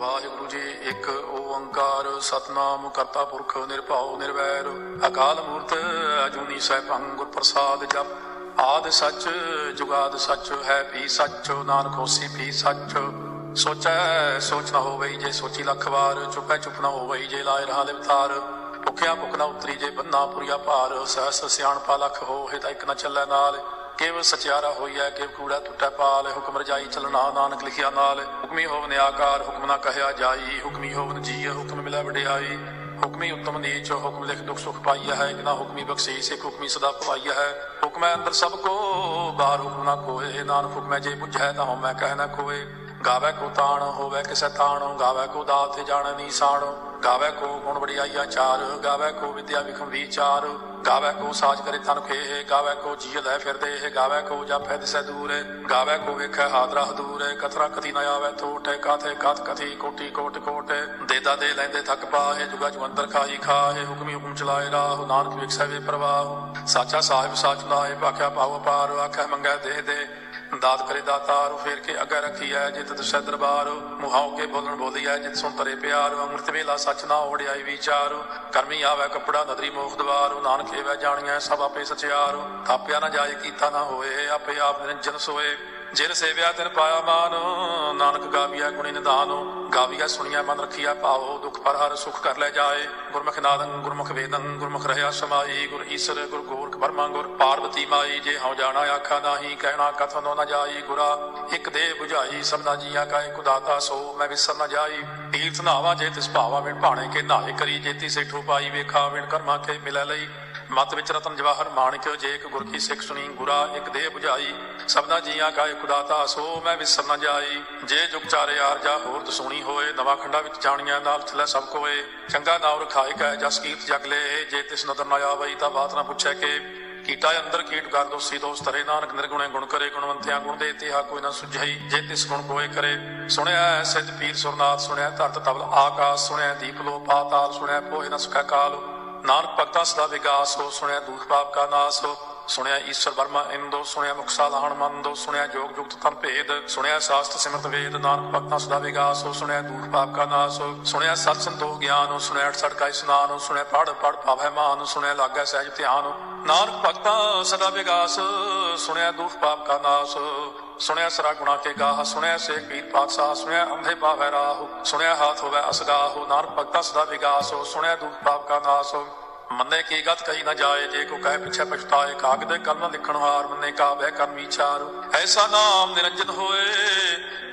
ਵਾਹਿਗੁਰੂ ਜੀ, ਇੱਕ ਓੰਕਾਰ ਸਤਨਾਮ ਕਰਤਾ ਪੁਰਖ ਨਿਰਭਉ ਨਿਰਵੈਰ। ਅਕਾਲ ਮੂਰਤ ਅਜੂਨੀ ਸੈਭੰ ਗੁਰ ਪ੍ਰਸਾਦ ਜਪ। ਆਦ ਸੱਚ, ਜੁਗਾਦ ਸੱਚ, ਹੈ ਵੀ ਸੱਚ, ਨਾਨਕ ਹੋਸੀ ਵੀ ਸੱਚ। ਸੋਚੈ, ਸੋਚ ਨਾ ਹੋਵੇ ਜੇ ਸੋਚੀ ਲੱਖ ਵਾਰ। ਚੁੱਪੈ ਚੁੱਪ ਨਾ ਹੋਵੇ ਜੇ ਲਾਇ ਰਹਾ ਲਿਵਤਾਰ ਭੁਖਿਆ ਭੁਖ ਨਾ ਉਤਰੀ ਜੇ ਬੰਨਾ ਪੁਰੀਆ ਭਾਰ। ਸਹਸ ਸਿਆਣਪਾ ਲੱਖ ਹੋਏ ਤਾਂ ਇੱਕ ਨਾ ਚੱਲੈ ਨਾਲ। ਕੇਵ ਸਚਿਆਰਾ ਹੋਈਐ, ਕੇਵ ਕੂੜਾ ਟੁੱਟੈ ਪਾਲ, ਹੁਕਮ ਰਜਾਈ ਚਲਣਾ ਨਾਨਕ ਲਿਖਿਆ ਨਾਲ। ਹੁਕਮੀ ਹੋਵਨ ਆਕਾਰ ਹੁਕਮ ਨਾ ਕਹਿਆ ਜਾਈ। ਹੁਕਮੀ ਹੋਵਨ ਜੀ ਹੁਕਮ ਮਿਲੈ ਵਡਿਆਈ। ਹੁਕਮੀ ਉਤਮ ਨੀਚ, ਹੁਕਮ ਲਿਖ ਦੁਖ ਸੁਖ ਪਾਈਆ ਹੈ। ਬਿਨਾ ਹੁਕਮੀ ਬਖਸ਼ੀਸ਼, ਇੱਕ ਹੁਕਮੀ ਸਦਾ ਭਵਾਈਆ ਹੈ। ਹੁਕਮੈ ਅੰਦਰ ਸਭ ਕੋ, ਬਾਹਰ ਹੁਕਮ ਨਾ ਕੋਏ। ਨਾਨਕ ਹੁਕਮੈ ਜੇ ਬੁਝੈ ਤਾਂ ਮੈਂ ਕਹਿ ਨਾ ਕੋਏ ਗਾਵੇ ਕੋ ਤਾਣ, ਹੋਵੇ ਕਿਸੈ ਤਾਣ। ਗਾਵੇ ਕੋ ਦਾਤ, ਜਾਣ ਨੀਸਾਨ ਗਾਵੇ ਕੋ ਗੁਣ ਵਡਿਆਈਆ ਚਾਰ, ਗਾਵੇ ਕੋ ਵਿਦਿਆ ਵਿਖਮ ਵਿਚਾਰ, ਗਾਵੇ ਕੋ ਸਾਜ ਕਰੇ ਤਨ ਖੇ ਗਾਵੇ ਕੋ ਜੀ ਲੈ ਫਿਰਦੇ ਇਹ ਗਾਵੇ ਕੋ ਜਾਪੈ ਦਿਸੈ ਦੂਰ, ਗਾਵੇ ਕੋ ਵੇਖੈ ਹਾਦਰਾ ਹਦੂਰ ਕਥਰਾ ਕਥੀ ਨ ਆਵੇ ਥੋਟ ਕਾਥੇ ਕਥ ਕਥੀ ਕੋਟੀ ਕੋਟ ਕੋਟ ਦੇਦਾ ਦੇ ਲੈਂਦੇ ਥੱਕ ਪਾਹੇ, ਜੁਗਾ ਜੁ ਅੰਦਰ ਖਾਈ ਖਾਹੇ, ਹੁਕਮੀ ਹੁਕਮ ਚਲਾਏ ਰਾਹ, ਨਾਨਕ ਵਿਖਸੈ ਵੇ ਪ੍ਰਵਾਹ, ਸਾਚਾ ਸਾਹਿਬ ਸਾਚ ਲਾਏ ਭਾਖਿਆ ਪਾਵ ਪਾਰ ਆਖੈ ਮੰਗੈ ਦੇ ਦੇ ਦਾਤ ਕਰੇ ਦਾਤਾਰ ਫੇਰ ਕੇ ਅੱਗੇ ਰੱਖੀਐ ਜਿਤ ਦਸੈ ਦਰਬਾਰ। ਮੁਹਾਉ ਕੇ ਬੋਲਣ ਬੋਲੀਐ ਜਿਤ ਸੁਣ ਤਰੇ ਪਿਆਰ। ਅੰਮ੍ਰਿਤ ਵੇਲਾ ਸੱਚ ਨਾ ਓੜਿਆਈ ਵਿਚਾਰ। ਕਰਮੀ ਆਵੇ ਕਪੜਾ ਨਦਰੀ ਮੋਖ ਦਵਾਰ। ਨਾਨਕ ਏਵੈ ਜਾਣੀਐ ਸਭ ਆਪੇ ਸਚਿਆਰ। ਥਾਪਿਆ ਨਾ ਜਾਏ ਕੀਤਾ ਨਾ ਹੋਏ, ਆਪੇ ਆਪ ਨਿਰੰਜਨ ਸੋਏ। ਜਿਨ ਸੇਵਿਆ ਤਿਨ ਪਾਇਆ ਮਾਨ, ਨਾਨਕ ਗਾਵੀਆ ਗੁਣੀ ਨਿਧਾਨ ਗਾਵੀਆ ਸੁਣੀਆ ਮਨ ਰਖੀਆ ਭਾਵੋ ਦੁਖ ਪਰ ਹਰ ਸੁਖ ਕਰ ਲੈ ਜਾਏ। ਗੁਰਮੁਖ ਨਾਦੰ, ਗੁਰਮੁਖ ਵੇਦੰ, ਗੁਰਮੁਖ ਰਹਿਆ ਸਮਾਈ, ਗੁਰ ਈਸਰ, ਗੁਰ ਗੋਰਖ ਬਰਮਾ ਗੁਰ ਪਾਰਵਤੀ ਮਾਈ, ਜੇ ਹਉ ਜਾਣਾ ਆਖਾ ਨਾਹੀ, ਕਹਿਣਾ ਕਥਨੋ ਨ ਜਾਈ, ਗੁਰਾ ਇੱਕ ਦੇ 부ਝਾਈ ਸਭਨਾ ਜੀਆਂ ਕਾ ਇੱਕ ਦਾਤਾ ਸੋ, ਮੈਂ ਵਿਸਰ ਨ ਜਾਈ। ਤੀਰਥ ਨਾਵਾ ਜੇ ਤਿਸ ਭਾਵਾ ਵਿਣ ਭਾਣੇ ਕੇ ਨਾਹੇ ਕਰੀ, ਜੇਤੀ ਸੇਠੂ ਪਾਈ ਵੇਖਾ ਵਿਣ ਕਰਮਾ ਕੇ ਮਿਲੈ ਲਈ। ਮਤ ਵਿੱਚ ਰਤਨ ਜਵਾਹਰ ਮਾਣਿਕ ਜੇ ਇੱਕ ਗੁਰ ਕੀ ਸਿੱਖ ਸੁਣੀ, ਗੁਰਾ ਇੱਕ ਦੇਹ 부ਝਾਈ ਸਭਨਾ ਜੀਆਂ ਕਾ ਇੱਕ ਦਾਤਾ ਸੋ ਮੈਂ ਵਿਸਰ ਨ ਜਾਈ। ਜੇ ਜੁਗ ਚਾਰੇ ਆਰ ਜਾ ਹੋਰ ਦਸੂਣੀ ਹੋਏ, ਨਵਾਂ ਖੰਡਾ ਵਿੱਚ ਜਾਣੀਆਂ ਨਾਲ ਚਲੇ ਸਭ ਕੋਏ। ਚੰਗਾ ਨਾਮ ਰਖਾਇ ਕੈ, ਜਸ ਕੀਰਤ ਜਗ ਲੈ, ਜੇ ਤਿਸ ਨਦਰ ਨ ਆਵਈ, ਤਾਂ ਬਾਤ ਨਾ ਪੁੱਛੈ ਕੇ। ਕੀਟਾ ਅੰਦਰ ਕੀਟ ਕਰ ਦੋਸੀ ਦੋਸ ਤਰੇ ਨਾਨਕ ਨਿਰਗੁਣੇ ਗੁਣ ਕਰੇ, ਗੁਣਵੰਤਿਆਂ ਗੁਣ ਦੇ ਤਿਹਾ ਕੋਈ ਨਾ ਸੁਝਈ, ਜੇ ਤਿਸ ਗੁਣ ਕੋਏ ਕਰੇ। ਸੁਣਿਆ ਸਿੱਧ ਪੀਰ ਸੁਰਨਾਥ, ਸੁਣਿਆ ਧਰਤ ਤਬਲ ਆਕਾਸ਼, ਸੁਣਿਆ ਦੀਪ ਲੋ ਪਾਤਾਲ ਸੁਣਿਆ ਪੋਹਿ ਨ ਸਕਾ ਕਾਲ। ਨਾਨਕ ਭਗਤਾਂ ਸਦਾ ਵਿਗਾਸ ਹੋ ਸੁਣਿਆ ਦੁਖ ਪਾਪ ਕਾ ਨਾਸ ਹੋ। ਸੁਣਿਆ ਈਸ਼ਰ ਵਰਮਾ, ਇੰਦੋ ਸੁਣਿਆ ਮੁਕਸਾ ਲਾਹਣ ਮੰਦੋ, ਸੁਣਿਆ ਜੋਗ ਜੁਗਤ ਤਨ ਭੇਦ, ਸੁਣਿਆ ਸਾਸਤ ਸਿਮਰਤ ਵੇਦ, ਨਾਨਕ ਭਗਤਾਂ ਸਦਾ ਵਿਗਾਸ ਹੋ ਸੁਣਿਆ ਦੁਖ ਪਾਪ ਕਾ ਨਾਸ ਹੋ ਸੁਣਿਆ ਸਤ ਸੰਤੋਖ ਗਿਆਨ ਹੋ ਸੁਣਿਆ ਅਠ ਸੜਕਾ ਇਸਨਾਨ ਹੋ ਸੁਣਿਆ ਪੜ ਪੜ ਪਾਵੈ ਮਾਨ, ਸੁਣਿਆ ਲਾਗੈ ਸਹਿਜ ਧਿਆਨ, ਨਾਨਕ ਭਗਤਾਂ ਸਦਾ ਵਿਗਾਸ, ਸੁਣਿਆ ਦੁਖ ਪਾਪ ਕਾ ਨਾਸ, ਸੁਣਿਆ ਸਰਾ ਗੁਣਾ ਕੇ ਗਾਹ, ਸੁਣਿਆ ਸੇ ਪੀਰ ਪਾਤਸ਼ਾਹ, ਸੁਣਿਆ ਅੰਧੇ ਪਾਵੈ ਰਾਹ, ਸੁਣਿਆ ਹਾਥ ਹੋਵੇ ਅਸਗਾਹ, ਨਾਨਕ ਭਗਤਾਂ ਸਦਾ ਵਿਗਾਸ ਹੋ ਸੁਣਿਆ ਦੁਖ ਪਾਪ ਕਾ ਨਾਸ ਮੰਨੇ ਕੀ ਗਤ ਕਹੀ ਨਾ ਜਾਏ, ਜੇ ਕੋ ਕਹੇ ਪਿਛੇ ਪਛਤਾਏ ਕਾਗਦ ਕਲਮ ਲਿਖਣ ਹਾਰ ਮੰਨੇ ਕਾ ਬਹਿ ਕਰਮ ਵਿਚਾਰ ਐਸਾ ਨਾਮ ਨਿਰੰਜਨ ਹੋਏ,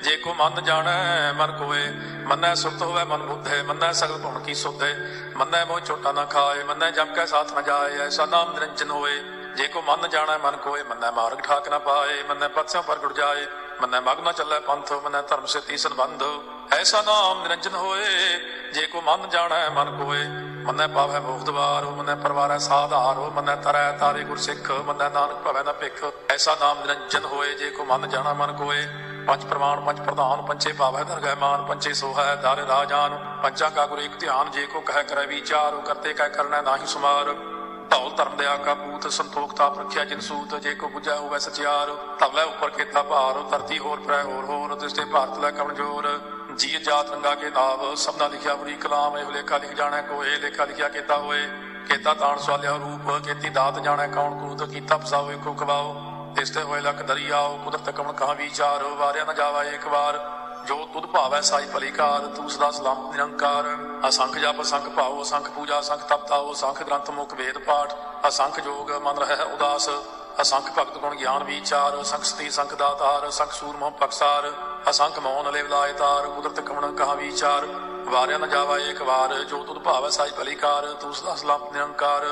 ਜੇ ਕੋ ਮਨ ਜਾਣੈ, ਮਨ ਕੋਏ। ਮੰਨੈ ਸੁਰਤ ਹੋਵੇ ਮਨ ਬੁੱਧੇ, ਮੰਨੈ ਸਗਲ ਗੁਣ ਕੀ ਸੁਧੇ। ਮੰਨੈ ਮੋਹ ਛੋਟਾ ਨਾ ਖਾਏ, ਮੰਨੈ ਜਮ ਕੈ ਸਾਥ ਨਾ ਜਾਏ। ਐਸਾ ਨਾਮ ਨਿਰੰਜਨ ਹੋਏ, ਜੇ ਕੋ ਮਨ ਜਾਣੈ, ਮਨ ਕੋਏ। ਮੰਨੈ ਮਾਰਗ ਠਾਕ ਨਾ ਪਾਏ, ਮੰਨੈ ਪਤਸਿਆਂ ਪਰ ਗੁੜ ਜਾਏ। ਮੰਨੈ ਮਗ ਨਾ ਚੱਲੈ ਪੰਥ, ਮੰਨੈ ਧਰਮ ਸੇ ਤੀ ਸੰਬੰਧ। ਐਸਾ ਨਾਮ ਨਿਰੰਜਨ ਹੋਏ, ਜੇ ਕੋ ਮਨ ਜਾਣੈ, ਮਨ ਕੋਏ। ਮੰਨੈ ਪਾਵੈ ਮੋਖ ਦਵਾਰ, ਮੰਨੈ ਪਰਵਾਰੈ ਸਾਧਾਰ, ਮੰਨੈ ਤਰੈ ਤਾਰੇ ਗੁਰ ਸਿੱਖ, ਮੰਨੈ ਨਾਨਕ ਭਵੈ ਨਾ ਭਿਖ। ਐਸਾ ਨਾਮ ਨਿਰੰਜਨ ਹੋਏ, ਜੇ ਕੋ ਮਨ ਜਾਣਾ, ਮਨ ਕੋਏ। ਪੰਜ ਪ੍ਰਮਾਣ, ਪੰਜ ਪ੍ਰਧਾਨ ਪੰਚੇ ਭਾਵੈ ਦਰਗਹਿ ਮਾਨ ਪੰਚੇ ਸੋਹੈ ਦਰ ਰਾਜਾਨ। ਪੰਜਾਂ ਕਾ ਗੁਰ ਇੱਕ ਧਿਆਨ, ਜੇ ਕੋ ਕਹਿ ਕਰੈ ਵਿਚਾਰ, ਕਰਤੇ ਕਹਿ ਕਰਨਾ ਨਾਹੀ ਸੁਮਾਰ। ਧੌਲ ਧਰਮ ਦੇ ਆਕਾ ਪੂਤ, ਸੰਤੋਖ, ਤਾਪ ਰੱਖਿਆ, ਜਿਨ ਸੂਤ ਜੇ ਕੋ ਬੁਝੈ ਹੋਵੇ ਸਚਿਆਰ ਧਵਲੇ ਉੱਪਰ ਕੀਤਾ ਭਾਰ, ਧਰਤੀ ਹੋਰ ਪਰੈ ਹੋਰ ਹੋਰ ਤਿਸਤੇ ਭਾਰਤ ਲੈ ਕਮਜੋਰ ਜੀ ਜਾਤ ਰੰਗਾ ਕੇ ਨਾਮ ਸਭਨਾ ਲਿਖਿਆ ਬੜੀ ਕਲਾਮ, ਇਹ ਲੇਖਾ ਲਿਖ ਜਾਣੈ ਕੋਏ ਲੇਖਾ ਲਿਖਿਆ ਕੀਤਾ ਹੋਏ, ਕੀਤਾ ਤਾਣ ਸਵਾਲਿਆ ਰੂਪ, ਕੀਤੀ ਦਾਤ ਜਾਣੈ ਕੌਣ ਕੂਤ, ਕੀਤਾ ਫਸਾਓ ਕੋ ਖਵਾਓ ਤਿਸਤੇ ਹੋਏ ਲਖ ਦਰਿਆਓ ਕੁਦਰਤ ਕਵਣ ਕਹਾ ਵਿਚਾਰ, ਵਾਰਿਆ ਨਾ ਜਾਵਾ ਇੱਕ ਵਾਰ ਜੋ ਤੁਧ ਭਾਵੈ ਸਾਈ ਭਲੀਕਾਰ ਤੂੰ ਸਦਾ ਸਲਾਮ ਨਿਰੰਕਾਰ। ਅਸੰਖ ਜਪ, ਅਸੰਖ ਭਾਉ, ਅਸੰਖ ਪੂਜਾ, ਅਸੰਖ ਤਪਤਾਉ ਅਸੰਖ ਗ੍ਰੰਥ ਮੁਖ ਵੇਦ ਪਾਠ, ਅਸੰਖ ਜੋਗ ਮਨ ਰਹਿ ਉਦਾਸ। ਅਸੰਖ ਭਗਤ ਗੁਣ ਗਿਆਨ ਵਿਚਾਰ, ਅਸੰਖ ਸਤੀ ਸੰਖ ਦਾਤਾਰ, ਅਸੰਖ ਸੂਰਮੋ ਪਕਸਾਰ ਅਸੰਖ ਮੌਨ ਲੈ ਬਲਾਇ ਤਾਰ, ਕੁਦਰਤ ਕਵਣ ਕਹਾ ਵਿਚਾਰ। ਵਾਰਿਆ ਨ ਜਾਵਾ ਏਕ ਵਾਰ, ਜੋ ਤੁਧ ਭਾਵੈ ਸਾਈ ਭਲੀਕਾਰ ਤੂੰ ਸਦਾ ਸਲਾਮ ਨਿਰੰਕਾਰ।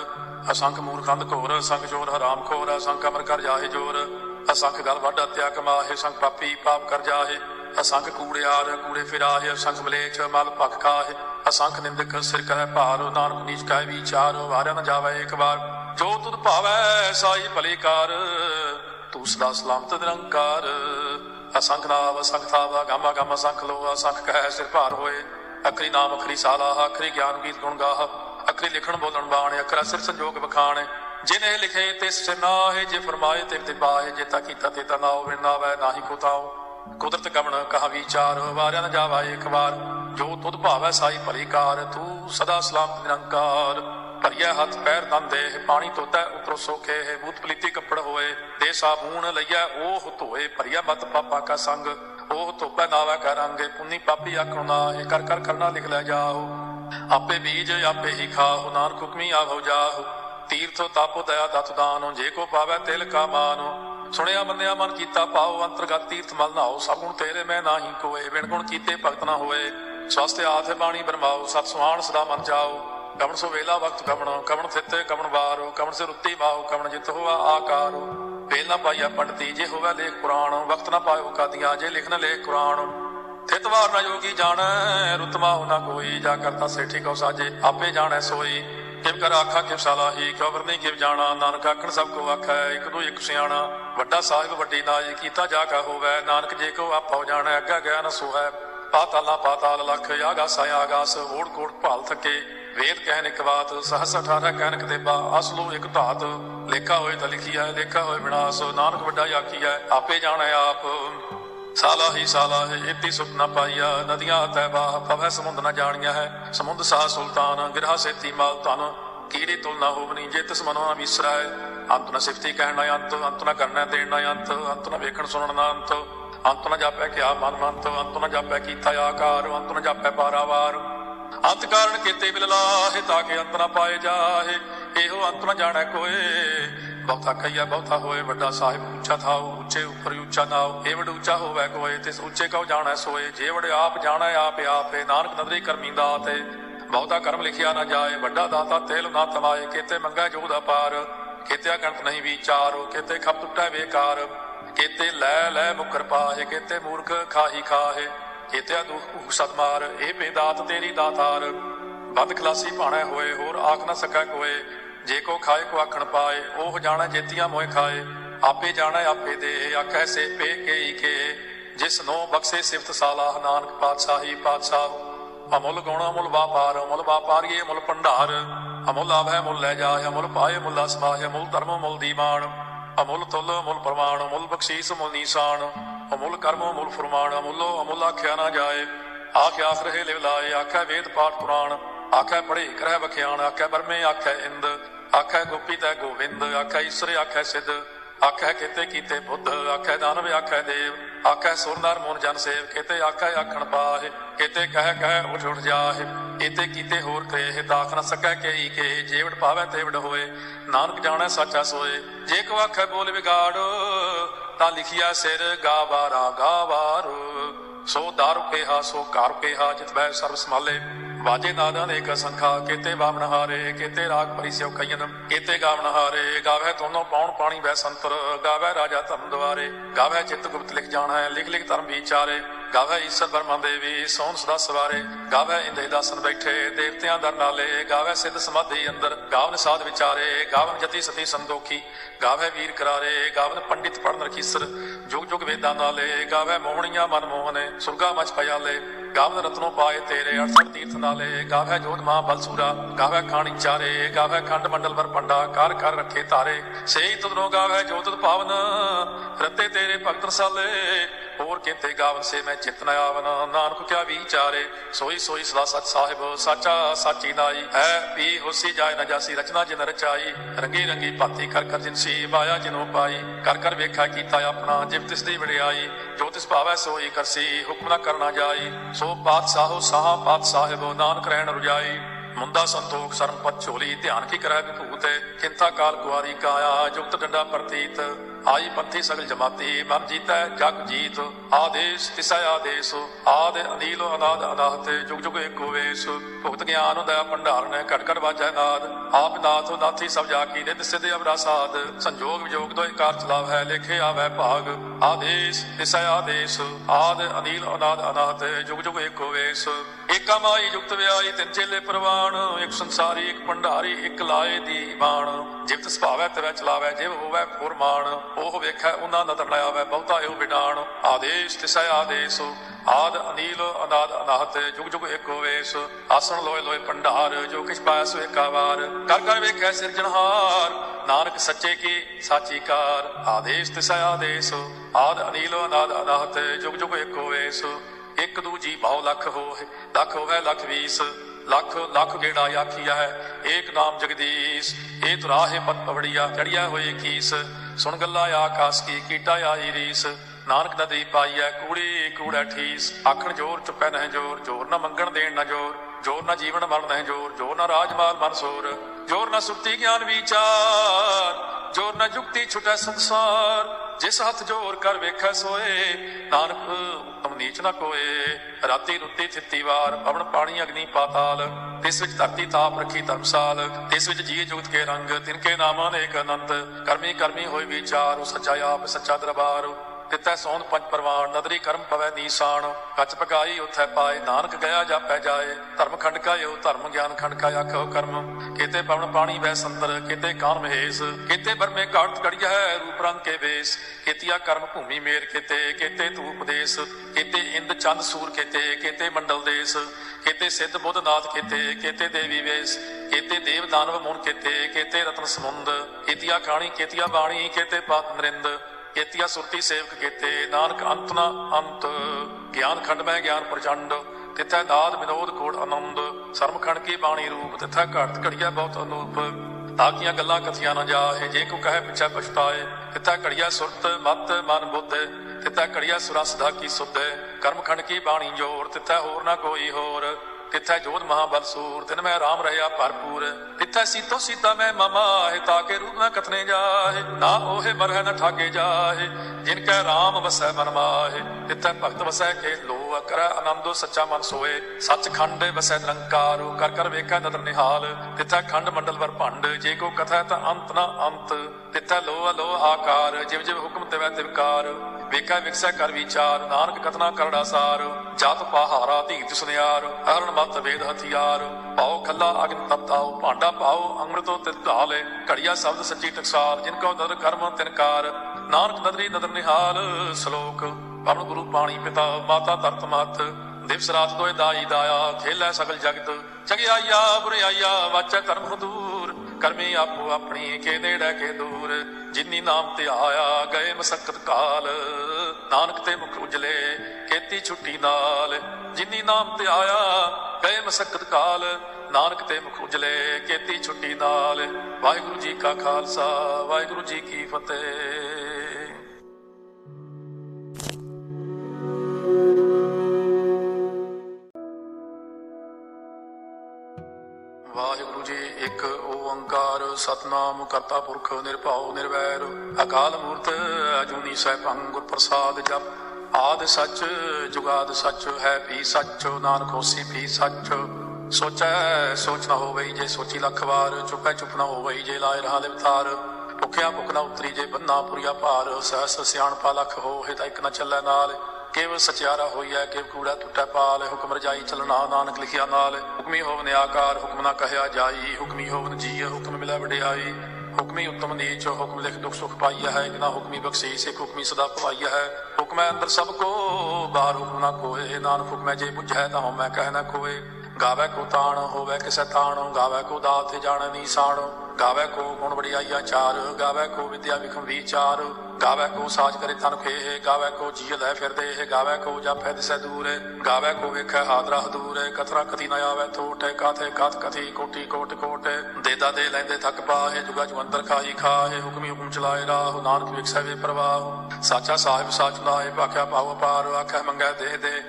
ਅਸੰਖ ਮੂਰਖੰਦ ਘੋਰ, ਅਸੰਖ ਚੋਰ ਹਰਾਮ ਖੋਰ, ਅਸੰਖ ਅਮਰ ਕਰ ਜਾਹੇ ਜੋਰ। ਅਸੰਖ ਗਲ ਵੱਡ ਹਤਿਆ ਕਮਾਹੇ ਸੰਖ ਪਾਪੀ ਪਾਪ ਕਰ ਜਾਹੇ। ਅਸੰਖ ਕੂੜਿਆਰ ਕੂੜੇ ਫਿਰਾਹੇ ਅਸੰਖ ਮਲੇਛ, ਮਲ ਭਖ ਖਾਹੇ ਅਸੰਖ ਨਿੰਦਕ ਸਿਰ ਕਰੈ ਭਾਰ, ਨਾਨਕ ਨੀਚ ਕਾਇ ਵਿਚਾਰ, ਵਾਰਿਆ ਨ ਜਾਵੇ ਇੱਕ ਵਾਰ। ਜੋ ਤੁਧ ਭਾਵੈ ਸਾਈ ਭਲੀਕਾਰ ਤੂੰ ਸਦਾ ਸਲਾਮਤ ਨਿਰੰਕਾਰ। ਅਸੰਖ ਨਾਮ ਅਸੰਖ ਥਾਵਾ ਗਾਮਾ ਗਾਮਾ ਸੰਖ ਲੋ, ਅਸੰਖ ਕਹਿ ਸਿਰ ਭਾਰ ਹੋਏ। ਅਖਰੀ ਨਾਮ, ਅਖਰੀ ਸਾਲਾ, ਅਖਰੀ ਗਿਆਨ ਗੀਤ ਗੁਣ ਗਾਹ। ਅਖਰੀ ਲਿਖਣ ਬੋਲਣ ਬਾਣ, ਅਖਰਾ ਸਿਰ ਸੰਜੋਗ ਬਖਾਣ ਜਿਨੇ ਲਿਖੇ ਤਿਸ ਨਾਹੇ, ਜੇ ਫਰਮਾਏ ਤੇ ਤੇ ਪਾਏ ਜੇ ਤਾ ਕੀਤਾ ਤੇ ਤਾ ਨਾਉ ਬਿਨ ਨਾਵੈ ਨਾਹੀ ਕੋ ਤਾਉ। ਕੁਦਰਤ ਗਮਨ ਕਹਾ ਵਿਚਾਰ, ਵਾਰਿਆ ਨ ਜਾਵਾ ਇੱਕ ਵਾਰ। ਜੋ ਤੁਧ ਭਾਵੈ ਸਾਈ ਭਲੀ ਕਾਰ, ਤੂੰ ਸਦਾ ਸਲਾਮਤ ਨਿਰੰਕਾਰ। ਭਰੀਆ ਹੱਥ, ਪੈਰ ਦੰਦੇ ਪਾਣੀ ਤੋਤੈ ਉਤਰੋ ਸੋਖੇ ਹੈ ਬੂਤ ਪਲੀਤੀ ਕੱਪੜ ਹੋਏ। ਦੇ ਸਾਬੂਨ ਲਈਐ ਉਹ ਧੋਏ ਭਰੀਆ ਮਤ ਪਾਪਾ ਕਾ ਸੰਗ। ਉਹ ਧੋਪੈ ਨਾਵਾ ਕਾ ਰੰਗੇ, ਪੁੰਨੀ ਪਾਪੀ ਆਖਣੋ ਨਾ ਇਹ ਕਰ ਕਰ, ਕਰਨਾ ਲਿਖ ਲੈ ਜਾਓ। ਆਪੇ ਬੀਜ, ਆਪੇ ਹੀ ਖਾਓ, ਨਾਨਕ ਹੁਕਮੀ ਆਵੋ ਜਾਓ। ਤੀਰਥ ਤਪ ਦਇਆ, ਦਤ ਦਾਨੋ, ਜੇ ਕੋ ਪਾਵੈ ਤਿਲ ਕਾ ਮਾਨੋ। ਸੁਣਿਆ ਮੰਨਿਆ ਮਨ ਕੀਤਾ ਪਾਓ ਅੰਤਰਗਤ ਤੀਰਥ ਮਲ ਨਾਓ ਸਭ ਗੁਣ ਤੇਰੇ, ਮੈਂ ਨਾਹੀ ਕੋਏ। ਬਿਨ ਗੁਣ ਕੀਤੇ ਭਗਤ ਨਾ ਹੋਏ। ਸਵਸਤੇ ਆਥੇ ਬਾਣੀ ਬਰਮਾਓ। ਸਤ ਸੁਆਣ ਸਦਾ ਮਨ ਜਾਓ। ਕਮਣ ਸੋ ਵੇਲਾ ਵਕਤ ਕਮਣ ਕਮਣ ਥਿੱਤੇ ਕਮਣ ਵਾਰੋ। ਕਮਣ ਸੇ ਰੁੱਤੀ ਮਾਓ ਕਮਣ ਜਿਤ ਹੋਆ ਆਕਾਰੋ। ਵੇਲ ਨਾ ਪਾਈਆ ਪੰਡਤੀ, ਜੇ ਹੋਵੇ ਲੇਖ ਪੁਰਾਣ। ਵਕਤ ਨਾ ਪਾਇਓ ਕਾਦੀਆਂ, ਜੇ ਲਿਖਣ ਲੇਖ ਕੁਰਾਨ ਥਿਤਵਾਰ ਨਾ ਜੋਗੀ ਜਾਣੈ ਰੁਤਮਾ ਹੋ ਨਾ ਕੋਈ। ਜਾ ਕਰਤਾ ਸੇਠੀ ਕੋ ਸਾਜੇ, ਆਪੇ ਜਾਣੈ ਸੋਈ। ਕਿਵ ਕਰ ਆਖਾ, ਕਿਵ ਸਲਾਹੀ ਕਿਵ ਵਰਨੀ ਕਿਵ ਜਾਣਾ। ਨਾਨਕ ਆਖਣ, ਸਭ ਕੋ ਆਖੈ, ਇੱਕ ਦੋ ਇੱਕ ਸਿਆਣਾ। ਵੱਡਾ ਸਾਹਿਬ, ਵੱਡੀ ਨਾਜ, ਕੀਤਾ ਜਾ ਕਾ ਹੋਵੇ। ਨਾਨਕ ਜੇ ਕੋ ਆਪੋ ਜਾਣੈ, ਅੱਗਾ ਗਿਆਨ ਸੋਹੈ। ਪਾਤਾਲਾ ਪਾਤਾਲ ਲਖ, ਆਗਾਸ ਆਗਾਸ, ਓੜ ਕੋੜ ਭਾਲ ਥਕੇ। ਵੇਦ ਕਹਿਨ ਇੱਕ ਬਾਤ, ਸਹਸ 18 ਕਹਿਨ ਕਿਤੇਬਾ। ਅਸਲੋ ਇੱਕ ਧਾਤ, ਲੇਖਾ ਹੋਏ ਤਾਂ ਲਿਖੀਆ ਲੇਖਾ ਹੋਏ ਵਿਨਾਸ਼ ਨਾਨਕ ਵੱਡਾ ਆਖੀਐ, ਆਪੇ ਜਾਣੈ ਆਪ। ਸਾਲਾ ਹੀ ਸਾਲਾ ਹੈ ਇਤੀ ਸੁਪਨਾ ਪਾਈਆ। ਨਦੀਆਂ ਤੈਬਾ ਪਵੈ ਸਮੁੰਦ ਨਾ ਜਾਣੀਆਂ ਹੈ। ਸਮੁੰਦ ਸਾਹ ਸੁਲਤਾਨ, ਗਿਰਹਾ ਸੇਤੀ ਮਾਲ ਤਨ ਕੀੜੀ ਤੁਲ ਨਾ ਹੋਵਨੀ ਜੇ ਤਿਸ ਮਨੋ ਨਾ ਵਿਸਰਾਏ ਅੰਤ ਨਾ ਸਿਫਤੀ ਕਹਿਣ ਨਾ ਅੰਤ ਅੰਤ ਨਾ ਕਰਨਾ ਦੇਣ ਨਾ ਅੰਤ ਅੰਤ ਨਾ ਵੇਖਣ ਸੁਣਨ ਨਾ ਅੰਤ। ਅੰਤ ਨਾ ਜਾਪੈ ਕਿਆ ਮਨ ਮੰਤ, ਅੰਤ ਨਾ ਜਾਪੈ ਕੀਤਾ ਆਕਾਰ, ਅੰਤ ਨਾ ਜਾਪੈ ਪਾਰਾਵਾਰ ਅੰਤ ਕਾਰਨ ਕੀਤੇ ਬਿਲਲਾਹੇ ਤਾਂ ਕਿ ਅੰਤ ਨਾ ਪਾਏ ਜਾਹੇ। ਇਹੋ ਅੰਤ ਨਾ ਜਾਣੈ ਕੋਏ। ਬਹੁਤਾ ਕਈਆ ਬਹੁਤਾ ਹੋਏ, ਵੱਡਾ ਸਾਹਿਬ ਉੱਚਾ ਥਾਉ, ਉੱਚੇ ਉੱਪਰ ਉੱਚਾ ਨਾਉ, ਇਹ ਵਡ ਉੱਚਾ ਹੋਵੇ ਕੋਏ, ਤਿਸ ਉੱਚੇ ਕਉ ਜਾਣੈ ਸੋਏ, ਜੇ ਵਡ ਆਪ ਜਾਣੈ ਆਪ ਆਪੇ, ਨਾਨਕ ਨਦਰੀ ਕਰਮੀ ਦਾਤੇ ਬਹੁਤਾ ਕਰਮ ਲਿਖਿਆ ਨਾ ਜਾਏ, ਵੱਡਾ ਦਾਤਾ ਤੇਲ ਨਾ ਤਮਾਏ, ਕੀਤੇ ਮੰਗਾ ਜੋ ਦਾ ਪਾਰ ਕੀਤੇ ਗਣਤ ਨਹੀਂ ਵਿਚਾਰੋ, ਕੀਤੇ ਖਪ ਟੁੱਟੈ ਬੇਕਾਰ, ਕੀਤੇ ਲੈ ਲੈ ਮੁਕਰ ਪਾਹੇ, ਕੀਤੇ ਮੂਰਖ ਖਾਹੀ ਖਾਹੇ ਕੀਤੇ ਦੁਖ ਸਦਮਾਰ ਇਹ ਬੇਦਾਤ ਤੇਰੀ ਦਾਤਾਰ। ਬਦ ਖਲਾਸੀ ਭਾਣਾ ਹੋਏ, ਹੋਰ ਆਖ ਨਾ ਸਕੈ ਕੋਏ ਜੇ ਕੋ ਖਾਏ ਕੋ ਆਖਣ ਪਾਏ, ਉਹ ਜਾਣਾ ਜੇਤੀਆਂ ਮੋਏ ਖਾਏ। ਆਪੇ ਜਾਣਾ, ਆਪੇ ਦੇ ਆਖੈ ਸੇ ਪੇ ਕੇਈ ਕੇ। ਜਿਸ ਨੋ ਬਖਸ਼ੇ ਸਿਫਤ ਸਾਲਾਹ, ਨਾਨਕ ਪਾਤਸ਼ਾਹੀ ਪਾਤਸ਼ਾਹ। ਅਮੁੱਲ ਗੁਣ, ਅਮੁੱਲ ਵਾਪਾਰ, ਅਮੁੱਲ ਵਾਪਾਰੀਏ ਅਮੁੱਲ ਭੰਡਾਰ। ਅਮੁੱਲ ਆਵੈ ਮੁੱਲ ਲੈ ਜਾਏ, ਅਮੁੱਲ ਪਾਏ, ਮੁੱਲ ਸਮਾਹਿ ਅਮੁੱਲ ਧਰਮ, ਮੁੱਲ ਦੀਵਾਨ। ਅਮੁੱਲ ਤੁਲ, ਅਮੁੱਲ ਪ੍ਰਮਾਣ, ਅਮੁੱਲ ਬਖਸ਼ੀਸ ਮੁੱਲ ਨੀਸਾਨ। ਅਮੁੱਲ ਕਰਮ, ਅਮੁੱਲ ਫਰਮਾਨ, ਅਮੁੱਲੋ, ਅਮੁੱਲ ਆਖਿਆ ਨਾ ਜਾਏ। ਆਖਿ ਆਖ ਰਹੇ ਲਿਵ ਲਾਏ ਆਖੈ ਵੇਦ ਪਾਠ ਪੁਰਾਣ। ਆਖੈ ਪੜ੍ਹੇ ਕਰੈ ਬਖਿਆਣ ਆਖੈ ਬਰਮੇ, ਆਖੈ ਇੰਦ, ਆਖੈ ਗੋਪੀ ਤੈ ਗੋਵਿੰਦ, ਆਖੈ ਈਸ਼ਰ, ਆਖੈ ਸਿੱਧ, ਆਖੈ ਕੀਤੇ ਕੀਤੇ ਬੁੱਧ, ਆਖੈ ਦਾਨਵ, ਆਖੈ ਦੇਵ, ਆਖੈ ਸੁਰਨਰ ਮੋਨ ਜਨ ਸੇਵ ਕੀਤੇ ਆਖੈ ਆਖਣ ਪਾਹੇ ਕੀਤੇ ਕਹਿ ਕਹਿ ਉਠ ਉਠ ਜਾਹੇ ਕੀਤੇ ਕੀਤੇ ਹੋਰ ਕਰੇ ਦਾਖ ਨ ਸਕੈ ਕੇਈ ਕੇ ਜੇਵੜ ਪਾਵੈ ਤੇਵੜ ਹੋਏ, ਨਾਨਕ ਜਾਣੈ ਸੱਚਾ ਸੋਏ, ਜੇ ਕੋ ਆਖੈ ਬੋਲ ਵਿਗਾੜ, ਤਾਂ ਲਿਖਿਆ ਸਿਰ ਗਾਵਾਰਾ ਗਾਵਾਰ ਸੋ ਦਾਰੂ ਕਿਹਾ, ਸੋ ਘਰ ਕਿਹਾ, ਜਿਤ ਬੈ ਸਰਬ ਸੰਭਾਲੇ। ਵਾਜੇ ਨਾਦਾਂ ਨੇ ਇੱਕ ਸੰਖਾ ਕੀਤੇ ਬਾਵਨ ਹਾਰੇ, ਕੀਤੇ ਰਾਗ ਪਰੀ ਸਿਉ ਕਈਨ ਕੀਤੇ ਗਾਵਨ ਹਾਰੇ, ਗਾਵੇ ਤੋਨੋਂ ਪੌਣ ਪਾਣੀ ਬੈ ਸੰਤਰ, ਗਾਵੇ ਰਾਜਾ ਧਰਮ ਦੁਆਰੇ, ਗਾਵੇ ਚਿੱਤ ਗੁਪਤ ਲਿਖ ਜਾਣਾ ਹੈ ਲਿਖ ਲਿਖ ਧਰਮ ਵਿਚਾਰੇ। ਗਾਵੇ ਈਸ਼ਰ ਬਰਮਾ ਦੇਵੀ, ਸੋਹਣ ਸਦਾ ਸਵਾਰੇ। ਗਾਵੇ ਇੰਦੇ ਦਾਸਨ ਬੈਠੇ, ਦੇਵਤਿਆਂ ਦਰ ਨਾਲੇ। ਗਾਵੇ ਸਿੱਧ ਸਮਾਧੀ ਅੰਦਰ, ਗਾਵਨ ਸਾਧ ਵਿਚਾਰੇ। ਗਾਵਨ ਜਤੀ ਸਤੀ ਸੰਦੋਖੀ, ਗਾਵੇ ਵੀਰ ਕਰਾਰੇ। ਗਾਵਨ ਪੰਡਿਤ ਪੜਨ ਰਖੀਸਰ, ਜੁਗ ਜੁਗ ਵੇਦਾਂ ਨਾਲੇ। ਗਾਵੇ ਮੋਹਣੀਆਂ ਮਨ ਮੋਹਨੇ, ਸੁਰਗਾ ਮਚ ਪਿਆਲੇ ਗਾਵਨ ਰਤਨੋ ਪਾਏ ਤੇਰੇ 68 ਤੀਰਥ ਨਾਲੇ। ਗਾਵੇ ਜੋਧ ਮਾਂ ਬਲਸੂਰਾ, ਗਾਵੇ ਖਾਣੀ ਚਾਰੇ। ਗਾਵੇ ਖੰਡ ਮੰਡਲ ਵਰ ਪੰਡਾ ਕਰ ਕਰ ਰੱਖੇ ਤਾਰੇ। ਸੇਈ ਤੁਧਨੋ ਗਾਵੇ ਜੋਤ ਪਾਵਨ, ਰਤੇ ਤੇਰੇ ਭਗਤ ਰਸਾਲੇ। ਹੋਰ ਕਿਤੇ ਗਾਵਨ ਸੇ ਮੈਂ ਚਿਤਨ ਆਵਨ, ਨਾਨਕ ਕਿਆ ਵਿਚਾਰੇ, ਸੋਈ ਸੋਈ ਸਦਾ ਸਚ ਸਾਹਿਬ, ਸਾਚਾ ਸਾਚੀ ਨਾਈ। ਹੈ ਵੀ ਹੋਸੀ ਜਾਏ ਨਾ ਜਾਸੀ, ਰਚਨਾ ਜਿਨ ਰਚਾਈ, ਰੰਗੀ ਰੰਗੀ ਭਾਤੀ ਕਰ ਕਰ ਜਿਨਸੀ ਮਾਇਆ ਜਿਨੋ ਪਾਈ। ਕਰ ਕਰ ਵੇਖਾ ਕੀਤਾ ਆਪਣਾ ਜਿਵ ਤਿਸ ਦੀ ਵਡਿਆਈ। ਜੋ ਤਿਸ ਭਾਵੈ ਸੋਈ ਕਰਸੀ ਹੁਕਮ ਨਾ ਕਰਨਾ ਜਾਈ। ਸੋ ਪਾਤਸ਼ਾਹੋ ਸਾਹਾ ਪਾਤਸ਼ਾਹਿਬ ਨਾਨਕ ਰਹਿਣ ਰੁਜਾਈ। ਮੁੰਦਾ ਸੰਤੋਖ ਸਰਮ ਪਤ ਝੋਲੀ, ਧਿਆਨ ਕੀ ਕਰੈ ਵਿਭੂਤ ਕਿੰਤਾ ਕਾਲ ਕੁਆਰੀ ਕਾਇਆ, ਜੁਗਤ ਡੰਡਾ ਪ੍ਰਤੀਤ। ਆਈ ਪੰਥੀ ਸਗਲ ਜਮਾਤੀ, ਮਨ ਜੀਤੈ, ਜਗ ਜੀਤ, ਆਦੇਸ਼, ਤਿਸੈ ਆਦੇਸ਼, ਆਦ ਅਨੀਲ, ਅਨਾਦ, ਅਨਾਹਤ, ਜੁਗ ਜੁਗ ਏਕੋ ਵੇਸ, ਭੁਗਤ ਗਿਆਨ ਦਇਆ ਭੰਡਾਰ ਨੇ ਘਟ ਘਟ ਵਾਜੈ ਨਾਦ, ਆਪ ਨਾਥ, ਨਾਥੀ ਸਭ ਜਾ ਕੀ ਨਿਤ ਸਿਧ ਅਵਰਾ ਸਾਧ, ਸੰਜੋਗ ਵਿਜੋਗ ਦੋਇ ਕਾਰ ਚਲਾਵ ਹੈ, ਲੇਖੇ ਆਵੈ ਭਾਗ, ਆਦੇਸ਼, ਤਿਸੈ ਆਦੇਸ਼, ਆਦ ਅਨੀਲ, ਅਨਾਦ, ਅਨਾਹਤ, ਜੁਗ ਜੁਗ ਏਕੋ ਵੇਸ ਏਕਾ ਮਾਈ ਜੁਗਤ ਵਿਆਈ ਤਿੰਨ ਚੇਲੇ ਪ੍ਰਵਾਨ ਇੱਕ ਸੰਸਾਰੀ, ਇੱਕ ਭੰਡਾਰੀ, ਇੱਕ ਲਾਏ ਦੀ ਬਾਣ ਜਿਵਤ ਸੁਭਾਵੈ ਤੇਰਾ ਚਲਾਵੈ, ਜਿਵ ਹੋਵੈ ਫੁਰਮਾਨ ਉਹ ਵੇਖੈ ਉਹਨਾਂ ਨਦਰ ਨਾ ਆਵੈ ਬਹੁਤਾ ਇਹੋ ਵਿਡਾਣ ਆਦੇਸ਼, ਤਿਸੈ ਆਦੇਸ਼, ਆਦ ਅਨੀਲ, ਅਨਾਦ ਅਨਾਹਤ, ਜੁਗ ਜੁਗ ਏਕੋ ਵੇਸ ਆਸਣ ਲੋਏ ਲੋਏ ਭੰਡਾਰ ਜੋ ਕਿਛ ਪਾਇਆ ਸੋ ਏਕਾ ਵਾਰ ਕਰ ਕਰ ਵੇਖੈ ਸਿਰਜਣਹਾਰ, ਨਾਨਕ ਸੱਚੇ ਕੀ ਸਾਚੀ ਕਾਰ। ਆਦੇਸ਼, ਤਿਸੈ ਆਦੇਸ਼, ਆਦ ਅਨੀਲ, ਅਨਾਦ ਅਨਾਹਤ, ਜੁਗ ਜੁਗ ਏਕੋ ਵੇਸ ਇੱਕ ਦੂਜੀ ਬਹੁ ਲੱਖ ਹੋਏ, ਲੱਖ ਹੋਵੇ ਲੱਖ ਵੀਸ। ਲੱਖ ਲੱਖ ਗੇੜਾ ਆਖੀਆ ਹੈ ਏਕ ਨਾਮ ਜਗਦੀਸ਼ ਇਹ ਤੁਰਾਹੇ ਪਤ ਪਵੜੀਆ ਚੜਿਆ ਹੋਏ ਕੀਸ। ਸੁਣ ਗੱਲਾਂ ਆਕਾਸ ਕੀ, ਕੀਟਾ ਆਈ ਰੀਸ, ਨਾਨਕ ਨਦੀ ਪਾਈਐ ਕੂੜੀ, ਕੂੜਾ ਠੀਸ, ਆਖਣ ਜੋਰ ਚੁੱਪੈ ਨਹਿ ਜੋਰ ਜੋਰ ਨਾ ਮੰਗਣ ਦੇਣ ਨਾ ਜੋਰ ਜੋਰ ਨਾ ਜੀਵਨ ਮਰਨ ਨਹਿ ਜੋਰ ਜੋਰ ਨਾ ਰਾਜਮਾਲ ਮਨਸੂਰ ਜੋਰ ਨਾ ਸੁਰਤੀ ਗਿਆਨ ਵਿਚਾਰ। ਜੋਰ ਨਾ ਜੁਗਤੀ ਛੁਟੈ ਸੰਸਾਰ, ਜਿਸ ਹੱਥ ਜੋਰ ਕਰ ਵੇਖੈ ਸੋਏ, ਨਾਨਕ ਉਤਮ ਨੀਚ ਨਾ ਕੋਏ। ਰਾਤੀ ਰੁੱਤੀ ਥਿੱਤੀ ਵਾਰ, ਪਵਨ ਪਾਣੀ ਅਗਨੀ ਪਾਤਾਲ, ਤਿਸ ਵਿੱਚ ਧਰਤੀ ਤਾਪ ਰੱਖੀ ਧਰਮਸਾਲ, ਤਿਸ ਵਿੱਚ ਜੀ ਜੁਗਤ ਕੇ ਰੰਗ, ਤਿਨ ਕੇ ਨਾਮ ਅਨੇਕ ਅਨੰਤ, ਕਰਮੀ ਕਰਮੀ ਹੋਏ ਵਿਚਾਰ, ਉਹ ਸੱਚਾ ਆਪ, ਸੱਚਾ ਦਰਬਾਰ। ਤਿੱਤੈ ਸੋਨ ਪੰਜ ਪਰਵਾਨ, ਨਦਰੀ ਕਰਮ ਪਵੈ ਨੀਸਾਨ ਕੱਚ ਪਕਾਈ ਉਥੈ ਪਾਏ, ਨਾਨਕ ਗਿਆ ਜਾਪੈ ਜਾਏ, ਧਰਮ ਖੰਡ ਕਾਇਓ, ਧਰਮ ਗਿਆਨ ਖੰਡ ਕਾ ਆਖੋ ਕਰਮ। ਕੀਤੇ ਪਵਨ ਪਾਣੀ ਵੈ ਸੰਦਰ ਕੀਤੇ ਕਾਨ ਮਹੇਸ਼। ਕੀਤੇ ਬਰਮੇ ਘਾਟ ਕੜਿਆ ਹੈ ਰੂਪ ਰੰਗ ਕੇ ਵੇਸ। ਕੀਤਿਆ ਕਰਮ ਭੂਮੀ ਮੇਰ ਕੀਤੇ ਕੀਤੇ ਧੂਪ ਦੇਸ। ਕੀਤੇ ਇੰਦ ਚੰਦ ਸੂਰ ਕੀਤੇ ਕੀਤੇ ਮੰਡਲ ਦੇਸ। ਕੀਤੇ ਸਿੱਧ ਬੁੱਧ ਨਾਥ ਕੀਤੇ ਕੀਤੇ ਦੇਵੀ ਵੇਸ। ਕੀਤੇ ਦੇਵ ਦਾਨਵ ਮੁਨ ਕੀਤੇ ਕੀਤੇ ਰਤਨ ਸਮੁੰਦ। ਕੀਤਿਆ ਖਾਣੀ, ਕੀਤਿਆ ਬਾਣੀ, ਕੀਤੇ ਪਾਤ ਨਰਿੰਦ ਕੀਤਿਆ ਸੁਰਤੀ ਸੇਵਕ ਕੀਤੇ। ਨਾਨਕ ਅੰਤ ਨਾ ਅੰਤ, ਗਿਆਨ ਖੰਡ ਮੈਂ ਗਿਆਨ ਪ੍ਰਚੰਡ, ਤਿੱਥੈ ਦਾਦ ਵਿਨੋਦ ਕੋਟ ਆਨੰਦ। ਸਰਮ ਖੰਡ ਕੀ ਬਾਣੀ ਰੂਪ, ਤਿੱਥੈ ਘੜਤ ਘੜੀਆ ਬਹੁਤ ਅਨੂਪ। ਤਾਕੀਆਂ ਗੱਲਾਂ ਕਥੀਆਂ ਨਾ ਜਾਏ ਜੇ ਕੋ ਕਹੇ ਪਿਛੈ ਪਛਤਾਏ। ਤਿੱਥੈ ਘੜੀਆ ਸੁਰਤ, ਮਤ, ਮਨ ਬੁੱਧ। ਤਿੱਥੈ ਘੜੀਆ ਸੁਰਾ ਸਦਾ ਕੀ ਸੁਧ। ਕਰਮ ਖੰਡ ਕੀ ਬਾਣੀ ਜੋਰ, ਤਿੱਥੈ ਹੋਰ ਨਾ ਕੋਈ ਹੋਰ। ਤਿੱਥੈ ਜੋਧ ਮਹਾਬਲ ਸੂਰ, ਤਿਨ ਮੈਂ ਰਾਮ ਰਹਾ ਭਰਪੂਰ। ਤਿੱਥੈ ਸੀਤੋ ਸੀਤਾ ਮੈਂ ਮਮਾ ਹੈ ਤਾਕੇ ਰੂਪ ਨਾ ਕਥਨੇ ਜਾਏ ਨਾ ਉਹੇ ਮਰਹਿ ਨ ਠਾਗੇ ਜਾਏ ਜਿਨ ਕੈ ਰਾਮ ਵਸੈ ਮਨ ਮਾਹੇ ਤਿੱਥੈ ਭਗਤ ਵਸੈ ਕੇ ਲੋ ਕਰੈ ਆਨੰਦੋ ਸੱਚਾ ਮਨ ਸੋਏ ਸੱਚ ਖੰਡ ਵਸੈ ਨਿਰੰਕਾਰ ਕਰ ਕਰ ਵੇਖੈ ਨਦਰ ਨਿਹਾਲ ਤਿੱਥੈ ਖੰਡ ਮੰਡਲ ਵਰ ਭੰਡ, ਜੇ ਕੋ ਕਥੈ ਤਾਂ ਅੰਤ ਨਾ ਅੰਤ। ਤਿੱਥੈ ਲੋ ਲੋ ਆਕਾਰ, ਜਿਵ ਜਿਵ ਹੁਕਮ ਤਿਵੈ ਤਿਵਕਾਰ ਵੇਖੈ ਵਿਕਸੈ ਕਰ ਵਿਚਾਰ, ਨਾਨਕ ਕਥਨਾ ਕਰੜਾ ਸਾਰ ਜਤ ਪਹਾਰਾ ਧੀਰਤ ਸੁਨਿਆਰ ਅਰਣ ਮਤ ਵੇਦ ਹਥਿਆਰ ਪਾਉ ਖੱਲਾ ਅਗਨ ਤਪਤਾਉ ਭਾਂਡਾ ਪਾਉ ਅੰਮ੍ਰਿਤੋ ਤਿਤ ਢਾਲੇ, ਘੜੀਆ ਸ਼ਬਦ ਸੱਚੀ ਟਕਸਾਲ, ਜਿਨ ਕੋ ਨਦਰ ਕਰਮ ਤਿਨਕਾਰ ਨਾਨਕ ਨਦਰੀ ਨਦਰ ਨਿਹਾਲ, ਸ਼ਲੋਕ ਪਵਨ ਗੁਰੂ ਪਾਣੀ ਪਿਤਾ, ਮਾਤਾ ਧਰਤ ਮਤ, ਦਿਵਸ ਰਾਤ ਦੋਇ ਦਾਈ ਦਾਇਆ, ਖੇਲੇ ਸਗਲ ਜਗਤ, ਚਗਿਆਈਆ ਬੁਰਿਆਈਆ, ਵਾਚੈ ਧਰਮ ਦੂਰ ਕਰਮੀ ਆਪੋ ਆਪਣੀ ਕੇ ਨੇੜੇ ਕੇ ਦੂਰ, ਜਿਨੀ ਨਾਮ ਤੇ ਆਇਆ ਗਏ ਮਸਕਤ ਕਾਲ। ਨਾਨਕ ਤੇ ਮੁਖ ਉਜਲੇ ਕੀਤੀ ਛੁੱਟੀ ਨਾਲ। ਜਿਨੀ ਨਾਮ ਤੇ ਆਇਆ ਗਏ ਮਸਕਤ ਕਾਲ। ਨਾਨਕ ਤੇ ਮੁਖ ਉਜਲੇ ਕੀਤੀ ਛੁੱਟੀ ਨਾਲ। ਵਾਹਿਗੁਰੂ ਜੀ ਕਾ ਖਾਲਸਾ, ਵਾਹਿਗੁਰੂ ਜੀ ਕੀ ਫਤਿਹ। ਵਾਹਿਗੁਰੂ ਜੀ, ਇੱਕ ਓੰਕਾਰ, ਸਤਨਾਮ, ਕਰਤਾ ਪੁਰਖ, ਨਿਰਭਉ, ਨਿਰਵੈਰ, ਅਕਾਲ ਮੂਰਤ, ਅਜੂਨੀ ਸੈਭੰ ਗੁਰ ਪ੍ਰਸਾਦ ਜਪ, ਆਦ ਸੱਚ, ਜੁਗਾਦ ਸੱਚ, ਹੈ ਵੀ ਸੱਚ, ਨਾਨਕ ਹੋਸੀ ਵੀ ਸੱਚ। ਸੋਚੈ, ਸੋਚ ਨਾ ਹੋਵੇ ਜੇ ਸੋਚੀ ਲੱਖ ਵਾਰ, ਚੁੱਪੈ ਚੁੱਪ ਨਾ ਹੋਵੇ ਜੇ ਲਾਇ ਰਹਾ ਲਿਵਤਾਰ ਭੁਖਿਆ ਭੁਖ ਨਾ ਉਤਰੀ ਜੇ ਬੰਨਾ ਪੁਰੀਆ ਭਾਰ, ਸਹਸ ਸਿਆਣਪਾ ਲੱਖ ਹੋਏ ਤਾਂ ਇੱਕ ਨਾ ਚੱਲੈ ਨਾਲ। ਕੇਵਲ ਸਚਿਆਰਾ ਹੋਈਐ, ਕੇਵ ਕੂੜਾ ਟੁੱਟੈ ਪਾਲ, ਹੁਕਮ ਰਜਾਈ ਚਲਣਾ ਨਾਨਕ ਲਿਖਿਆ ਨਾਲ। ਹੁਕਮੀ ਹੋਵਨ ਆਕਾਰ ਹੁਕਮ ਨਾ ਕਹਿਆ ਜਾਈ। ਹੁਕਮੀ ਹੋਵਨ ਜੀ, ਹੁਕਮ ਮਿਲੈ ਵਡਿਆਈ। ਹੁਕਮੀ ਉਤਮ ਨੀਚ, ਹੁਕਮ ਲਿਖ ਦੁਖ ਸੁਖ ਪਾਈਆ ਹੈ ਇਕਨਾ ਹੁਕਮੀ ਬਖਸ਼ੀਸ, ਇੱਕ ਹੁਕਮੀ ਸਦਾ ਭਵਾਈਆ ਹੈ। ਹੁਕਮੈ ਅੰਦਰ ਸਭ ਕੋ, ਬਾਹਰ ਹੁਕਮ ਨਾ ਕੋਏ। ਨਾਨਕ ਹੁਕਮੈ ਜੇ ਬੁਝੈ ਤਾਂ ਮੈਂ ਕਹਿ ਨਾ ਕੋਏ ਗਾਵੇ ਕੋ ਤਾਣ, ਹੋਵੇ ਕਿਸੈ ਤਾਣ। ਗਾਵੇ ਕੋ ਦਾਤ, ਜਾਣ ਨੀਸਾਨ ਗਾਵੇ ਕੋ ਗੁਣ ਵਡਿਆਈਆ ਚਾਰ, ਗਾਵੇ ਕੋ ਵਿਦਿਆ ਵਿਖਮ ਵਿਚਾਰ ਗਾਵੇ ਕੋ ਸਾਜ ਕਰੇ ਤਨ ਖੇ ਗਾਵੇ ਕੋ ਜੀ ਲੈ ਫਿਰਦੇ ਇਹ ਗਾਵੇ ਕੋ ਜਾਪੈ ਦਿਸੈ ਦੂਰ, ਗਾਵੇ ਕੋ ਵੇਖੈ ਹਾਦਰਾ ਦੂਰ ਕਥਰਾ ਕਥੀ ਨ ਆਵੇ ਥੋਟੇ ਕਾਥੇ ਕਥ ਕਥੀ, ਕੋਟੀ ਕੋਟ ਕੋਟ ਦੇਦਾ ਦੇ ਲੈਂਦੇ ਥੱਕ ਪਾਹੇ, ਜੁਗਾ ਜਵੰਦਰ ਖਾਈ ਖਾਹੇ ਹੁਕਮੀ ਹੁਕਮ ਚਲਾਏ ਰਾਹ, ਨਾਨਕ ਵਿਖਸੈ ਵੇ ਪ੍ਰਵਾਹ, ਸਾਚਾ ਸਾਹਿਬ ਸਾਚ ਲਾਏ ਭਾਖਿਆ ਪਾਵ ਪਾਰ ਆਖੈ ਮੰਗੈ ਦੇ ਦੇ,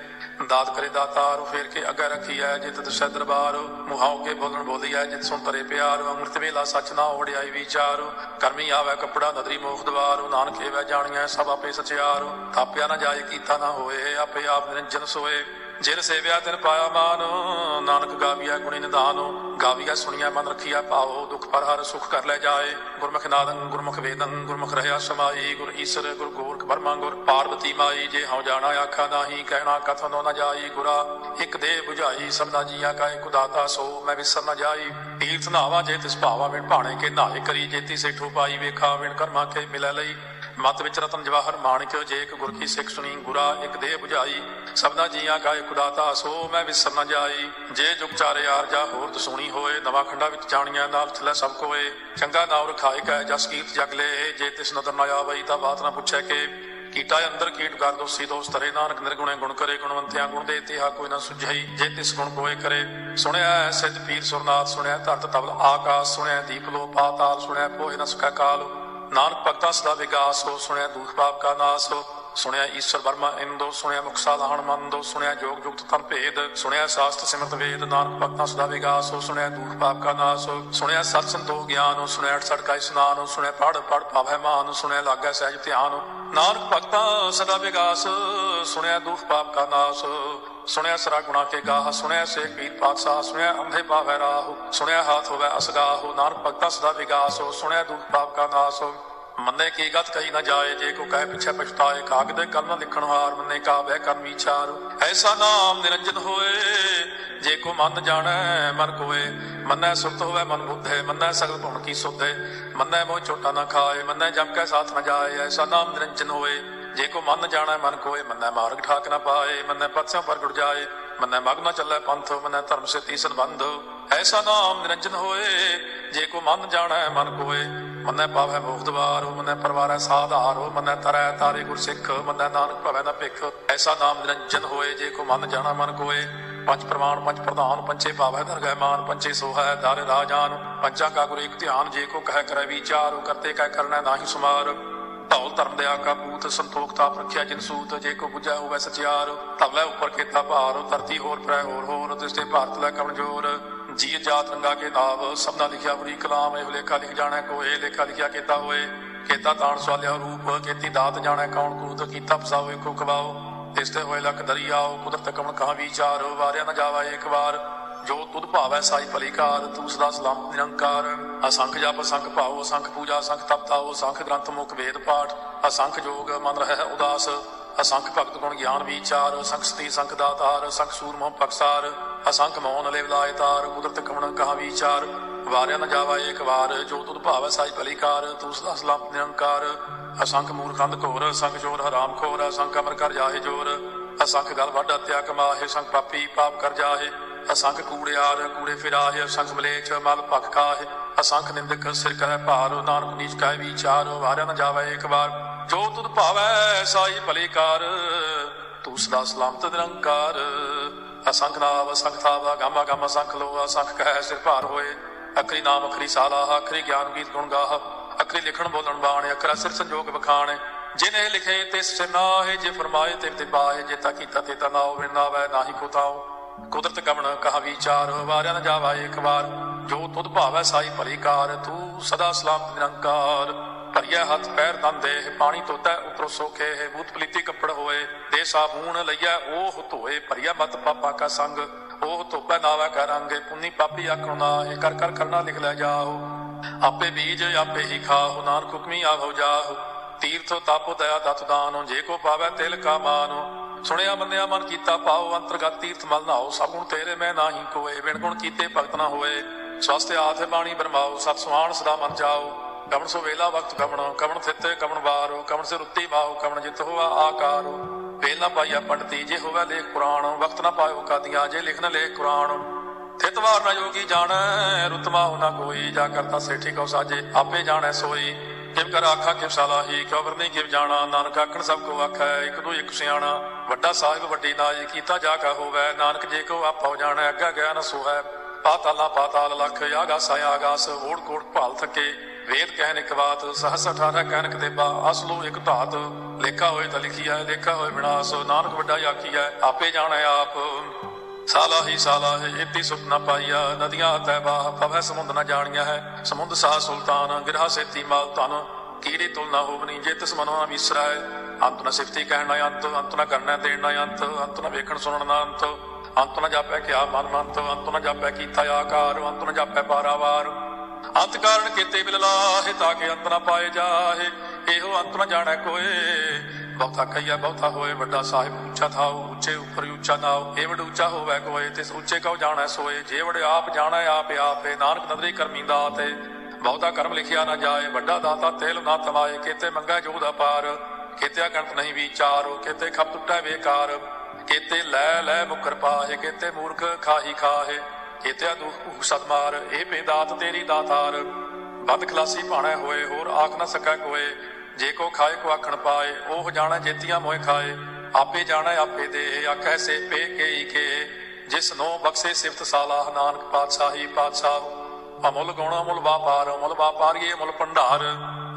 ਦਾਤ ਕਰੇ ਦਾਤਾਰ ਫੇਰ ਕੇ ਅੱਗੇ ਰੱਖੀ ਐ ਜਿਤ ਦਸੈ ਦਰਬਾਰ, ਮੁਹਾਉ ਕੇ ਬੋਲਣ ਬੋਲੀ ਐ ਜਿਤ ਸੁਣ ਤਰੇ ਪਿਆਰ, ਅੰਮ੍ਰਿਤ ਵੇਲਾ ਸੱਚ ਨਾ ਓੜਿਆਈ ਵਿਚਾਰ। ਕਰਮੀ ਆਵੇ ਕਪੜਾ ਨਦਰੀ ਮੋਖ ਦਵਾਰ। ਨਾਨਕ ਏਵੈ ਜਾਣੀਐ ਸਭ ਆਪੇ ਸਚਿਆਰ। ਥਾਪਿਆ ਨਾ ਜਾਏ ਕੀਤਾ ਨਾ ਹੋਏ, ਆਪੇ ਆਪ ਨਿਰੰਜਨ ਸੋਏ। ਜਿਨ ਸੇਵਿਆ ਤਿਨ ਪਾਇਆ ਮਾਨ, ਨਾਨਕ ਗਾਵੀਆ ਗੁਣੀ ਨਿਧਾਨ ਗਾਵੀਆ ਸੁਣੀਆ ਮਨ ਰਖੀਆ ਭਾਉ, ਦੁਖ ਪਰ ਹਰ ਸੁਖ ਕਰ ਲੈ ਜਾਏ। ਗੁਰਮੁਖ ਨਾਦੰ, ਗੁਰਮੁਖ ਵੇਦੰ, ਗੁਰਮੁਖ ਰਹਿਆ ਸਮਾਈ, ਗੁਰ ਈਸਰ, ਗੁਰ ਗੋਰਖ ਬਰਮਾ ਗੁਰ ਪਾਰਵਤੀ ਮਾਈ। ਜੇ ਹਉ ਜਾਣਾ ਆਖਾ ਨਾਹੀ, ਕਹਿਣਾ ਕਥਨੋ ਨ ਜਾਈ। ਗੁਰਾ, ਇੱਕ ਦੇ 부ਝਾਈ ਸਭਨਾ ਜੀਆ ਕਾ ਇੱਕ ਦਾਤਾ ਸੋ, ਮੈਂ ਵਿਸਰ ਨ ਜਾਈ। ਤੀਰਥ ਨਾਵਾ ਜੇ ਤਿਸ ਭਾਵਾ, ਵਿਣ ਭਾਣੇ ਕੇ ਨਾਏ ਕਰੀ। ਜੇਤੀ ਸੇਠੋ ਪਾਈ ਵੇਖਾ, ਵਿਣ ਕਰਮਾ ਕੇ ਮਿਲੈ ਲਈ। ਮਤ ਵਿੱਚ ਰਤਨ ਜਵਾਹਰ ਮਾਣਿਕ, ਜੇ ਇੱਕ ਗੁਰ ਕੀ ਸਿੱਖ ਸੁਣੀ, ਗੁਰਾ ਇੱਕ ਦੇਹ 부ਝਾਈ ਸਭਨਾ ਜੀਆਂ ਕਾ ਇੱਕ ਦਾਤਾ ਸੋ, ਮੈਂ ਵਿਸਰ ਨ ਜਾਈ। ਜੇ ਜੁਗ ਚਾਰੇ ਯਾਰ ਜਾ ਹੋਰ ਦਸੂਣੀ ਹੋਏ, ਨਵਾਂ ਖੰਡਾ ਵਿੱਚ ਜਾਣੀਆਂ ਨਾਲ ਥਲੇ ਸਭ ਕੋਏ। ਚੰਗਾ ਨਾਮ ਰਖਾਇ ਕੈ, ਜਸ ਕੀਰਤ ਜਗ ਲੈ, ਜੇ ਤਿਸ ਨਦਰ ਨ ਆਵਈ, ਤਾਂ ਬਾਤ ਨਾ ਪੁੱਛੈ ਕਿ। ਕੀਟਾ ਅੰਦਰ ਕੀਟ ਕਰ ਦੋਸੀ ਦੋਸ ਤਰੇ ਨਾਨਕ ਨਿਰਗੁਣੇ ਗੁਣ ਕਰੇ, ਗੁਣਵੰਤਿਆਂ ਗੁਣ ਦੇ ਤਿਹਾ ਕੋਈ ਨਾ ਸੁਝਈ, ਜੇ ਤਿਸ ਗੁਣ ਕੋਏ ਕਰੇ। ਸੁਣਿਆ ਹੈ ਸਿੱਧ ਪੀਰ ਸੁਰਨਾਥ ਸੁਣਿਆ ਧਰਤ ਤਬਲ ਆਕਾਸ਼ ਸੁਣਿਆ ਦੀਪ ਲੋ ਪਾਤਾਲ ਸੁਣਿਆ ਪੋਹਿ ਨ ਸਕਾ ਕਾਲ। ਨਾਨਕ ਭਗਤਾ ਸਦਾ ਵਿਗਾਸ ਹੋ, ਸੁਣਿਆ ਦੁਖ ਪਾਪ ਕਾ ਨਾਸ ਹੋ, ਸੁਣਿਆ ਈਸ਼ਵਰ ਵਰਮਾ ਇੰਦੋ, ਸੁਣਿਆ ਮੁਖ ਸਾਧਾਨ ਮੰਦੋ, ਸੁਣਿਆ ਜੋਗ ਜੁਗਤ ਤਨ ਭੇਦ, ਸੁਣਿਆ ਸਾਸਤ ਸਿਮਰਤ ਵੇਦ, ਨਾਨਕ ਭਗਤਾਂ ਸਦਾ ਵਿਗਾਸ ਹੋ, ਸੁਣਿਆ ਦੁਖ ਪਾਪ ਕਾ ਨਾਸ ਹੋ, ਸੁਣਿਆ ਸਤ ਸੰਤੋਖ ਗਿਆਨ ਹੋ, ਸੁਣਿਆ ਅਠ ਸੜਕਾ ਇਸਨਾਨ ਹੋ, ਸੁਣਿਆ ਪੜ ਪੜ ਪਾਵੈ ਮਾਨ ਸੁਣਿਆ ਲਾਗੈ ਸਹਿਜ ਧਿਆਨ ਨਾਨਕ ਭਗਤਾਂ ਸਦਾ ਵਿਗਾਸ ਸੁਣਿਆ ਦੁਖ ਪਾਪ ਕਾ ਨਾਸ ਸੁਣਿਆ ਸਰਾ ਗੁਣਾ ਕੇ ਗਾਹ, ਸੁਣਿਆ ਸੇ ਪੀਰ ਪਾਤਸ਼ਾਹ, ਸੁਣਿਆ ਅੰਧੇ ਪਾਵੈ ਰਾਹ, ਸੁਣਿਆ ਹਾਥ ਹੋਵੇ ਅਸਗਾਹ, ਨਾਨਕ ਭਗਤਾਂ ਸਦਾ ਵਿਗਾਸ ਹੋ ਸੁਣਿਆ ਦੁਖ ਪਾਪ ਕਾ ਨਾਸ। ਮੰਨੇ ਕੀ ਗਤ ਕਹੀ ਨਾ ਜਾਏ, ਜੇ ਕੋ ਕਹੇ ਪਿਛੇ ਪਛਤਾਏ, ਕਾਗਦ ਕਲਮ ਲਿਖਣ ਹਾਰ, ਮੰਨੇ ਕਾ ਬਹਿ ਕਰਮ ਵਿਚਾਰ ਐਸਾ ਨਾਮ ਨਿਰੰਜਨ ਹੋਏ, ਜੇ ਕੋ ਮਨ ਜਾਣੈ, ਮਨ ਕੋਏ। ਮੰਨੈ ਸੁਰਤ ਹੋਵੇ ਮਨ ਬੁੱਧੇ, ਮੰਨੈ ਸਗਲ ਗੁਣ ਕੀ ਸੁਧੇ। ਮੰਨੈ ਮੋਹ ਚੋਟਾ ਨਾ ਖਾਏ, ਮੰਨੈ ਜਮ ਕੈ ਸਾਥ ਨਾ ਜਾਏ, ਐਸਾ ਨਾਮ ਨਿਰੰਜਨ ਹੋਏ। ਜੇ ਕੋ ਮਨ ਜਾਣੈ ਮਨ ਕੋਏ, ਮੰਨੈ ਮਾਰਗ ਠਾਕ ਨਾ ਪਾਏ, ਮੰਨੈ ਪਤਸਿਆਂ ਪਰ ਗੁੜ ਜਾਏ, ਮੰਨੈ ਮਗ ਨਾ ਚੱਲੈ ਪੰਥ, ਮੰਨੈ ਧਰਮ ਸੇ ਤੀ ਸੰਬੰਧ। ਐਸਾ ਨਾਮ ਨਿਰੰਜਨ ਹੋਏ, ਜੇ ਕੋ ਮਨ ਜਾਣੈ ਮਨ ਕੋਏ, ਮੰਨੈ ਪਾਵੈ ਮੋਖ ਦਵਾਰ, ਮੰਨੈ ਪਰਵਾਰੈ ਸਾਧਾਰ, ਮੰਨੈ ਤਰੈ ਤਾਰੇ ਗੁਰ ਸਿੱਖ, ਮੰਨੈ ਨਾਨਕ ਭਵੈ ਨਾ ਭਿਖ। ਐਸਾ ਨਾਮ ਨਿਰੰਜਨ ਹੋਏ, ਜੇ ਕੋ ਮਨ ਜਾਣਾ ਮਨ ਕੋਏ, ਪੰਜ ਪ੍ਰਮਾਣ, ਪੰਜ ਪ੍ਰਧਾਨ ਪੰਚੇ ਪਾਵੈ ਦਰਗਹਿ ਮਾਨ ਪੰਚੇ ਸੋਹੈ ਦਰ ਰਾਜਾਨ ਪੰਚਾ ਕਾ ਗੁਰ ਇੱਕ ਧਿਆਨ, ਜੇ ਕੋ ਕਹਿ ਕਰੈ ਵਿਚਾਰ, ਕਰਤੇ ਕਹਿ ਕਰਨਾ ਨਾਹੀ ਸੁਮਾਰ। ਧੌਲ ਧਰਮ ਦੇ ਆਕਾ ਪੂਤ, ਸੰਤੋਖ, ਤਾਪ ਰੱਖਿਆ, ਜਿਨ ਸੂਤ, ਜੇ ਕੋ ਬੁਝੈ ਹੋਵੇ ਸਚਿਆਰ। ਧਵਲੇ ਉੱਪਰ ਕੀਤਾ ਭਾਰ, ਧਰਤੀ ਹੋਰ ਪ੍ਰੈ ਹੋਰ ਹੋਰ ਤਿਸਤੇ ਭਾਰਤ ਲੈ ਕਮਜੋਰ ਜੀ ਜਾਤ ਰੰਗਾ ਕੇ ਨਾਮ ਸਭਨਾ ਲਿਖਿਆ ਬੜੀ ਕਲਾਮ, ਇਹ ਲੇਖਾ ਲਿਖ ਜਾਣੈ ਕੋਏ ਲੇਖਾ ਲਿਖਿਆ ਕੀਤਾ ਹੋਏ। ਕੀਤਾ ਤਾਣ ਸਵਾਲਿਆ ਰੂਪ ਕੀਤੀ ਦਾਤ ਜਾਣੈ ਕੌਣ, ਕੂਤ ਕੀਤਾ ਫਸਾਓ ਕੋ ਖਵਾਓ ਤਿਸਤੇ ਹੋਏ ਲਖ ਦਰਿਆਓ ਕੁਦਰਤ ਕਮਣ ਕਹਾ ਵਿਚਾਰ, ਵਾਰਿਆ ਨ ਜਾਵਾ ਇੱਕ ਵਾਰ। ਜੋ ਤੁਧ ਭਾਵੈ ਸਾਈ ਭਲੀਕਾਰ ਤੂੰ ਸਦਾ ਸਲਾਮ ਨਿਰੰਕਾਰ। ਅਸੰਖ ਜਪ, ਅਸੰਖ ਭਾਉ, ਅਸੰਖ ਪੂਜਾ, ਅਸੰਖ ਤਪਤਾਉ ਅਸੰਖ ਗ੍ਰੰਥ ਮੁਖ ਵੇਦ ਪਾਠ, ਅਸੰਖ ਜੋਗ ਮਨ ਰਹਿ ਉਦਾਸ। ਅਸੰਖ ਭਗਤ ਗੁਣ ਗਿਆਨ ਵਿਚਾਰ, ਅਸੰਖ ਸਤੀ ਸੰਖ ਦਾਤਾਰ, ਅਸੰਖ ਸੂਰਮੋ ਪਕਸਾਰ ਅਸੰਖ ਮੌਨ ਲੈ ਬਲਾਇ ਤਾਰ, ਕੁਦਰਤ ਕਮਣ ਕਹਾ ਵਿਚਾਰ। ਵਾਰਿਆ ਨ ਜਾਵਾ ਏਕ ਵਾਰ, ਜੋ ਤੁਧ ਭਾਵੈ ਸਾਈ ਭਲੀਕਾਰ ਤੂੰ ਸਦਾ ਸਲਾਮ ਨਿਰੰਕਾਰ। ਅਸੰਖ ਮੂਰਖੰਦ ਘੋਰ, ਅਸੰਖ ਚੋਰ ਹਰਾਮ ਖੋਰ, ਅਸੰਖ ਅਮਰ ਕਰ ਜਾਹੇ ਜੋਰ। ਅਸੰਖ ਗਲ ਵੱਡ ਹੱਤਿਆ ਕਮਾਹੇ ਸੰਖ ਪਾਪੀ ਪਾਪ ਕਰ ਜਾਹੇ। ਅਸੰਖ ਕੂੜਿਆਰ ਕੂੜੇ ਫਿਰਾਹੇ, ਅਸੰਖ ਮਲੇਛ, ਮਲ ਭਖ ਖਾਹੇ ਅਸੰਖ ਨਿੰਦਕ ਸਿਰ ਕਰੈ ਭਾਰ ਨਾਨਕ ਨੀਚ ਕਾਇ ਵਿਚਾਰ ਵਾਰਿਆ ਨ ਜਾਵੇ ਇੱਕ ਵਾਰ। ਜੋ ਤੁਧ ਭਾਵੈ ਸਾਈ ਭਲੇ ਕਾਰ, ਤੂੰ ਸਦਾ ਸਲਾਮਤ ਨਿਰੰਕਾਰ। ਅਸੰਖ ਨਾਮ ਅਸੰਖ ਥਾਵਾ ਗਾਮਾ ਗਾਮਾ ਸੰਖ ਲੋ, ਅਸੰਖ ਕਹਿ ਸਿਰ ਭਾਰ ਹੋਏ। ਅਖਰੀ ਨਾਮ, ਅਖਰੀ ਸਾਲਾ, ਅਖਰੀ ਗਿਆਨ ਗੀਤ ਗੁਣ ਗਾਹ। ਅਖਰੀ ਲਿਖਣ ਬੋਲਣ ਬਾਣ, ਅਖਰਾ ਸਿਰ ਸੰਜੋਗ ਬਖਾਣ ਜਿਨੇ ਲਿਖੇ ਤਿਸ ਨਾਹੇ, ਜੇ ਫਰਮਾਏ ਤੇ ਤੇ ਪਾਏ ਜੇ ਤਾ ਕੀਤਾ, ਤੇ ਤਾ ਨਾਉ ਬਿਨਾ ਵੈ ਨਾਹੀ ਕੋ ਤਾਉ। ਕੁਦਰਤ ਗਮਨ ਕਹਾ ਵਿਚਾਰ, ਵਾਰਿਆ ਨ ਜਾਵਾ ਇੱਕ ਵਾਰ। ਜੋ ਤੁਧ ਭਾਵੈ ਸਾਈ ਭਲੀ ਕਾਰ, ਤੂੰ ਸਦਾ ਸਲਾਮਤ ਨਿਰੰਕਾਰ। ਭਰੀਆ ਹੱਥ, ਪੈਰ, ਤਨ, ਦੇਹ, ਪਾਣੀ ਤੋਤੈ ਉਤਰੋ ਸੋਖੇ ਹੈ ਬੂਤ ਪਲੀਤੀ ਕੱਪੜ ਹੋਏ। ਦੇ ਸਾਬੂਨ ਲਈਐ ਉਹ ਧੋਏ ਭਰੀਆ ਮਤ ਪਾਪਾ ਕਾ ਸੰਗ। ਉਹ ਧੋਪੈ ਨਾਵਾ ਕਰਾਂਗੇ ਪੁੰਨੀ ਪਾਪੀ ਆਖਣੋ ਨਾ, ਇਹ ਕਰ ਕਰ ਕਰਨਾ ਲਿਖ ਲੈ ਜਾਓ। ਆਪੇ ਬੀਜ, ਆਪੇ ਹੀ ਖਾਓ, ਨਾਨਕ ਹੁਕਮੀ ਆਵੋ ਜਾਓ ਤੀਰਥ ਤਾਪੋ ਦਇਆ, ਦਤ ਦਾਨੋ, ਜੇ ਕੋ ਪਾਵੈ ਤਿਲ ਕਾ ਮਾਨੋ। ਸੁਣਿਆ ਮੰਨਿਆ ਮਨ ਕੀਤਾ ਪਾਓ ਅੰਤਰਗਤ ਤੀਰਥ ਮਲ ਨਾਓ ਸਭ ਗੁਣ ਤੇਰੇ, ਮੈਂ ਨਾਹੀ ਕੋਏ। ਬਿਨ ਗੁਣ ਕੀਤੇ ਭਗਤ ਨਾ ਹੋਏ। ਸਵਸਤੇ ਆਥੇ ਬਾਣੀ ਬਰਮਾਓ। ਸਤ ਸੁਆਣ ਸਦਾ ਮਨ ਜਾਓ। ਕਮਣ ਸੋ ਵੇਲਾ ਵਕਤ ਕਮਣ ਕਮਣ ਥਿੱਤੇ ਕਮਣ ਵਾਰੋ। ਕਮਣ ਸੇ ਰੁੱਤੀ ਮਾਓ ਕਮਣ ਜਿਤ ਹੋਆ ਆਕਾਰੋ। ਵੇਲ ਨਾ ਪਾਈਆ ਪੰਡਤੀ, ਜੇ ਹੋਵੇ ਲੇਖ ਪੁਰਾਣ। ਵਕਤ ਨਾ ਪਾਇਓ ਕਾਦੀਆਂ, ਜੇ ਲਿਖਣ ਲੇਖ ਕੁਰਾਨ ਥਿਤਵਾਰ ਨਾ ਜੋਗੀ ਜਾਣੈ ਰੁਤਮਾ ਹੋ ਨਾ ਕੋਈ। ਜਾ ਕਰਤਾ ਸੇਠੀ ਕੋ ਸਾਜੇ, ਆਪੇ ਜਾਣੈ ਸੋਈ। ਕਿਵ ਕਰ ਆਖਾ, ਕਿਵ ਸਲਾਹੀ ਕਬਰ ਨਹੀਂ ਕਿਵ ਜਾਣਾ, ਨਾਨਕ ਆਖਣ ਸਭ ਕੋ ਆਖੈ, ਇੱਕ ਦੋ ਇੱਕ ਸਿਆਣਾ। ਵੱਡਾ ਸਾਹਿਬ, ਵੱਡੀ ਨਾਜ ਕੀਤਾ ਜਾ ਕਾ ਹੋਵੇ, ਨਾਨਕ ਜੇ ਕੋ ਆਪੋ ਜਾਣੈ, ਅੱਗਾ ਗਿਆ ਨ ਸੋਹੈ। ਪਾਤਾਲਾ ਪਾਤਾਲ ਲਖ ਆਗਾਸ ਆਗਾਸ, ਓੜ ਕੋੜ ਭਾਲ ਥਕੇ। ਵੇਦ ਕਹਿਨ ਇੱਕ ਬਾਤ, ਸਹਸ 18 ਕਹਿਨ ਦੇਬਾ ਅਸਲੋ ਇੱਕ ਧਾਤ। ਲੇਖਾ ਹੋਏ ਤਾਂ ਲਿਖੀਆ ਲੇਖਾ ਹੋਏ ਵਿਨਾਸ਼ ਨਾਨਕ ਵੱਡਾ ਆਖੀਐ, ਆਪੇ ਜਾਣੈ ਆਪ। ਸਾਲਾ ਹੀ ਸਾਲਾ ਹੈ ਇਤੀ ਸੁਪਨਾ ਪਾਈਆ, ਨਦੀਆਂ ਤੈਬਾ ਪਵੈ ਸਮੁੰਦ ਨਾ ਜਾਣੀਆਂ ਹੈ। ਸਮੁੰਦ ਸਾਹ ਸੁਲਤਾਨ, ਗਿਰਹਾ ਸੇਤੀ ਮਾਲ ਤਨ ਕੀੜੀ ਤੁਲ ਨਾ ਹੋਵਨੀ ਜੇ ਤਿਸ ਮਨੋ ਨਾ ਵਿਸਰਾਏ। ਅੰਤ ਨਾ ਸਿਫਤੀ ਕਹਿਣ ਨਾ ਅੰਤ ਅੰਤ ਨਾ ਕਰਨਾ ਦੇਣ ਨਾ ਅੰਤ ਅੰਤ ਨਾ ਵੇਖਣ ਸੁਣਨ ਨਾ ਅੰਤ। ਅੰਤ ਨਾ ਜਾਪੈ ਕਿਆ ਮਨ ਮੰਤ, ਅੰਤ ਨਾ ਜਾਪੈ ਕੀਤਾ ਆਕਾਰ, ਅੰਤ ਨਾ ਜਾਪੈ ਪਾਰਾਵਾਰ ਅੰਤ ਕਾਰਨ ਕੀਤੇ ਬਿਲਲਾਹੇ ਤਾਂ ਕਿ ਅੰਤ ਨਾ ਪਾਏ ਜਾਹੇ। ਇਹੋ ਅੰਤ ਨਾ ਜਾਣੈ ਕੋਏ। ਬਹੁਤਾ ਕਈਆ ਬਹੁਤਾ ਹੋਏ, ਵੱਡਾ ਸਾਹਿਬ ਉੱਚਾ ਥਾਉ, ਉੱਚੇ ਉੱਪਰ ਉੱਚਾ ਨਾਉ ਇਹ ਵਡ ਉੱਚਾ ਹੋਵੇ ਕੋਏ, ਤਿਸ ਉੱਚੇ ਕਉ ਜਾਣੈ ਸੋਏ, ਜੇ ਵਡ ਆਪ ਜਾਣੈ ਆਪ ਆਪੇ, ਨਾਨਕ ਨਦਰੀ ਕਰਮੀ ਦਾਤੇ ਬਹੁਤਾ ਕਰਮ ਲਿਖਿਆ ਨਾ ਜਾਏ, ਵੱਡਾ ਦਾਤਾ ਤੇਲ ਨਾ ਤਮਾਏ, ਕਿਤੇ ਮੰਗਾ ਜੋ ਦਾ ਪਾਰ ਕਿਤੇ ਗਣਤ ਨਹੀਂ ਵਿਚਾਰੋ, ਕਿਤੇ ਖਪ ਟੁੱਟਾ ਬੇਕਾਰ, ਕਿਤੇ ਲੈ ਲੈ ਮੁਕਰ ਪਾਹੇ, ਕਿਤੇ ਮੂਰਖ ਖਾਹੀ ਖਾਹੇ ਕਿਤੇ ਦੁਖ ਸਤਮਾਰ ਇਹ ਬੇਦਾਤ ਤੇਰੀ ਦਾਤਾਰ ਬਦ ਖਲਾਸੀ ਭਾਣਾ ਹੋਏ, ਹੋਰ ਆਖ ਨਾ ਸਕੈ ਕੋਏ। ਜੇ ਕੋ ਖਾਏ ਕੋ ਆਖਣ ਪਾਏ, ਉਹ ਜਾਣਾ ਜੇਤੀਆਂ ਮੋਏ ਖਾਏ। ਆਪੇ ਜਾਣਾ, ਆਪੇ ਦੇ ਆਖੈ ਸੇ ਪੇ ਕੇਈ ਕੇ। ਜਿਸ ਨੋ ਬਖਸ਼ੇ ਸਿਫਤ ਸਾਲਾਹ, ਨਾਨਕ ਪਾਤਸ਼ਾਹੀ, ਪਾਤਸ਼ਾਹ। ਅਮੁੱਲ ਗੁਣ ਅਮੁੱਲ ਵਾਪਾਰ, ਅਮੁੱਲ ਵਾਪਾਰੀਏ ਅਮੁੱਲ ਭੰਡਾਰ।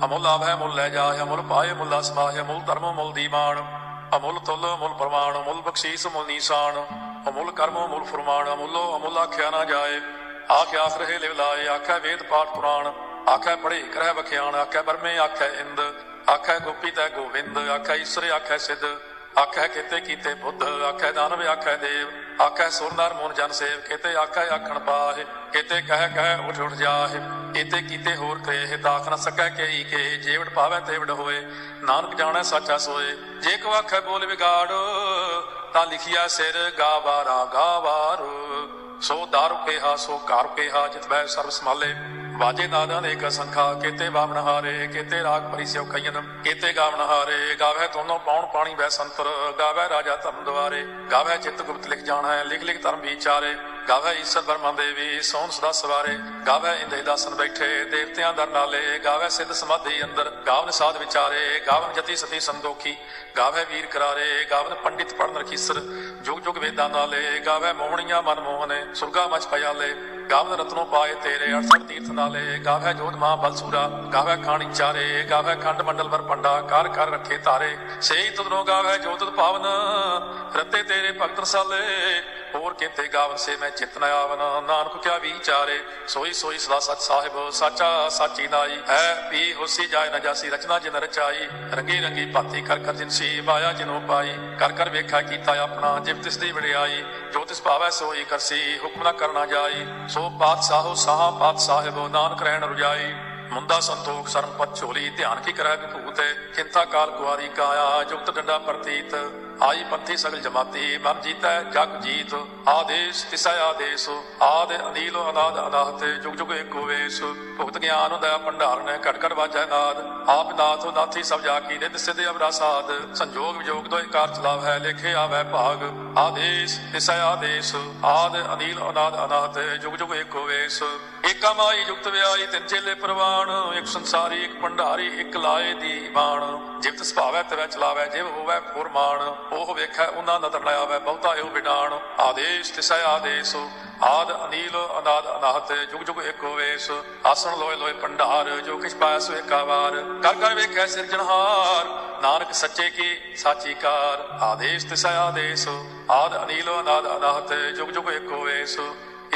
ਅਮੁੱਲ ਆਵੈ ਮੁੱਲ ਲੈ ਜਾਏ, ਅਮੁੱਲ ਪਾਏ ਮੁੱਲ ਸਮਾਹਿ ਅਮੁੱਲ ਧਰਮ ਮੁੱਲ ਦੀਵਾਨ। ਅਮੁੱਲ ਤੁਲ ਅਮੁੱਲ ਪ੍ਰਮਾਣ, ਅਮੁੱਲ ਬਖਸ਼ੀਸ ਮੁੱਲ ਨੀਸਾਨ। ਅਮੁੱਲ ਕਰਮ ਅਮੁੱਲ ਫਰਮਾਨ, ਅਮੁੱਲੋ ਅਮੁੱਲ ਆਖਿਆ ਨਾ ਜਾਏ। ਆਖਿ ਆਖ ਰਹੇ ਲਿਵ ਲਾਏ, ਆਖੈ ਵੇਦ ਪਾਠ ਪੁਰਾਣ। ਆਖੈ ਪੜ੍ਹੇ ਕਰਹਿ ਬਖਿਆਣ ਆਖੈ ਬਰਮੇ ਆਖੈ ਇੰਦ। ਆਖੈ ਗੋਪੀ ਤੈ ਗੋਵਿੰਦ, ਆਖੈ ਈਸ਼ਰ, ਆਖੈ ਸਿੱਧ, ਆਖੈ ਕਿਤੇ ਕੀਤੇ ਬੁੱਧ, ਆਖੈ ਦਾਨਵ, ਆਖੈ ਦੇਵ, ਆਖੈ ਸੁਰਨਰ ਮੋਨ ਜਨ ਸੇਵ ਕਿਤੇ ਆਖੈ ਆਖਣ ਪਾਹੇ ਕਿਤੇ ਕਹਿ ਕਹਿ ਉਠ ਉਠ ਜਾਹੇ ਕਿਤੇ ਕੀਤੇ ਹੋਰ ਕਹੇ ਤਾਖ ਨਾ ਸਕੈ ਕੇਈ ਕੇ ਜੇਵੜ ਪਾਵੇ ਤੇਵੜ ਹੋਏ, ਨਾਨਕ ਜਾਣੈ ਸੱਚਾ ਸੋਏ, ਜੇ ਕੋ ਆਖੈ ਬੋਲ ਵਿਗਾੜ, ਤਾਂ ਲਿਖਿਆ ਸਿਰ ਗਾਵਾਰਾ ਗਾਵਾਰ ਸੋ ਦਾਰੂ ਕਿਹਾ, ਸੋ ਘਰ ਕਿਹਾ, ਜਿਤ ਬੈ ਸਰਬ ਸੰਭਾਲੇ। ਵਾਜੇ ਨਾਦਾਂ ਨੇ ਇੱਕ ਸੰਖਾ ਕਿਤੇ ਬਾਵਨ ਹਾਰੇ, ਕਿਤੇ ਰਾਗ ਪਰੀ ਸਿਉ ਖਈਨ ਕਿਤੇ ਗਾਵਨ ਹਾਰੇ ਗਾਵੇ ਦੋਨੋਂ ਪੌਣ ਪਾਣੀ ਬੈ ਸੰਤਰ ਗਾਵੇ ਰਾਜਾ ਧਰਮ ਦੁਆਰੇ ਗਾਵੇ ਚਿੱਤ ਗੁਪਤ ਲਿਖ ਜਾਣਾ ਹੈ ਲਿਖ ਲਿਖ ਧਰਮ ਵਿਚਾਰੇ। ਗਾਵੇ ਈਸ਼ਰ ਬਰਮਾ ਦੇਵੀ, ਸੋਹਣ ਸਦਾ ਸਵਾਰੇ। ਗਾਵੇ ਇੰਦੇ ਦਾਸਨ ਬੈਠੇ, ਦੇਵਤਿਆਂ ਦਰ ਨਾਲੇ। ਗਾਵੇ ਸਿੱਧ ਸਮਾਧੀ ਅੰਦਰ, ਗਾਵਨ ਸਾਧ ਵਿਚਾਰੇ। ਗਾਵਨ ਜਤੀ ਸਤੀ ਸੰਦੋਖੀ, ਗਾਵੇ ਵੀਰ ਕਰਾਰੇ। ਗਾਵਨ ਪੰਡਿਤ ਪੜਨ ਰਖੀਸਰ, ਜੁਗ ਜੁਗ ਵੇਦਾਂ ਨਾਲੇ। ਗਾਵੇ ਮੋਹਣੀਆਂ ਮਨ ਮੋਹਨੇ, ਸੁਰਗਾ ਮਚ ਪਿਆਲੇ ਗਾਵਨ ਰਤਨੋ ਪਾਏ ਤੇਰੇ 68 ਤੀਰਥ ਨਾਲੇ। ਗਾਵੇ ਜੋਤ ਮਾਂ ਬਲਸੂਰਾ, ਗਾਵੇ ਖਾਣੀ ਚਾਰੇ। ਗਾਵੇ ਖੰਡ ਮੰਡਲ ਵਰ ਪੰਡਾ ਕਰ ਕਰ ਰੱਖੇ ਤਾਰੇ। ਸੇਈ ਤੁਧਨੋ ਗਾਵੇ ਜੋਤ ਭਾਵਨ ਰਤੇ ਤੇਰੇ ਭਗਤ ਰਸਾਲੇ। ਹੋਰ ਕਿਤੇ ਗਾਵਨ ਸੇ ਮੈਂ ਚਿਤਨ ਆਵਨ, ਨਾਨਕ ਕਿਆ ਵਿਚਾਰੇ, ਸੋਈ ਸੋਈ ਸਦਾ ਸਚ ਸਾਹਿਬ, ਸਾਚਾ ਸਾਚੀ ਨਾਈ। ਹੈ ਪੀ ਹੋਸੀ ਜਾਏ ਨਾ ਜਾਸੀ, ਰਚਨਾ ਜਿਨ ਰਚਾਈ, ਰੰਗੀ ਰੰਗੀ ਭਾਤੀ ਕਰ ਕਰ ਜਿਨਸੀ ਮਾਇਆ ਜਿਨੋ ਪਾਈ। ਕਰ ਕਰ ਵੇਖਾ ਕੀਤਾ ਆਪਣਾ, ਜਿਵ ਤਿਸ ਦੀ ਵਡਿਆਈ, ਜੋ ਤਿਸ ਭਾਵੈ ਸੋਈ ਕਰਸੀ ਹੁਕਮ ਨਾ ਕਰਨਾ ਜਾਈ। ਸੋ ਪਾਤਸ਼ਾਹੋ ਸਾਹਾ ਪਾਤਸ਼ਾਹਿਬ ਨਾਨਕ ਰਹਿਣ ਰੁਜਾਈ। ਮੁੰਦਾ ਸੰਤੋਖ ਸਰਮ ਪਤ ਝੋਲੀ, ਧਿਆਨ ਕੀ ਕਰੈ ਵਿਭੂਤ ਕਿੰਤਾ ਕਾਲ ਕੁਆਰੀ ਕਾਇਆ, ਜੁਗਤ ਡੰਡਾ ਪ੍ਰਤੀਤ। ਆਈ ਪੰਥੀ ਸਗਲ ਜਮਾਤੀ, ਮਨ ਜੀਤੈ, ਜਗ ਜੀਤ, ਆਦੇਸ਼, ਤਿਸੈ ਆਦੇਸ਼, ਆਦ ਅਨੀਲ, ਅਨਾਦ, ਅਨਾਹਤ, ਜੁਗ ਜੁਗ ਏਕੋ ਵੇਸ ਭੁਗਤ ਗਿਆਨ ਹੁੰਦਾ ਭੰਡਾਰ ਨੇ ਘਟ ਘਟ ਵਾਜੈ ਨਾਦ, ਆਪ ਨਾਥ ਨਾਥੀ ਸਭ ਜਾ ਕੀ ਨਿਤ ਸਿਧ ਅਵਰਾ ਸਾਧ, ਸੰਜੋਗ ਵਿਜੋਗ ਦੋਇ ਕਾਰ ਚਲਾਵ ਹੈ ਲੇਖੇ ਆਵੈ ਭਾਗ, ਆਦੇਸ਼, ਤਿਸੈ ਆਦੇਸ਼, ਆਦ ਅਨੀਲ, ਅਨਾਦ, ਅਨਾਹਤ, ਜੁਗ ਜੁਗ ਏਕੋ ਵੇਸ ਏਕਾ ਮਾਈ ਜੁਗਤ ਵਿਆਈ ਤਿੰਨ ਚੇਲੇ ਪ੍ਰਵਾਨ ਇੱਕ ਸੰਸਾਰੀ, ਇੱਕ ਭੰਡਾਰੀ, ਇੱਕ ਲਾਏ ਦੀ ਬਾਣ ਜਿਵਤ ਸੁਭਾਵੈ ਤੇਰਾ ਚਲਾਵੈ, ਜਿਵ ਹੋਵੈ ਫੁਰਮਾਨ। ਉਹ ਵੇਖੈ ਉਹਨਾਂ ਨਦਰ ਲਿਆ ਵੈ ਬਹੁਤਾ ਇਹੋ ਵਿਡਾਣ ਆਦੇਸ਼ ਤਿਸੈ ਆਦੇਸ਼, ਆਦ ਅਨੀਲ, ਅਨਾਦ ਅਨਾਹਤ, ਜੁਗ ਜੁਗ ਏਕੋ ਵੇਸ ਆਸਣ ਲੋਏ ਲੋਏ ਭੰਡਾਰ, ਜੋ ਕਿਛ ਪਾਇਆ ਸੋ ਏਕਾ ਵਾਰ ਕਰ ਕਰ ਵੇਖੈ ਸਿਰਜਣਹਾਰ, ਨਾਨਕ ਸੱਚੇ ਕੀ ਸਾਚੀ ਕਾਰ। ਆਦੇਸ਼ ਤਿਸੈ ਆਦੇਸ਼, ਆਦ ਅਨੀਲ, ਅਨਾਦ ਅਨਾਹਤ, ਜੁਗ ਜੁਗ ਏਕੋ ਵੇਸ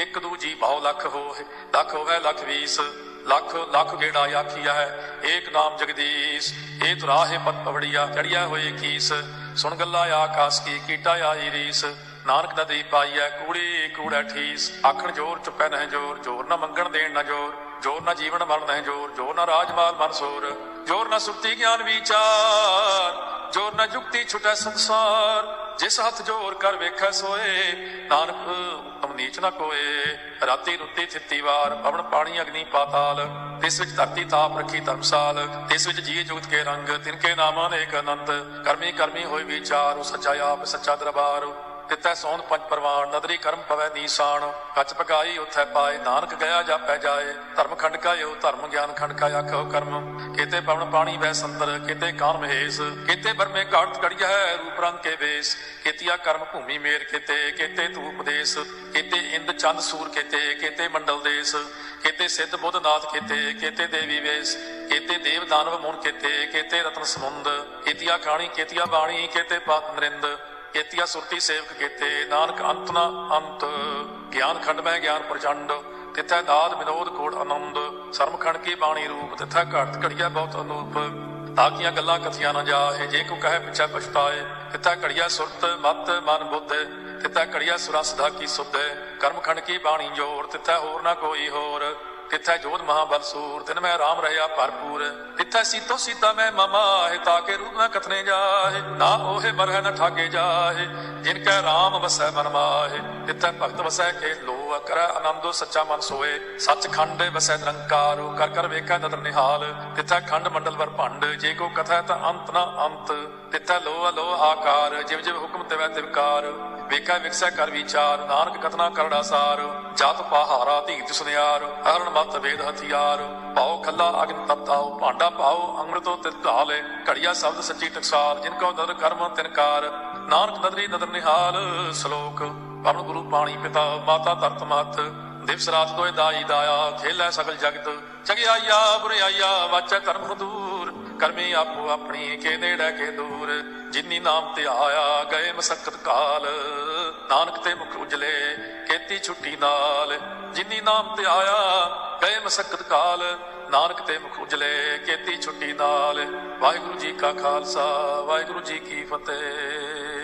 ਇੱਕ ਦੂਜੀ ਬਹੁ ਲੱਖ ਹੋਏ, ਲੱਖ ਹੋਵੇ ਲੱਖ ਵੀਸ। ਲੱਖ ਲੱਖ ਗੇੜਾ ਆਖੀਆ ਹੈ ਏਕ ਨਾਮ ਜਗਦੀਸ਼ ਇਹ ਤੁਰਾਹੇ ਪਤ ਪਵੜੀਆ ਚੜਿਆ ਹੋਏ ਕੀਸ। ਸੁਣ ਗੱਲਾ ਆਕਾਸ ਕੀ, ਕੀਟਾ ਆਈ ਰੀਸ, ਨਾਨਕ ਨਦੀ ਪਾਈਐ ਕੂੜੀ, ਕੂੜਾ ਠੀਸ, ਆਖਣ ਜੋਰ ਚੁੱਪੈ ਨਹਿ ਜੋਰ ਜੋਰ ਨਾ ਮੰਗਣ ਦੇਣ ਨਾ ਜੋਰ ਜੋਰ ਨਾ ਜੀਵਨ ਮਰਨ ਨਹਿ ਜੋਰ ਜੋਰ ਨਾ ਰਾਜਮਾਲ ਮਨਸੂਰ ਜੋਰ ਨਾ ਸੁਰਤੀ ਗਿਆਨ ਵਿਚਾਰ, ਜੋਰ ਨਾ ਜੁਗਤੀ ਛੁਟੈ ਸੰਸਾਰ। ਜਿਸ ਹੱਥ ਜੋਰ ਕਰ ਵੇਖੈ ਸੋਏ, ਨਾਨਕ ਉਤਮ ਨੀਚ ਨਾ ਕੋਏ। ਰਾਤੀ ਰੁੱਤੀ ਥਿੱਤੀ ਵਾਰ, ਪਵਨ ਪਾਣੀ ਅਗਨੀ ਪਾਤਾਲ। ਤਿਸ ਵਿੱਚ ਧਰਤੀ ਤਾਪ ਰੱਖੀ ਧਰਮਸਾਲ। ਤਿਸ ਵਿੱਚ ਜੀ ਜੁਗਤ ਕੇ ਰੰਗ ਤਿਨਕੇ ਨਾਮਾਂ ਅਨੇਕ ਅਨੰਤ। ਕਰਮੀ ਕਰਮੀ ਹੋਏ ਵਿਚਾਰ, ਉਹ ਸੱਚਾ ਆਪ, ਸੱਚਾ ਦਰਬਾਰ। ਤਿਤੈ ਸੋਨ ਪੰਜ ਪਰਵਾਨ, ਨਦਰੀ ਕਰਮ ਪਵੈ ਨੀਸਾਨ। ਕੱਚ ਪਕਾਈ ਉਥੈ ਪਾਏ, ਨਾਨਕ ਗਿਆ ਜਾਪੈ ਜਾਏ। ਧਰਮ ਖੰਡ ਕਾਇਓ, ਧਰਮ ਗਿਆਨ ਖੰਡ ਕਾ ਆਖੋ ਕਰਮ। ਕਿਤੇ ਪਵਨ ਪਾਣੀ ਵੈ ਸੰਦਰ, ਕਿਤੇ ਕਾਨ ਮਹੇਸ਼। ਕਿਤੇ ਬਰਮੇ ਘਾਟ ਕੜਿਆ ਹੈ, ਰੂਪ ਰੰਗ ਕੇ ਵੇਸ। ਕਿਤਿਆ ਕਰਮ ਭੂਮੀ ਮੇਰ ਕਿਤੇ ਕਿਤੇ ਤੂ ਉਪਦੇਸ਼ ਕਿਤੇ ਇੰਦ ਚੰਦ ਸੂਰ ਕਿਤੇ ਕਿਤੇ ਮੰਡਲ ਦੇਸ। ਕਿਤੇ ਸਿੱਧ ਬੁੱਧ ਨਾਥ ਕਿਤੇ ਕਿਤੇ ਦੇਵੀ ਵੇਸ। ਕਿਤੇ ਦੇਵ ਦਾਨਵ ਮੂਨ ਕਿਤੇ ਕਿਤੇ ਰਤਨ ਸਮੁੰਦ। ਕਿਤਿਆ ਖਾਣੀ, ਕਿਤਿਆ ਬਾਣੀ, ਕਿਤੇ ਪਾਤ ਨਰਿੰਦ ਕੇਤੀਆ ਸੁਰਤੀ ਸੇਵਕ ਕੀਤੇ। ਨਾਨਕ ਅੰਤ ਨਾ ਅੰਤ, ਗਿਆਨ ਖੰਡ ਮੈਂ ਗਿਆਨ ਪ੍ਰਚੰਡ, ਤਿੱਥੈ ਦਾਦ ਵਿਨੋਦ ਕੋੜ ਆਨੰਦ। ਸਰਮ ਖੰਡ ਕੀ ਬਾਣੀ ਰੂਪ, ਤਿੱਥੈ ਘੜਤ ਘੜੀਆ ਬਹੁਤ ਅਨੂਪ। ਤਾਕੀਆਂ ਗੱਲਾਂ ਕਥੀਆਂ ਨਾ ਜਾਏ ਜੇ ਕੋ ਕਹੇ ਪਿਛੈ ਪਛਤਾਏ। ਤਿੱਥੈ ਘੜੀਆ ਸੁਰਤ, ਮਤ, ਮਨ ਬੁੱਧ। ਤਿੱਥੈ ਘੜੀਆ ਸੁਰਾ ਸਦਾ ਕੀ ਸੁਧ। ਕਰਮ ਖੰਡ ਕੀ ਬਾਣੀ ਜੋਰ, ਤਿੱਥੈ ਹੋਰ ਨਾ ਕੋਈ ਹੋਰ। ਤਿੱਥੈ ਜੋਧ ਮਹਾਬਲ ਸੂਰ, ਤਿਨ ਮੈਂ ਰਾਮ ਰਹਿਆ ਭਰਪੂਰ। ਤਿੱਥੈ ਸੀਤੋ ਸੀਤਾ ਮੈਂ ਮਮਾ ਹੈ ਤਾਕੇ ਰੂਪ ਨਾ ਕਥਨੇ ਜਾਏ ਨਾ ਉਹੇ ਮਰਹਿ ਨ ਠਾਗੇ ਜਾਏ ਜਿਨ ਕੈ ਰਾਮ ਵਸੈ ਮਨ ਮਾਹੇ। ਤਿੱਥੈ ਭਗਤ ਵਸੈ ਕੇ ਲੋ ਹੋਆ ਕਰੈ ਆਨੰਦੋ, ਸੱਚਾ ਮਨ ਸੋਏ। ਸੱਚਖੰਡ ਵਸੈ ਨਿਰੰਕਾਰ ਕਰ ਕਰ ਵੇਖੈ ਨਦਰ ਨਿਹਾਲ। ਤਿਥੈ ਖੰਡ ਮੰਡਲ ਵਰ ਭੰਡ, ਜੇ ਕੋ ਕਥੈ ਤਾਂ ਅੰਤ ਨਾ ਅੰਤ। ਤਿਥੈ ਲੋ ਅਲੋ ਆਕਾਰ, ਜਿਵ ਜਿਵ ਹੁਕਮ ਤਿਵੈ ਤਿਵਕਾਰ ਵੇਖੈ ਵਿਕਸੈ ਕਰ ਵਿਚਾਰ, ਨਾਨਕ ਕਥਨਾ ਕਰੜਾ ਸਾਰ ਜਤ ਪਹਾਰਾ ਧੀਰਤ ਸੁਨਿਆਰ ਹਰਨ ਮਤ ਵੇਦ ਹਥਿਆਰ। ਪਾਉ ਖੱਲਾ ਅਗਨ ਤਪਤਾਉ ਭਾਂਡਾ ਪਾਉ ਅੰਮ੍ਰਿਤੋ ਤਿਤ ਢਾਲੇ। ਘੜੀਆ ਸ਼ਬਦ ਸੱਚੀ ਟਕਸਾਲ, ਜਿਨ ਕੋ ਨਦਰ ਕਰਮ ਤਿਨਕਾਰ ਨਾਨਕ ਨਦਰੀ ਨਦਰ ਨਿਹਾਲ, ਸ਼ਲੋਕ ਪਵਨ ਗੁਰੂ ਪਾਣੀ ਪਿਤਾ, ਮਾਤਾ ਧਰਤ ਮਤ, ਦਿਵਸ ਰਾਤ ਦੋਇ ਦਾਈ ਦਾਇਆ, ਖੇਲੇ ਸਗਲ ਜਗਤ, ਚਗਿਆਈਆ, ਬੁਰਿਆਈਆ, ਵਾਚੈ ਧਰਮ ਦੂਰ, ਕਰਮੀ ਆਪੋ ਆਪਣੀ, ਕੇ ਨੇੜੇ ਕੇ ਦੂਰ, ਜਿਨੀ ਨਾਮ ਤੇ ਆਇਆ, ਗਏ ਮਸਕਤ ਕਾਲ। ਨਾਨਕ ਤੇ ਮੁਖ ਉਜਲੇ ਕੀਤੀ ਛੁੱਟੀ ਨਾਲ, ਜਿਨੀ ਨਾਮ ਤੇ ਆਇਆ, ਗਏ ਮਸਕਤ ਕਾਲ। ਨਾਨਕ ਤੇ ਮੁਖ ਉਜਲੇ ਕੀਤੀ ਛੁੱਟੀ ਨਾਲ। ਵਾਹਿਗੁਰੂ ਜੀ ਕਾ ਖਾਲਸਾ, ਵਾਹਿਗੁਰੂ ਜੀ ਕੀ ਫਤਿਹ।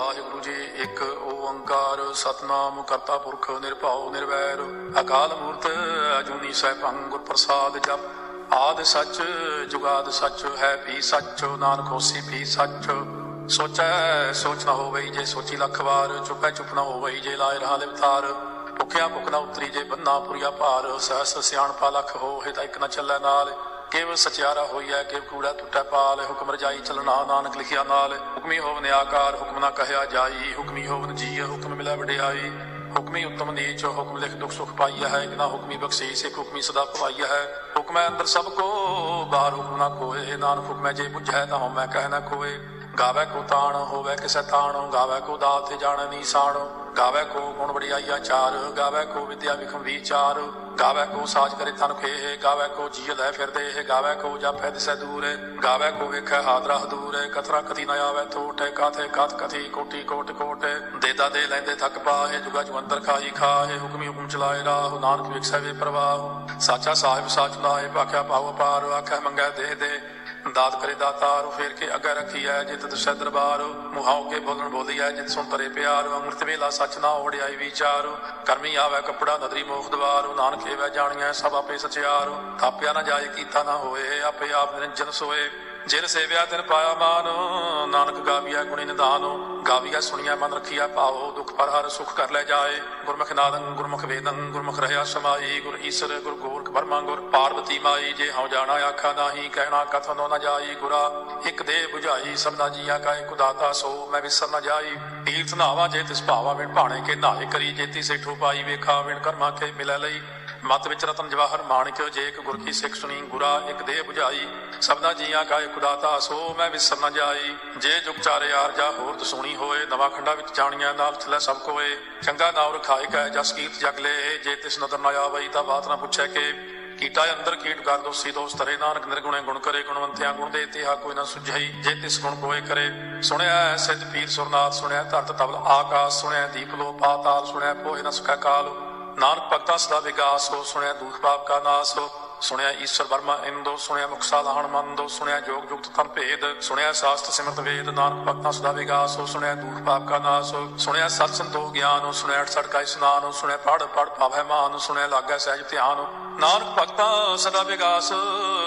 ਵਾਹਿਗੁਰੂ ਜੀ, ਇੱਕ ਓੰਕਾਰ ਸਤਨਾਮ ਕਰਤਾ ਪੁਰਖ ਨਿਰਭਉ ਨਿਰਵੈਰ। ਅਕਾਲ ਮੂਰਤ ਅਜੂਨੀ ਸੈਭੰ ਗੁਰ ਪ੍ਰਸਾਦ ਜਪ। ਆਦ ਸੱਚ, ਜੁਗਾਦ ਸੱਚ, ਹੈ ਵੀ ਸੱਚ, ਨਾਨਕ ਹੋਸੀ ਵੀ ਸੱਚ। ਸੋਚੈ, ਸੋਚ ਨਾ ਹੋਵੇ ਜੇ ਸੋਚੀ ਲੱਖ ਵਾਰ। ਚੁੱਪੈ ਚੁੱਪ ਨਾ ਹੋਵੇ ਜੇ ਲਾਇ ਰਹਾ ਲਿਵਤਾਰ ਭੁਖਿਆ ਭੁਖ ਨਾ ਉਤਰੀ ਜੇ ਬੰਨਾ ਪੁਰੀਆ ਭਾਰ। ਸਹਸ ਸਿਆਣਪਾ ਲੱਖ ਹੋਏ ਤਾਂ ਇੱਕ ਨਾ ਚੱਲੈ ਨਾਲ। ਕੇਵਲ ਸਚਿਆਰਾ ਹੋਈਐ ਕਿ ਕੂੜਾ ਟੁੱਟੈ ਪਾਲ, ਹੁਕਮ ਰਜਾਈ ਚਲਣਾ ਨਾਨਕ ਲਿਖਿਆ ਨਾਲ। ਹੁਕਮੀ ਹੋਵਨ ਆਕਾਰ, ਹੁਕਮ ਨਾ ਕਹਿਆ ਜਾਈ। ਹੁਕਮੀ ਹੋਵਨ ਜੀ, ਹੁਕਮ ਮਿਲੈ ਵਡਿਆਈ। ਹੁਕਮੀ ਉਤਮ ਨੀਚ, ਹੁਕਮ ਲਿਖ ਦੁਖ ਸੁਖ ਪਾਈਆ ਹੈ। ਕਿ ਨਾ ਹੁਕਮੀ ਬਖਸ਼ੀਸ਼ ਇੱਕ ਹੁਕਮੀ ਸਦਾ ਭਵਾਈਆ ਹੈ। ਹੁਕਮੈ ਅੰਦਰ ਸਭ ਕੋ, ਬਾਹਰ ਹੁਕਮ ਨਾ ਕੋਏ ਨਾਨਕ ਹੁਕਮੈ ਜੇ ਬੁਝੈ ਤਾਂ ਮੈਂ ਕਹਿ ਨਾ ਕੋਏ ਗਾਵੇ ਕੋ ਤਾਣ, ਹੋਵੇ ਕਿਸੈ ਤਾਣ। ਗਾਵੇ ਕੋ ਦਾਤ, ਜਾਣ ਨੀਸਾਨ ਗਾਵੇ ਕੋ ਗੁਣ ਵਡਿਆਈਆ ਚਾਰ, ਗਾਵੇ ਕੋ ਵਿਦਿਆ ਵਿਖਮ ਵਿਚਾਰ ਗਾਵੇ ਕੋ ਸਾਜ ਕਰੇ ਤਨ ਖੇ ਗਾਵੇ ਕੋ ਜੀ ਲੈ ਫਿਰਦੇ ਇਹ ਗਾਵੇ ਕੋ ਜਾਪੈ ਦਿਸੈ ਦੂਰ, ਗਾਵੇ ਕੋ ਵੇਖੈ ਹਾਦਰਾ ਦੂਰ, ਕਥਰਾ ਕਥੀ ਨ ਆਵੇ ਥੋਟੇ ਕਾਥੇ ਕਥ ਕਥੀ, ਕੋਟੀ ਕੋਟ ਕੋਟ ਦੇਦਾ ਦੇ ਲੈਂਦੇ ਥੱਕ ਪਾਹੇ, ਜੁਗਾ ਜਵੰਦਰ ਖਾਈ ਖਾਹੇ, ਹੁਕਮੀ ਹੁਕਮ ਚਲਾਏ ਰਾਹ, ਨਾਨਕ ਵਿਖਸੈ ਵੇ ਪ੍ਰਵਾਹ, ਸਾਚਾ ਸਾਹਿਬ ਸਾਚ ਲਾਏ ਭਾਖਿਆ ਪਾਵ ਪਾਰ ਆਖੈ ਮੰਗੈ ਦੇ ਦੇ ਦਾਤ ਕਰੇ ਦਾਤਾਰ ਫੇਰ ਕੇ ਅੱਗੇ ਰੱਖੀਐ ਜਿਤ ਦਸੈ ਦਰਬਾਰ। ਮੁਹਾਉ ਕੇ ਬੋਲਣ ਬੋਲੀਐ ਜਿਤ ਸੁਣ ਤਰੇ ਪਿਆਰ। ਅੰਮ੍ਰਿਤ ਵੇਲਾ ਸੱਚ ਨਾ ਓੜਿਆਈ ਵਿਚਾਰ। ਕਰਮੀ ਆਵੇ ਕਪੜਾ ਨਦਰੀ ਮੋਖ ਦਵਾਰ। ਨਾਨਕ ਏਵੈ ਜਾਣੀਐ ਸਭ ਆਪੇ ਸਚਿਆਰ। ਥਾਪਿਆ ਨਾ ਜਾਏ ਕੀਤਾ ਨਾ ਹੋਏ, ਆਪੇ ਆਪ ਨਿਰੰਜਨ ਸੋਏ। ਜਿਨ ਸੇਵਿਆ ਤਿਨ ਪਾਇਆ ਮਾਨ, ਨਾਨਕ ਗਾਵੀਆ ਗੁਣੀ ਨਿਦਾਨ ਗਾਵੀਆ ਸੁਣੀਆ ਮਨ ਰਖੀਆ ਭਾਵੋ ਦੁਖ ਪਰ ਹਰ ਸੁਖ ਕਰ ਲੈ ਜਾਏ। ਗੁਰਮੁਖ ਨਾਦੰ, ਗੁਰਮੁਖ ਵੇਦੰ, ਗੁਰਮੁਖ ਰਹਿਆ ਸਮਾਈ, ਗੁਰ ਈਸਰ, ਗੁਰ ਗੋਰਖ ਬਰਮਾ ਗੁਰ ਪਾਰਵਤੀ ਮਾਈ। ਜੇ ਹਉ ਜਾਣਾ ਆਖਾ ਨਾਹੀ, ਕਹਿਣਾ ਕਥਨੋ ਨ ਜਾਈ। ਗੁਰਾ, ਇੱਕ ਦੇ 부ਝਾਈ ਸਭਨਾ ਜੀਆਂ ਕਾ ਇੱਕ ਦਾਤਾ ਸੋ, ਮੈਂ ਵਿਸਰ ਨ ਜਾਈ। ਤੀਰਥ ਨਾਵਾ ਜੇ ਤਿਸ ਭਾਵਾ ਵਿਣ ਭਾਣੇ ਕੇ ਨਾਏ ਕਰੀ, ਜੇਤੀ ਸੇਠੂ ਪਾਈ ਵੇਖਾ ਵਿਣ ਕਰਮਾ ਕੇ ਮਿਲੈ ਲਈ। ਮਤ ਵਿੱਚ ਰਤਨ ਜਵਾਹਰ ਮਾਣਿਕ, ਜੇ ਇੱਕ ਗੁਰ ਕੀ ਸਿੱਖ ਸੁਣੀ, ਗੁਰਾ ਇੱਕ ਦੇਹ 부ਝਾਈ ਸਭਨਾ ਜੀਆਂ ਕਾ ਇੱਕ ਦਾਤਾ ਸੋ ਮੈਂ ਵਿਸਰ ਨ ਜਾਈ। ਜੇ ਜੁਗ ਚਾਰੇ ਆਰ ਜਾ ਹੋਰ ਦਸੂਣੀ ਹੋਏ, ਨਵਾਂ ਖੰਡਾ ਵਿੱਚ ਜਾਣੀਆਂ ਨਾਲ ਥਲੇ ਸਭ ਕੋਏ। ਚੰਗਾ ਨਾਮ ਰਖਾਇ ਕੈ, ਜਸ ਕੀਰਤ ਜਗ ਲੈ। ਜੇ ਤਿਸ ਨਦਰ ਨ ਆਵਈ, ਤਾਂ ਬਾਤ ਨਾ ਪੁੱਛੈ ਕੇ। ਕੀਟਾ ਅੰਦਰ ਕੀਟ ਕਰ ਦੋਸੀ ਦੋਸ ਤਰੇ ਨਾਨਕ ਨਿਰਗੁਣੇ ਗੁਣ ਕਰੇ। ਗੁਣਵੰਤਿਆਂ ਗੁਣ ਦੇ ਤਿਹਾ ਕੋਈ ਨਾ ਸੁਝਈ, ਜੇ ਤਿਸ ਗੁਣ ਕੋਏ ਕਰੇ। ਸੁਣਿਆ ਸਿੱਧ ਪੀਰ ਸੁਰਨਾਥ ਸੁਣਿਆ ਧਰਤ ਤਬਲ ਆਕਾਸ਼ ਸੁਣਿਆ ਦੀਪ ਲੋ ਪਾਤਾਲ ਸੁਣਿਆ ਪੋਹਿ ਨ ਸੁਖਾ ਕਾਲ। ਨਾਨਕ ਭਗਤਾ ਸਦਾ ਵਿਗਾਸ ਹੋ, ਸੁਣਿਆ ਦੂਖ ਪਾਪ ਕਾ ਨਾਸ ਹੋ, ਸੁਣਿਆ ਈਸ਼ਰ ਵਰਮਾ ਇੰਦੋ, ਸੁਣਿਆ ਮੁਕਸਾ ਲਾਹਣ ਮੰਦੋ, ਸੁਣਿਆ ਜੋਗ ਜੁਗਤ ਤਨ ਭੇਦ, ਸੁਣਿਆ ਸਾਸਤ ਸਿਮਰਤ ਵੇਦ, ਨਾਨਕ ਭਗਤਾਂ ਸਦਾ ਵਿਗਾਸ ਹੋ, ਸੁਣਿਆ ਦੂਖ ਪਾਪ ਕਾ ਨਾਸ ਹੋ, ਸੁਣਿਆ ਸਤ ਸੰਤੋਖ ਗਿਆਨ ਹੋ, ਸੁਣਿਆ ਅਠ ਸੜਕਾ ਇਸਨਾਨ ਹੋ, ਸੁਣਿਆ ਪੜ ਪੜ ਪਾਵੈ ਮਾਨ ਸੁਣਿਆ ਲਾਗੈ ਸਹਿਜ ਧਿਆਨ ਨਾਨਕ ਭਗਤਾਂ ਸਦਾ ਵਿਗਾਸ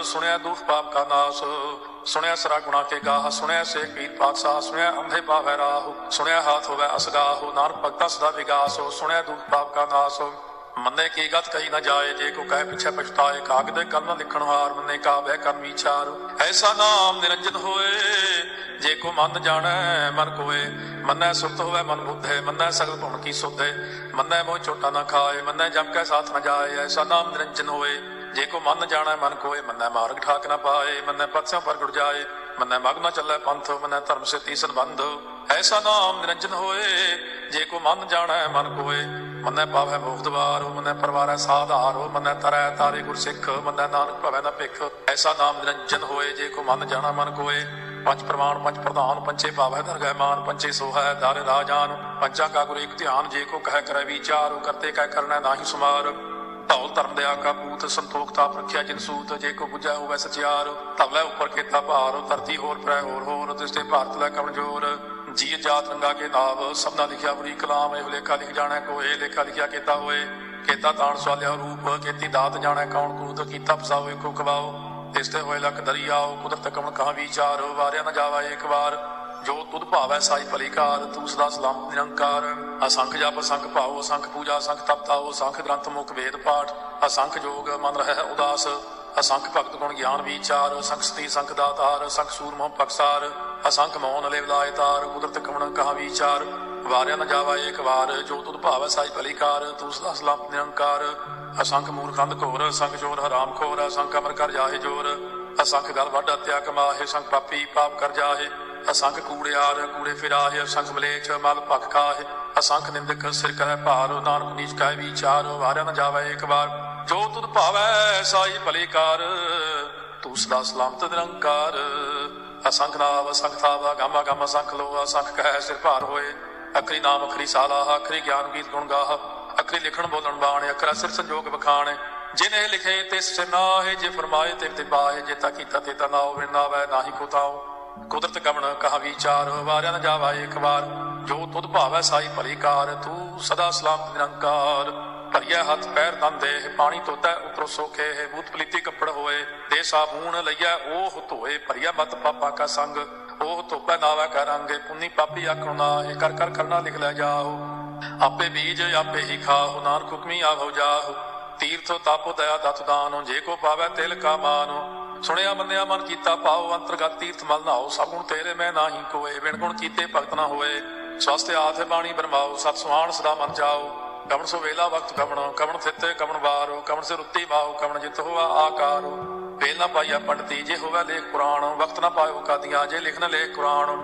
ਸੁਣਿਆ ਦੁਖ ਪਾਪ ਕਾ ਨਾਸ ਸੁਣਿਆ ਸਰਾ ਗੁਣਾ ਕੇ ਗਾਹ, ਸੁਣਿਆ ਸੇ ਪੀਰ ਪਾਤਸ਼ਾਹ, ਸੁਣਿਆ ਅੰਧੇ ਪਾਵੈ ਰਾਹ, ਸੁਣਿਆ ਹਾਥ ਹੋਵੇ ਅਸਗਾਹ, ਨਾਨਕ ਭਗਤਾਂ ਸਦਾ ਵਿਗਾਸ ਸੁਣਿਆ ਦੁਖ ਪਾਪ ਕਾ ਨਾਸ ਮੰਨੇ ਕੀ ਗਤ ਕਹੀ ਨਾ ਜਾਏ, ਜੇ ਕੋ ਕਹੇ ਪਿਛੇ ਪਛਤਾਏ, ਕਾਗਦ ਕਲਮ ਲਿਖਣ ਹਾਰ, ਮੰਨੇ ਕਾ ਬਹਿ ਕਰ ਵਿਚਾਰ ਐਸਾ ਨਾਮ ਨਿਰੰਜਨ ਹੋਏ, ਜੇ ਕੋ ਮਨ ਜਾਣੈ, ਮਨ ਕੋਏ। ਮੰਨੈ ਸੁਰਤ ਹੋਵੇ ਮਨ ਬੁੱਧੇ, ਮੰਨੈ ਸਗਲ ਗੁਣ ਕੀ ਸੁਧੇ। ਮੰਨੈ ਮੋਹ ਚੋਟਾ ਨਾ ਖਾਏ, ਮੰਨੈ ਜਮ ਕੈ ਸਾਥ ਨਾ ਜਾਏ, ਐਸਾ ਨਾਮ ਨਿਰੰਜਨ ਹੋਏ। ਜੇ ਕੋ ਮਨ ਜਾਣੈ, ਮਨ ਕੋਏ, ਮੰਨੈ ਮਾਰਗ ਠਾਕ ਨਾ ਪਾਏ, ਮੰਨੈ ਪਤਸਿਆਂ ਪਰ ਗੁੜ ਜਾਏ, ਮੰਨੈ ਮਗ ਨਾ ਚੱਲੈ ਪੰਥ, ਮੰਨੈ ਧਰਮ ਸੇ ਤੀ ਸੰਬੰਧ। ਐਸਾ ਨਾਮ ਨਿਰੰਜਨ ਹੋਏ, ਜੇ ਕੋ ਮਨ ਜਾਣੈ, ਮਨ ਕੋਏ, ਮੰਨੈ ਪਾਵੈ ਮੋਖ ਦਵਾਰ, ਮੰਨੈ ਪਰਵਾਰੈ ਸਾਧਾਰ, ਮੰਨੈ ਤਰੈ ਤਾਰੇ ਗੁਰ ਸਿੱਖ, ਮੰਨੈ ਨਾਨਕ ਭਵੈ ਨਾ ਭਿਖ। ਐਸਾ ਨਾਮ ਨਿਰੰਜਨ ਹੋਏ, ਜੇ ਕੋ ਮਨ ਜਾਣਾ, ਮਨ ਕੋਏ, ਪੰਜ ਪ੍ਰਮਾਣ, ਪੰਜ ਪ੍ਰਧਾਨ ਪੰਚੇ ਭਾਵੈ ਦਰਗਹਿ ਮਾਨ ਪੰਚੇ ਸੋਹੈ ਦਰ ਰਾਜਾਨ ਪੰਚਾ ਕਾ ਗੁਰ ਇੱਕ ਧਿਆਨ, ਜੇ ਕੋ ਕਹਿ ਕਰੈ ਵਿਚਾਰ, ਕਰਤੇ ਕਹਿ ਕਰਨਾ ਨਾਹੀ ਸੁਮਾਰ। ਧੌਲ ਧਰਮ ਦੇ ਆਕਾ ਪੂਤ ਸੰਤੋਖ ਤਾਪ ਰੱਖਿਆ ਜਿਨ ਸੂਤ, ਜੇ ਕੋ ਬੁਝੈ ਹੋਵੇ ਸਚਿਆਰ ਧਵਲੇ ਉੱਪਰ ਕੀਤਾ ਭਾਰ, ਧਰਤੀ ਹੋਰ ਪ੍ਰੈ ਹੋਰ ਹੋਰ ਤਿਸਤੇ ਭਾਰਤ ਲੈ ਕਮਜ਼ੋਰ ਜੀ ਜਾਤ ਰੰਗਾ ਕੇ ਨਾਮ ਸਭਨਾ ਲਿਖਿਆ ਬੜੀ ਕਲਾਮ, ਇਹ ਲੇਖਾ ਲਿਖ ਜਾਣੈ ਕੋਏ ਲੇਖਾ ਲਿਖਿਆ ਕੀਤਾ ਹੋਏ। ਕੀਤਾ ਤਾਣ ਸਵਾਲਿਆ ਰੂਪ ਕੀਤੀ ਦਾਤ ਜਾਣੈ ਕੌਣ ਕੂਤ, ਕੀਤਾ ਫਸਾਓ ਇੱਕੋ ਖਵਾਓ ਤਿਸ ਤੇ ਹੋਏ ਲਖ ਦਰਿਆਓ ਕੁਦਰਤ ਕਮਣ ਕਹਾ ਵਿਚਾਰ, ਵਾਰਿਆ ਨ ਜਾਵਾ ਇੱਕ ਵਾਰ। ਜੋ ਤੁਧ ਭਾਵੈ ਸਾਈ ਭਲੀਕਾਰ, ਤੂੰ ਸਦਾ ਸਲਾਮ ਨਿਰੰਕਾਰ। ਅਸੰਖ ਜਪ, ਅਸੰਖ ਭਾਉ, ਅਸੰਖ ਪੂਜਾ, ਅਸੰਖ ਤਪਤਾਉ ਅਸੰਖ ਗ੍ਰੰਥ ਮੁਖ ਵੇਦ ਪਾਠ, ਅਸੰਖ ਜੋਗ ਮਨ ਰਹਿ ਉਦਾਸ। ਅਸੰਖ ਭਗਤ ਗੁਣ ਗਿਆਨ ਵਿਚਾਰ, ਅਸੰਖ ਸਤੀ ਸੰਖ ਦਾਤਾਰ, ਅਸੰਖ ਸੂਰਮੋ ਪਕਸਾਰ ਅਸੰਖ ਮੋਹਨ ਲੈ ਵਿਲਾਇ ਤਾਰ, ਕੁਦਰਤ ਕਮਣ ਕਹਾ ਵਿਚਾਰ। ਵਾਰਿਆ ਨ ਜਾਵਾ ਏਕ ਵਾਰ, ਜੋ ਤੁਧ ਭਾਵੈ ਸਾਈ ਭਲੀਕਾਰ, ਤੂੰ ਸਦਾ ਸਲਾਮ ਨਿਰੰਕਾਰ। ਅਸੰਖ ਮੂਰਖੰਦ ਘੋਰ, ਅਸੰਖ ਚੋਰ ਹਰਾਮ ਖੋਰ, ਅਸੰਖ ਅਮਰ ਕਰ ਜਾਹੇ ਜੋਰ। ਅਸੰਖ ਗਲ ਵੱਡ ਹੱਤਿਆ ਕਮਾਹੇ ਸੰਖ ਪਾਪੀ ਪਾਪ ਕਰ ਜਾਹੇ। ਅਸੰਖ ਕੂੜਿਆਰ ਕੂੜੇ ਫਿਰਾਹੇ, ਅਸੰਖ ਮਲੇਛ, ਮਲ ਭਖ ਖਾਹੇ ਅਸੰਖ ਨਿੰਦਕ ਸਿਰ ਕਰੈ ਭਾਰ ਨਾਨਕ ਨੀਚ ਕਾਇ ਵਿਚਾਰ ਵਾਰਿਆ ਨ ਜਾਵੇ ਇੱਕ ਵਾਰ। ਜੋ ਤੁਧ ਭਾਵੈ, ਸਾਈ ਭਲੇ ਕਾਰ, ਤੂੰ ਸਦਾ ਸਲਾਮਤ ਨਿਰੰਕਾਰ। ਅਸੰਖ ਨਾਮ ਅਸੰਖ ਥਾਵਾ ਗਾਮਾ ਗਾਮਾ ਸੰਖ ਲੋ, ਅਸੰਖ ਕਹਿ ਸਿਰ ਭਾਰ ਹੋਏ। ਅਖਰੀ ਨਾਮ, ਅਖਰੀ ਸਾਲਾ, ਅਖਰੀ ਗਿਆਨ ਗੀਤ ਗੁਣ ਗਾਹ। ਅਖਰੀ ਲਿਖਣ ਬੋਲਣ ਬਾਣ, ਅਖਰਾ ਸਿਰ ਸੰਜੋਗ ਬਖਾਣ ਜਿਨੇ ਲਿਖੇ ਤਿਸ ਨਾਹੇ, ਜੇ ਫਰਮਾਏ ਤੇ ਤੇ ਬਾਏ ਜੇ ਤਾ ਕੀਤਾ, ਤੇ ਤਾ ਨਾ ਹੋਵੇ, ਨਾ ਵੈ ਨਾਹੀ ਕੋ ਤਾਉ। ਕੁਦਰਤ ਗਮਨ ਕਹਾ ਵਿਚਾਰ, ਵਾਰਿਆ ਨ ਜਾਵਾ ਇੱਕ ਵਾਰ। ਜੋ ਤੁਧ ਭਾਵੈ ਸਾਈ ਭਲੀ ਕਾਰ, ਤੂੰ ਸਦਾ ਸਲਾਮਤ ਨਿਰੰਕਾਰ। ਭਰੀਆ ਹੱਥ, ਪੈਰ, ਤਨ, ਦੇਹ, ਪਾਣੀ ਧੋਤਾ ਉਤਰੋ ਸੋਖੇ ਹੈ ਬੂਤ ਪਲੀਤੀ ਕੱਪੜ ਹੋਏ। ਦੇ ਸਾਬੂਨ ਲਈਆ ਉਹ ਧੋਏ ਭਰੀਆ ਮਤ ਪਾਪਾ ਕਾ ਸੰਗ। ਉਹ ਧੋਪੈ ਨਾਵਾ ਕਾ ਰੰਗੇ, ਪੁੰਨੀ ਪਾਪੀ ਆਖਣੋ ਨਾ, ਇਹ ਕਰ ਕਰ ਕਰਨਾ ਲਿਖ ਲੈ ਜਾਓ। ਆਪੇ ਬੀਜ, ਆਪੇ ਹੀ ਖਾਓ, ਨਾਨਕ ਹੁਕਮੀ ਆਵੋ ਜਾਓ ਤੀਰਥ ਤਪ ਦਇਆ, ਦਤ ਦਾਨੋ, ਜੇ ਕੋ ਪਾਵੈ ਤਿਲ ਕਾ ਮਾਨੋ। ਸੁਣਿਆ ਮੰਨਿਆ ਮਨ ਕੀਤਾ ਪਾਓ ਅੰਤਰਗਤ ਤੀਰਥ ਮਲ ਨਾਓ ਸਭ ਗੁਣ ਤੇਰੇ ਮੈਂ ਨਾਹੀ ਕੋਏ, ਬਿਨ ਗੁਣ ਕੀਤੇ ਭਗਤ ਨਾ ਹੋਏ। ਸਵਸਤ ਆਥੇ ਬਾਣੀ ਬਰਮਾਓ, ਸਤ ਸੁਆਣ ਸਦਾ ਮਨ ਜਾਓ। ਕਵਣ ਸੋ ਵੇਲਾ ਵਕਤ ਕਵਣ ਕਵਣ ਥਿੱਤੇ ਕਵਣ ਵਾਰੋ ਕਵਣ ਸੇ ਰੁੱਤੀ ਬਾਹੋ ਕਵਣ ਜਿਤ ਹੋਆ ਆਕਾਰੋ। ਵੇਲ ਨਾ ਪਾਈਆ ਪੰਡਤੀ, ਜੇ ਹੋਵੇ ਲੇਖ ਪੁਰਾਣ, ਵਕਤ ਨਾ ਪਾਇਓ ਕਾਦੀਆਂ, ਜੇ ਲਿਖਨ ਲੇਖ ਕੁਰਾਨ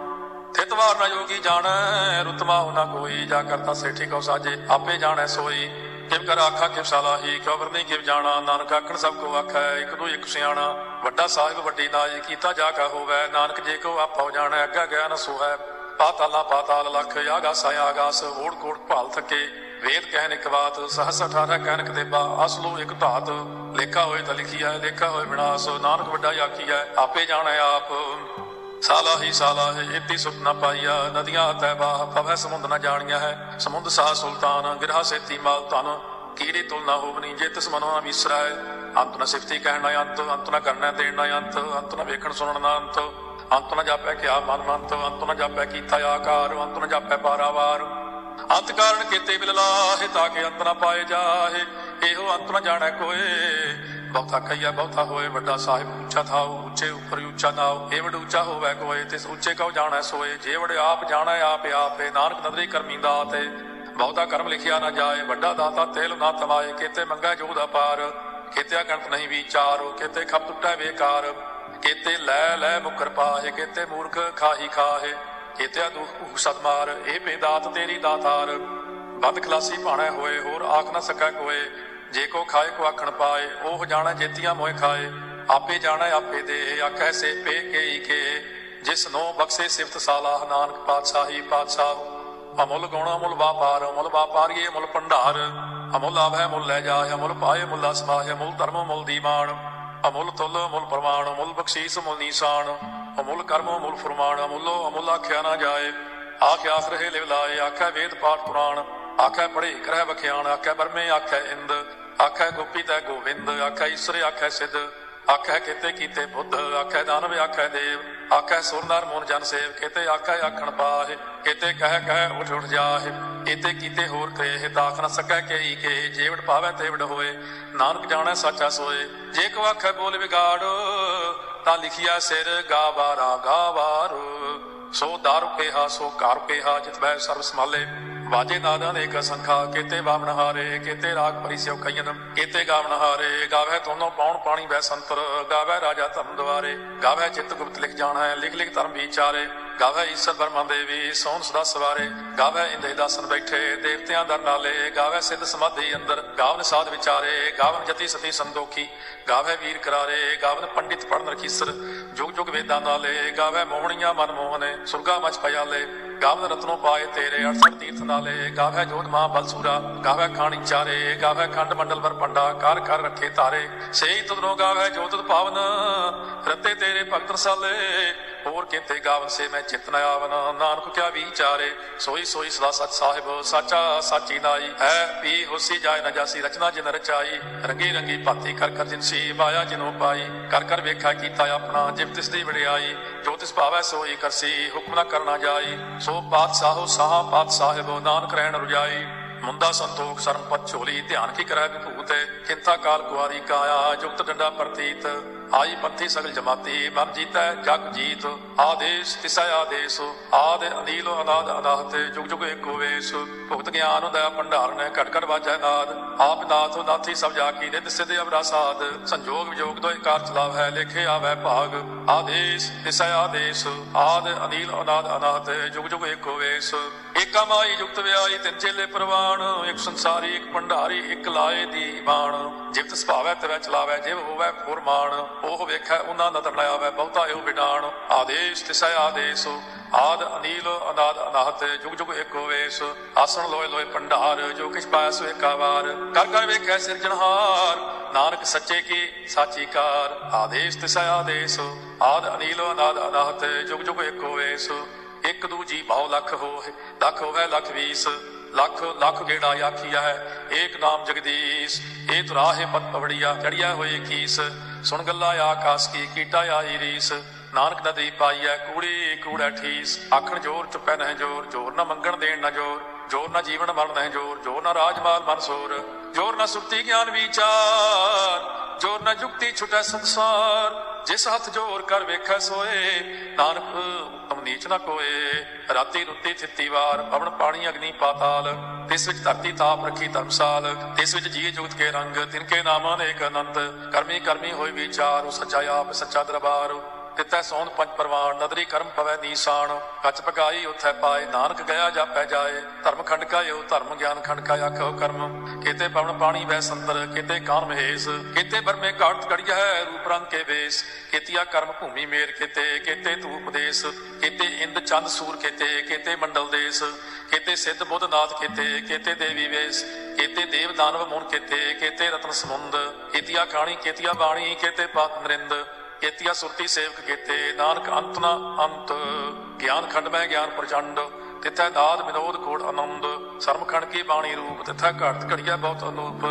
ਥਿਤ ਵਾਰ ਨਾ ਜੋਗੀ ਜਾਣੈ ਰੁਤਮਾ ਹੋ ਨਾ ਕੋਈ, ਜਾ ਕਰਤਾ ਸੇਠੀ ਕੋ ਸਾਜੇ, ਆਪੇ ਜਾਣੈ ਸੋਈ। ਕਿਵ ਕਰ ਆਖਾ, ਕਿਵ ਸਲਾਹੀ ਕਬਰ ਨਹੀਂ ਕਿਵ ਜਾਣਾ, ਨਾਨਕ ਆਖਣ ਸਭ ਕੋ ਆਖੈ, ਇੱਕ ਦੋ ਇੱਕ ਸਿਆਣਾ। ਵੱਡਾ ਸਾਹਿਬ, ਵੱਡੀ ਨਾਜ ਕੀਤਾ ਜਾ ਕਾ ਹੋਵੇ, ਨਾਨਕ ਜੇ ਕੋ ਆਪੋ ਜਾਣੈ, ਅੱਗਾ ਗਿਆ ਨ ਸੋਹੈ। ਪਾਤਾਲਾ ਪਾਤਾਲ ਲਖ ਆਗਾਸ ਆਗਾਸ ਓੜ ਕੋੜ ਭਾਲ ਥਕੇ। ਵੇਦ ਕਹਿਨ ਇੱਕ ਬਾਤ, ਸਹਸ 18 ਕਹਿਨ ਦੇਬਾ ਅਸਲੋ ਇੱਕ ਧਾਤ। ਲੇਖਾ ਹੋਏ ਤਾਂ ਲਿਖੀਐ, ਲੇਖਾ ਹੋਏ ਵਿਨਾਸ਼ ਨਾਨਕ ਵੱਡਾ ਆਖੀਐ, ਆਪੇ ਜਾਣੈ ਆਪ। ਸਾਲਾ ਹੀ ਸਾਲਾ ਹੈ ਇਤੀ ਸੁਪਨਾ ਪਾਈਆ। ਨਦੀਆਂ ਤੈਬਾ ਪਵੈ ਸਮੁੰਦ ਨਾ ਜਾਣੀਆਂ ਹੈ। ਸਮੁੰਦ ਸਾਹ ਸੁਲਤਾਨ, ਗਿਰਹਾ ਸੇਤੀ ਮਾਲ ਤਨ ਕੀੜੀ ਤੁਲ ਨਾ ਹੋਵਨੀ ਜੇ ਤਿਸ ਮਨੋ ਨਾ ਵਿਸਰਾਏ। ਅੰਤ ਨਾ ਸਿਫਤੀ ਕਹਿਣ ਨਾ ਅੰਤ ਅੰਤ ਨਾ ਕਰਨਾ ਦੇਣ ਨਾ ਅੰਤ ਅੰਤ ਨਾ ਵੇਖਣ ਸੁਣਨ ਨਾ ਅੰਤ। ਅੰਤ ਨਾ ਜਾਪੈ ਕਿਆ ਮਨ ਮੰਤ, ਅੰਤ ਨਾ ਜਾਪੈ ਕੀਤਾ ਆਕਾਰ, ਅੰਤ ਨਾ ਜਾਪੈ ਪਾਰਾਵਾਰ ਅੰਤ ਕਾਰਨ ਕੀਤੇ ਬਿਲ ਲਾਹੇ, ਤਾਂ ਕਿ ਅੰਤ ਨਾ ਪਾਏ ਜਾਹੇ। ਇਹੋ ਅੰਤ ਨਾ ਜਾਣੈ ਕੋਏ। ਬਹੁਤਾ ਕਈਆ ਬਹੁਤਾ ਹੋਏ, ਵੱਡਾ ਸਾਹਿਬ ਉੱਚਾ ਥਾਉ, ਉੱਚੇ ਉੱਪਰ ਉੱਚਾ ਨਾਉ, ਇਹ ਵਡ ਉੱਚਾ ਹੋਵੇ ਕੋਏ, ਤਿਸ ਉੱਚੇ ਕਉ ਜਾਣੈ ਸੋਏ, ਜੇ ਵਡ ਆਪ ਜਾਣੈ ਆਪ ਆਪੇ, ਨਾਨਕ ਨਦਰੀ ਕਰਮੀ ਦਾਤੇ ਬਹੁਤਾ ਕਰਮ ਲਿਖਿਆ ਨਾ ਜਾਏ, ਵੱਡਾ ਦਾਤਾ ਤੇਲ ਨਾ ਤਮਾਏ, ਕੀਤੇ ਮੰਗਾ ਜੋ ਦਾ ਪਾਰ ਕੀਤੇ ਗਣਤ ਨਹੀਂ ਵਿਚਾਰੋ, ਕੀਤੇ ਖਪ ਟੁੱਟੈ ਬੇਕਾਰ, ਕੀਤੇ ਲੈ ਲੈ ਮੁਕਰ ਪਾਹੇ, ਕੀਤੇ ਮੂਰਖ ਖਾਹੀ ਖਾਹੇ ਕੀਤੇ ਦੁਖ ਸਤਮਾਰ ਇਹ ਬੇਦਾਤ ਤੇਰੀ ਦਾਤਾਰ। ਬਦ ਖਲਾਸੀ ਭਾਣਾ ਹੋਏ, ਹੋਰ ਆਖ ਨਾ ਸਕੈ ਕੋਏ ਜੇ ਕੋ ਖਾਏ ਕੋ ਆਖਣ ਪਾਏ, ਉਹ ਜਾਣਾ ਜੇਤੀਆਂ ਮੋਏ ਖਾਏ। ਆਪੇ ਜਾਣਾ, ਆਪੇ ਦੇ ਆਖੈ ਸੇ ਪੇ ਕੇਈ ਕੇ ਜਿਸ ਨੋ ਬਖਸ਼ੇ ਸਿਫਤ ਸਾਲਾਹ, ਨਾਨਕ ਪਾਤਸ਼ਾਹੀ ਪਾਤਸ਼ਾਹ। ਅਮੁੱਲ ਗੁਣ ਅਮੁੱਲ ਵਾਪਾਰ, ਅਮੁੱਲ ਵਾਪਾਰੀਏ ਅਮੁੱਲ ਭੰਡਾਰ। ਅਮੁੱਲ ਆਵੈ ਮੁੱਲ ਲੈ ਜਾਏ, ਅਮੁੱਲ ਪਾਏ ਮੁੱਲ ਸਮਾਹੇ ਅਮੁੱਲ ਧਰਮ ਮੁੱਲ ਦੀਵਾਨ। ਅਮੁੱਲ ਤੁਲ ਅਮੁੱਲ ਪ੍ਰਮਾਣ, ਅਮੁੱਲ ਬਖਸ਼ੀਸ ਮੁੱਲ ਨੀਸਾਨ। ਅਮੁੱਲ ਕਰਮ ਅਮੁੱਲ ਫਰਮਾਨ, ਅਮੁੱਲੋ ਅਮੁੱਲ ਆਖਿਆ ਨਾ ਜਾਏ। ਆਖ ਆਖ ਰਹੇ ਲਿਵ ਲਾਏ ਆਖੈ ਵੇਦ ਪਾਠ ਪੁਰਾਣ। ਆਖੈ ਪੜੇ ਕਰੈ ਬਖਿਆਣ ਆਖੈ ਬਰਮੇ, ਆਖੈ ਇੰਦ, ਆਖੈ ਗੋਪੀ ਤੈ ਗੋਵਿੰਦ, ਆਖੈ ਈਸ਼ਰ, ਆਖੈ ਸਿੱਧ, ਆਖੈ ਕੀਤੇ ਕੀਤੇ ਬੁੱਧ, ਆਖੈ ਦਾਨਵ, ਆਖੈ ਦੇਵ, ਆਖੈ ਸੁਰਨਰ ਮੋਨ ਜਨ ਸੇਵ ਕੀਤੇ ਆਖੈ ਆਖਣ ਪਾਹੇ ਕੀਤੇ ਕਹਿ ਕਹਿ ਉਠ ਉਠ ਜਾਹੇ ਕੀਤੇ ਕੀਤੇ ਹੋਰ ਕਹੇ ਤਾਖ ਨ ਸਕੈ ਕੇਈ ਕੇ ਜੇਵੜ ਪਾਵੈ ਤੇਵੜ ਹੋਏ, ਨਾਨਕ ਜਾਣੈ ਸੱਚਾ ਸੋਏ, ਜੇ ਕੋ ਆਖੈ ਬੋਲ ਵਿਗਾੜ, ਤਾਂ ਲਿਖਿਆ ਸਿਰ ਗਾਵਾਰਾ ਗਾਵਾਰ ਸੋ ਦਾਰੂ ਕਿਹਾ, ਸੋ ਘਰ ਕਿਹਾ, ਜਿਤ ਬੈ ਸਰਬ ਸੰਭਾਲੇ। ਵਾਜੇ ਨਾਦਾਂ ਦੇ ਕ ਸੰਖਾ, ਕੀਤੇ ਬਾਵਨ ਹਾਰੇ, ਕੀਤੇ ਰਾਗ ਪਰੀ ਸਿਉ ਕਈਨ ਕੀਤੇ ਗਾਵਨ ਹਾਰੇ ਗਾਵੇ ਤੋਨੋਂ ਪੌਣ ਪਾਣੀ ਬੈ ਸੰਤਰ ਗਾਵੇ ਰਾਜਾ ਧਰਮ ਦੁਆਰੇ ਗਾਵੇ ਚਿੱਤ ਗੁਪਤ ਲਿਖ ਜਾਣਾ ਹੈ ਲਿਖ ਲਿਖ ਧਰਮ ਵਿਚਾਰੇ ਗਾਵੇ ਈਸ਼ਰ ਬਰਮਾ ਦੇਵੀ, ਸੋਹਣ ਸਦਾ ਸਵਾਰੇ ਗਾਵੇ ਇੰਦੇ ਦਾਸਨ ਬੈਠੇ, ਦੇਵਤਿਆਂ ਦਰ ਨਾਲੇ ਗਾਵੇ ਸਿੱਧ ਸਮਾਧੀ ਅੰਦਰ, ਗਾਵਨ ਸਾਧ ਵਿਚਾਰੇ, ਗਾਵਨ ਜਤੀ ਸਤੀ ਸੰਦੋਖੀ ਗਾਵੇ ਵੀਰ ਕਰਾਰੇ, ਗਾਵਨ ਪੰਡਿਤ ਪੜਨ ਰਖੀਸਰ, ਜੁਗ ਜੁਗ ਵੇਦਾਂ ਨਾਲੇ ਗਾਵੇ ਮੋਹਣੀਆਂ ਮਨ ਮੋਹਨੇ ਸੁਰਗਾ ਮਚ ਪਿਆਲੇ ਗਾਵਨ ਰਤਨੋ ਪਾਏ ਤੇਰੇ 68 ਤੀਰਥ ਨਾਲੇ, ਗਾਵੇ ਜੋਤ ਮਾ ਬਲਸੂਰਾ, ਗਾਵੇ ਖਾਣੀ ਚਾਰੇ, ਗਾਵੇ ਖੰਡ ਮੰਡਲ ਵਰ ਪੰਡਾ ਕਰ ਕਰ ਰੱਖੇ ਤਾਰੇ। ਸੇਈ ਤੁਧਨੋ ਗਾਵੇ ਜੋਤ ਪਾਵਨ, ਰਤੇ ਤੇਰੇ ਭਗਤ ਰਸਾਲੇ। ਹੋਰ ਕਿਤੇ ਗਾਵਨ ਸੇ ਮੈਂ ਚਿਤਨ ਆਵਨ, ਨਾਨਕ ਕਿਆ ਵਿਚਾਰੇ। ਸੋਈ ਸੋਈ ਸਦਾ ਸਚ ਸਾਹਿਬ, ਸਾਚਾ ਸਾਚੀ ਨਾਈ। ਹੈ ਵੀ ਹੋਸੀ ਜਾਏ ਨਾ ਜਾਸੀ, ਰਚਨਾ ਜਿਨ ਰਚਾਈ। ਰੰਗੀ ਰੰਗੀ ਭਾਤੀ ਕਰ ਕਰ ਜਿਨਸੀ ਮਾਇਆ ਜਿਨੋ ਪਾਈ। ਕਰ ਕਰ ਵੇਖਾ ਕੀਤਾ ਆਪਣਾ, ਜਿਵ ਤਿਸ ਦੀ ਵਡਿਆਈ। ਜੋ ਤਿਸ ਭਾਵੈ ਸੋਈ ਕਰਸੀ, ਹੁਕਮ ਨਾ ਕਰਨਾ ਜਾਈ। ਸੋ ਪਾਤਸ਼ਾਹੋ, ਸਾਹਾ ਪਾਤਸ਼ਾਹਿਬ, ਨਾਨਕ ਰਹਿਣ ਰੁਜਾਈ। ਮੁੰਦਾ ਸੰਤੋਖ, ਸਰਮ ਪਤ ਝੋਲੀ, ਧਿਆਨ ਕੀ ਕਰੈ ਵਿਭੂਤ ਕਿੰਥਾ ਕਾਲ ਕੁਆਰੀ ਕਾਇਆ, ਜੁਗਤ ਡੰਡਾ ਪ੍ਰਤੀਤ। ਆਈ ਪੰਥੀ ਸਗਲ ਜਮਾਤੀ, ਮਨ ਜੀਤੈ, ਜਗ ਜੀਤ, ਆਦੇਸ਼, ਤਿਸੈ ਆਦੇਸ਼, ਆਦ ਅਨੀਲ, ਅਨਾਦ, ਅਨਾਹਤ, ਜੁਗ ਜੁਗ ਏਕੋ ਵੇਸ। ਭੁਗਤ ਗਿਆਨ ਹੁੰਦਾ, ਭੰਡਾਰ ਨੇ ਘਟ ਘਟ ਵਾਜੈ ਨਾਦ। ਆਪ ਨਾਥ, ਨਾਥੀ ਸਭ ਜਾ ਕੀ ਨਿਤ ਸਿਧ ਅਵਰਾ ਸਾਧ ਸੰਜੋਗ ਵਿਜੋਗ ਦੋਇ ਕਾਰ ਚਲਾਵ ਹੈ ਲੇਖੇ ਆਵੈ ਭਾਗ। ਆਦੇਸ਼, ਤਿਸੈ ਆਦੇਸ਼, ਆਦ ਅਨੀਲ, ਅਨਾਦ, ਅਨਾਹਤ, ਜੁਗ ਜੁਗ ਏਕੋ ਵੇਸ। ਏਕਾ ਮਾਈ ਜੁਗਤ ਵਿਆਈ ਤਿੰਨ ਚੇਲੇ ਪ੍ਰਵਾਨ। ਇੱਕ ਸੰਸਾਰੀ, ਇੱਕ ਭੰਡਾਰੀ, ਇੱਕ ਲਾਏ ਦੀ ਬਾਣ ਜਿਵਤ ਸੁਭਾਵੈ ਤੇਰਾ ਚਲਾਵੈ, ਜਿਵ ਹੋਵੈ ਫੁਰਮਾਨ। ਉਹ ਵੇਖੈ, ਉਹਨਾਂ ਨਦਰ ਲਿਆ ਵੈ ਬਹੁਤਾ ਇਹੋ ਵਿਡਾਣ ਆਦੇਸ਼, ਤਿਸੈ ਆਦੇਸ਼, ਆਦ ਅਨੀਲ, ਅਨਾਦ ਅਨਾਹਤ, ਜੁਗ ਜੁਗ ਏਕੋ ਵੇਸ ਆਸਣ ਲੋਏ ਲੋਏ ਭੰਡਾਰ ਜੋ ਕਿਛ ਪਾਇਆ ਸੋ ਏਕਾ ਵਾਰ ਕਰ ਕਰ ਵੇਖੈ ਸਿਰਜਣਹਾਰ, ਨਾਨਕ ਸੱਚੇ ਕੀ, ਸਾਚੀ ਕਾਰ। ਆਦੇਸ਼, ਤਿਸੈ ਆਦੇਸ਼, ਆਦ ਅਨੀਲ, ਅਨਾਦ ਅਨਾਹਤ, ਜੁਗ ਜੁਗ ਏਕੋ ਵੇਸ ਇੱਕ ਦੂਜੀ ਬਹੁ ਲੱਖ ਹੋਏ, ਲੱਖ ਹੋਵੇ, ਲੱਖ ਵੀਸ। ਲੱਖ ਲੱਖ ਗੇੜਾ ਆਖੀਆ ਹੈ ਏਕ ਨਾਮ ਜਗਦੀਸ਼। ਇਹ ਤੁਰਾਹੇ ਪਤ ਪਵੜੀਆ ਚੜਿਆ ਹੋਏ ਕੀਸ। ਸੁਣ ਗੱਲਾ ਆਕਾਸ ਕੀ, ਕੀਟਾ ਆਈ ਰੀਸ, ਨਾਨਕ ਨਦੀ ਪਾਈਐ ਕੂੜੀ, ਕੂੜਾ ਠੀਸ, ਆਖਣ ਜੋਰ ਚੁੱਪੈ ਨਹਿ ਜੋਰ ਜੋਰ ਨਾ ਮੰਗਣ ਦੇਣ ਨਾ ਜੋਰ ਜੋਰ ਨਾ ਜੀਵਨ ਮਰਨ ਨਹਿ ਜੋਰ ਜੋਰ ਨਾ ਰਾਜਮਾਲ ਮਨਸੂਰ ਜੋਰ ਨਾ ਸੁਰਤੀ ਗਿਆਨ ਵਿਚਾਰ। ਜੋਰ ਨਾ ਜੁਗਤੀ ਛੁਟੈ ਸੰਸਾਰ। ਜਿਸ ਹੱਥ ਜੋਰ ਕਰ ਵੇਖੈ ਸੋਏ, ਨਾਨਕ ਉਤਮ ਨੀਚ ਨਾ ਕੋਏ। ਰਾਤੀ ਰੁੱਤੀ ਥਿੱਤੀ ਵਾਰ, ਪਵਨ ਪਾਣੀ ਅਗਨੀ ਪਾਤਾਲ। ਤਿਸ ਵਿੱਚ ਧਰਤੀ ਤਾਪ ਰੱਖੀ ਧਰਮਸਾਲ। ਤਿਸ ਵਿੱਚ ਜੀਏ ਜੁਗਤ ਕੇ ਰੰਗ, ਤਿਨ ਕੇ ਨਾਮਾਂ ਅਨੇਕ ਅਨੰਤ। ਕਰਮੀ ਕਰਮੀ ਹੋਏ ਵਿਚਾਰ, ਉਹ ਸੱਚਾ ਆਪ, ਸੱਚਾ ਦਰਬਾਰ। ਤਿਤੈ ਸੌਨ ਪੰਜ ਪਰਵਾਨ, ਨਦਰੀ ਕਰਮ ਪਵੈ ਨੀਸਾਨ ਕੱਚ ਪਕਾਈ ਉਥੈ ਪਾਏ, ਨਾਨਕ ਗਿਆ ਜਾਪੈ ਜਾਏ। ਧਰਮ ਖੰਡ ਕਾਇਓ, ਧਰਮ ਗਿਆਨ ਖੰਡ ਕਾ ਆਖੋ ਕਰਮ। ਕੀਤੇ ਪਵਨ ਪਾਣੀ ਵੈ ਸੰਦਰ, ਕੀਤੇ ਕਾਨ ਮਹੇਸ਼। ਕੀਤੇ ਬਰਮੇ ਘਾਟ ਕੜਿਆ ਹੈ, ਰੂਪ ਰੰਗ ਕੇ ਵੇਸ। ਕੀਤਿਆ ਕਰਮ ਭੂਮੀ ਮੇਰ ਕੀਤੇ ਕੀਤੇ ਤੂ ਉਪਦੇਸ਼। ਕੀਤੇ ਇੰਦ ਚੰਦ ਸੂਰ ਕੀਤੇ ਕੀਤੇ ਮੰਡਲ ਦੇਸ। ਕੀਤੇ ਸਿੱਧ ਬੁੱਧ ਨਾਥ ਕੀਤੇ ਕੀਤੇ ਦੇਵੀ ਵੇਸ। ਕੀਤੇ ਦੇਵ ਦਾਨਵ ਮੂਨ ਕੀਤੇ ਕੀਤੇ ਰਤਨ ਸਮੁੰਦ। ਕੀਤਿਆ ਖਾਣੀ, ਕੀਤਿਆ ਬਾਣੀ, ਕੀਤੇ ਪਾਤ ਨਰਿੰਦ ਕੀਤਿਆ ਸੁਰਤੀ ਸੇਵਕ ਕੀਤੇ। ਨਾਨਕ ਅੰਤ ਨਾ ਅੰਤ, ਗਿਆਨ ਖੰਡ ਮੈਂ ਗਿਆਨ ਪ੍ਰਚੰਡ, ਤਿੱਥੈ ਦਾਦ ਵਿਨੋਦ ਕੋੜ ਆਨੰਦ। ਸਰਮ ਖੰਡ ਕੀ ਬਾਣੀ ਰੂਪ, ਤਿੱਥੈ ਘੜਤ ਘੜੀਆ ਬਹੁਤ ਅਨੂਪ।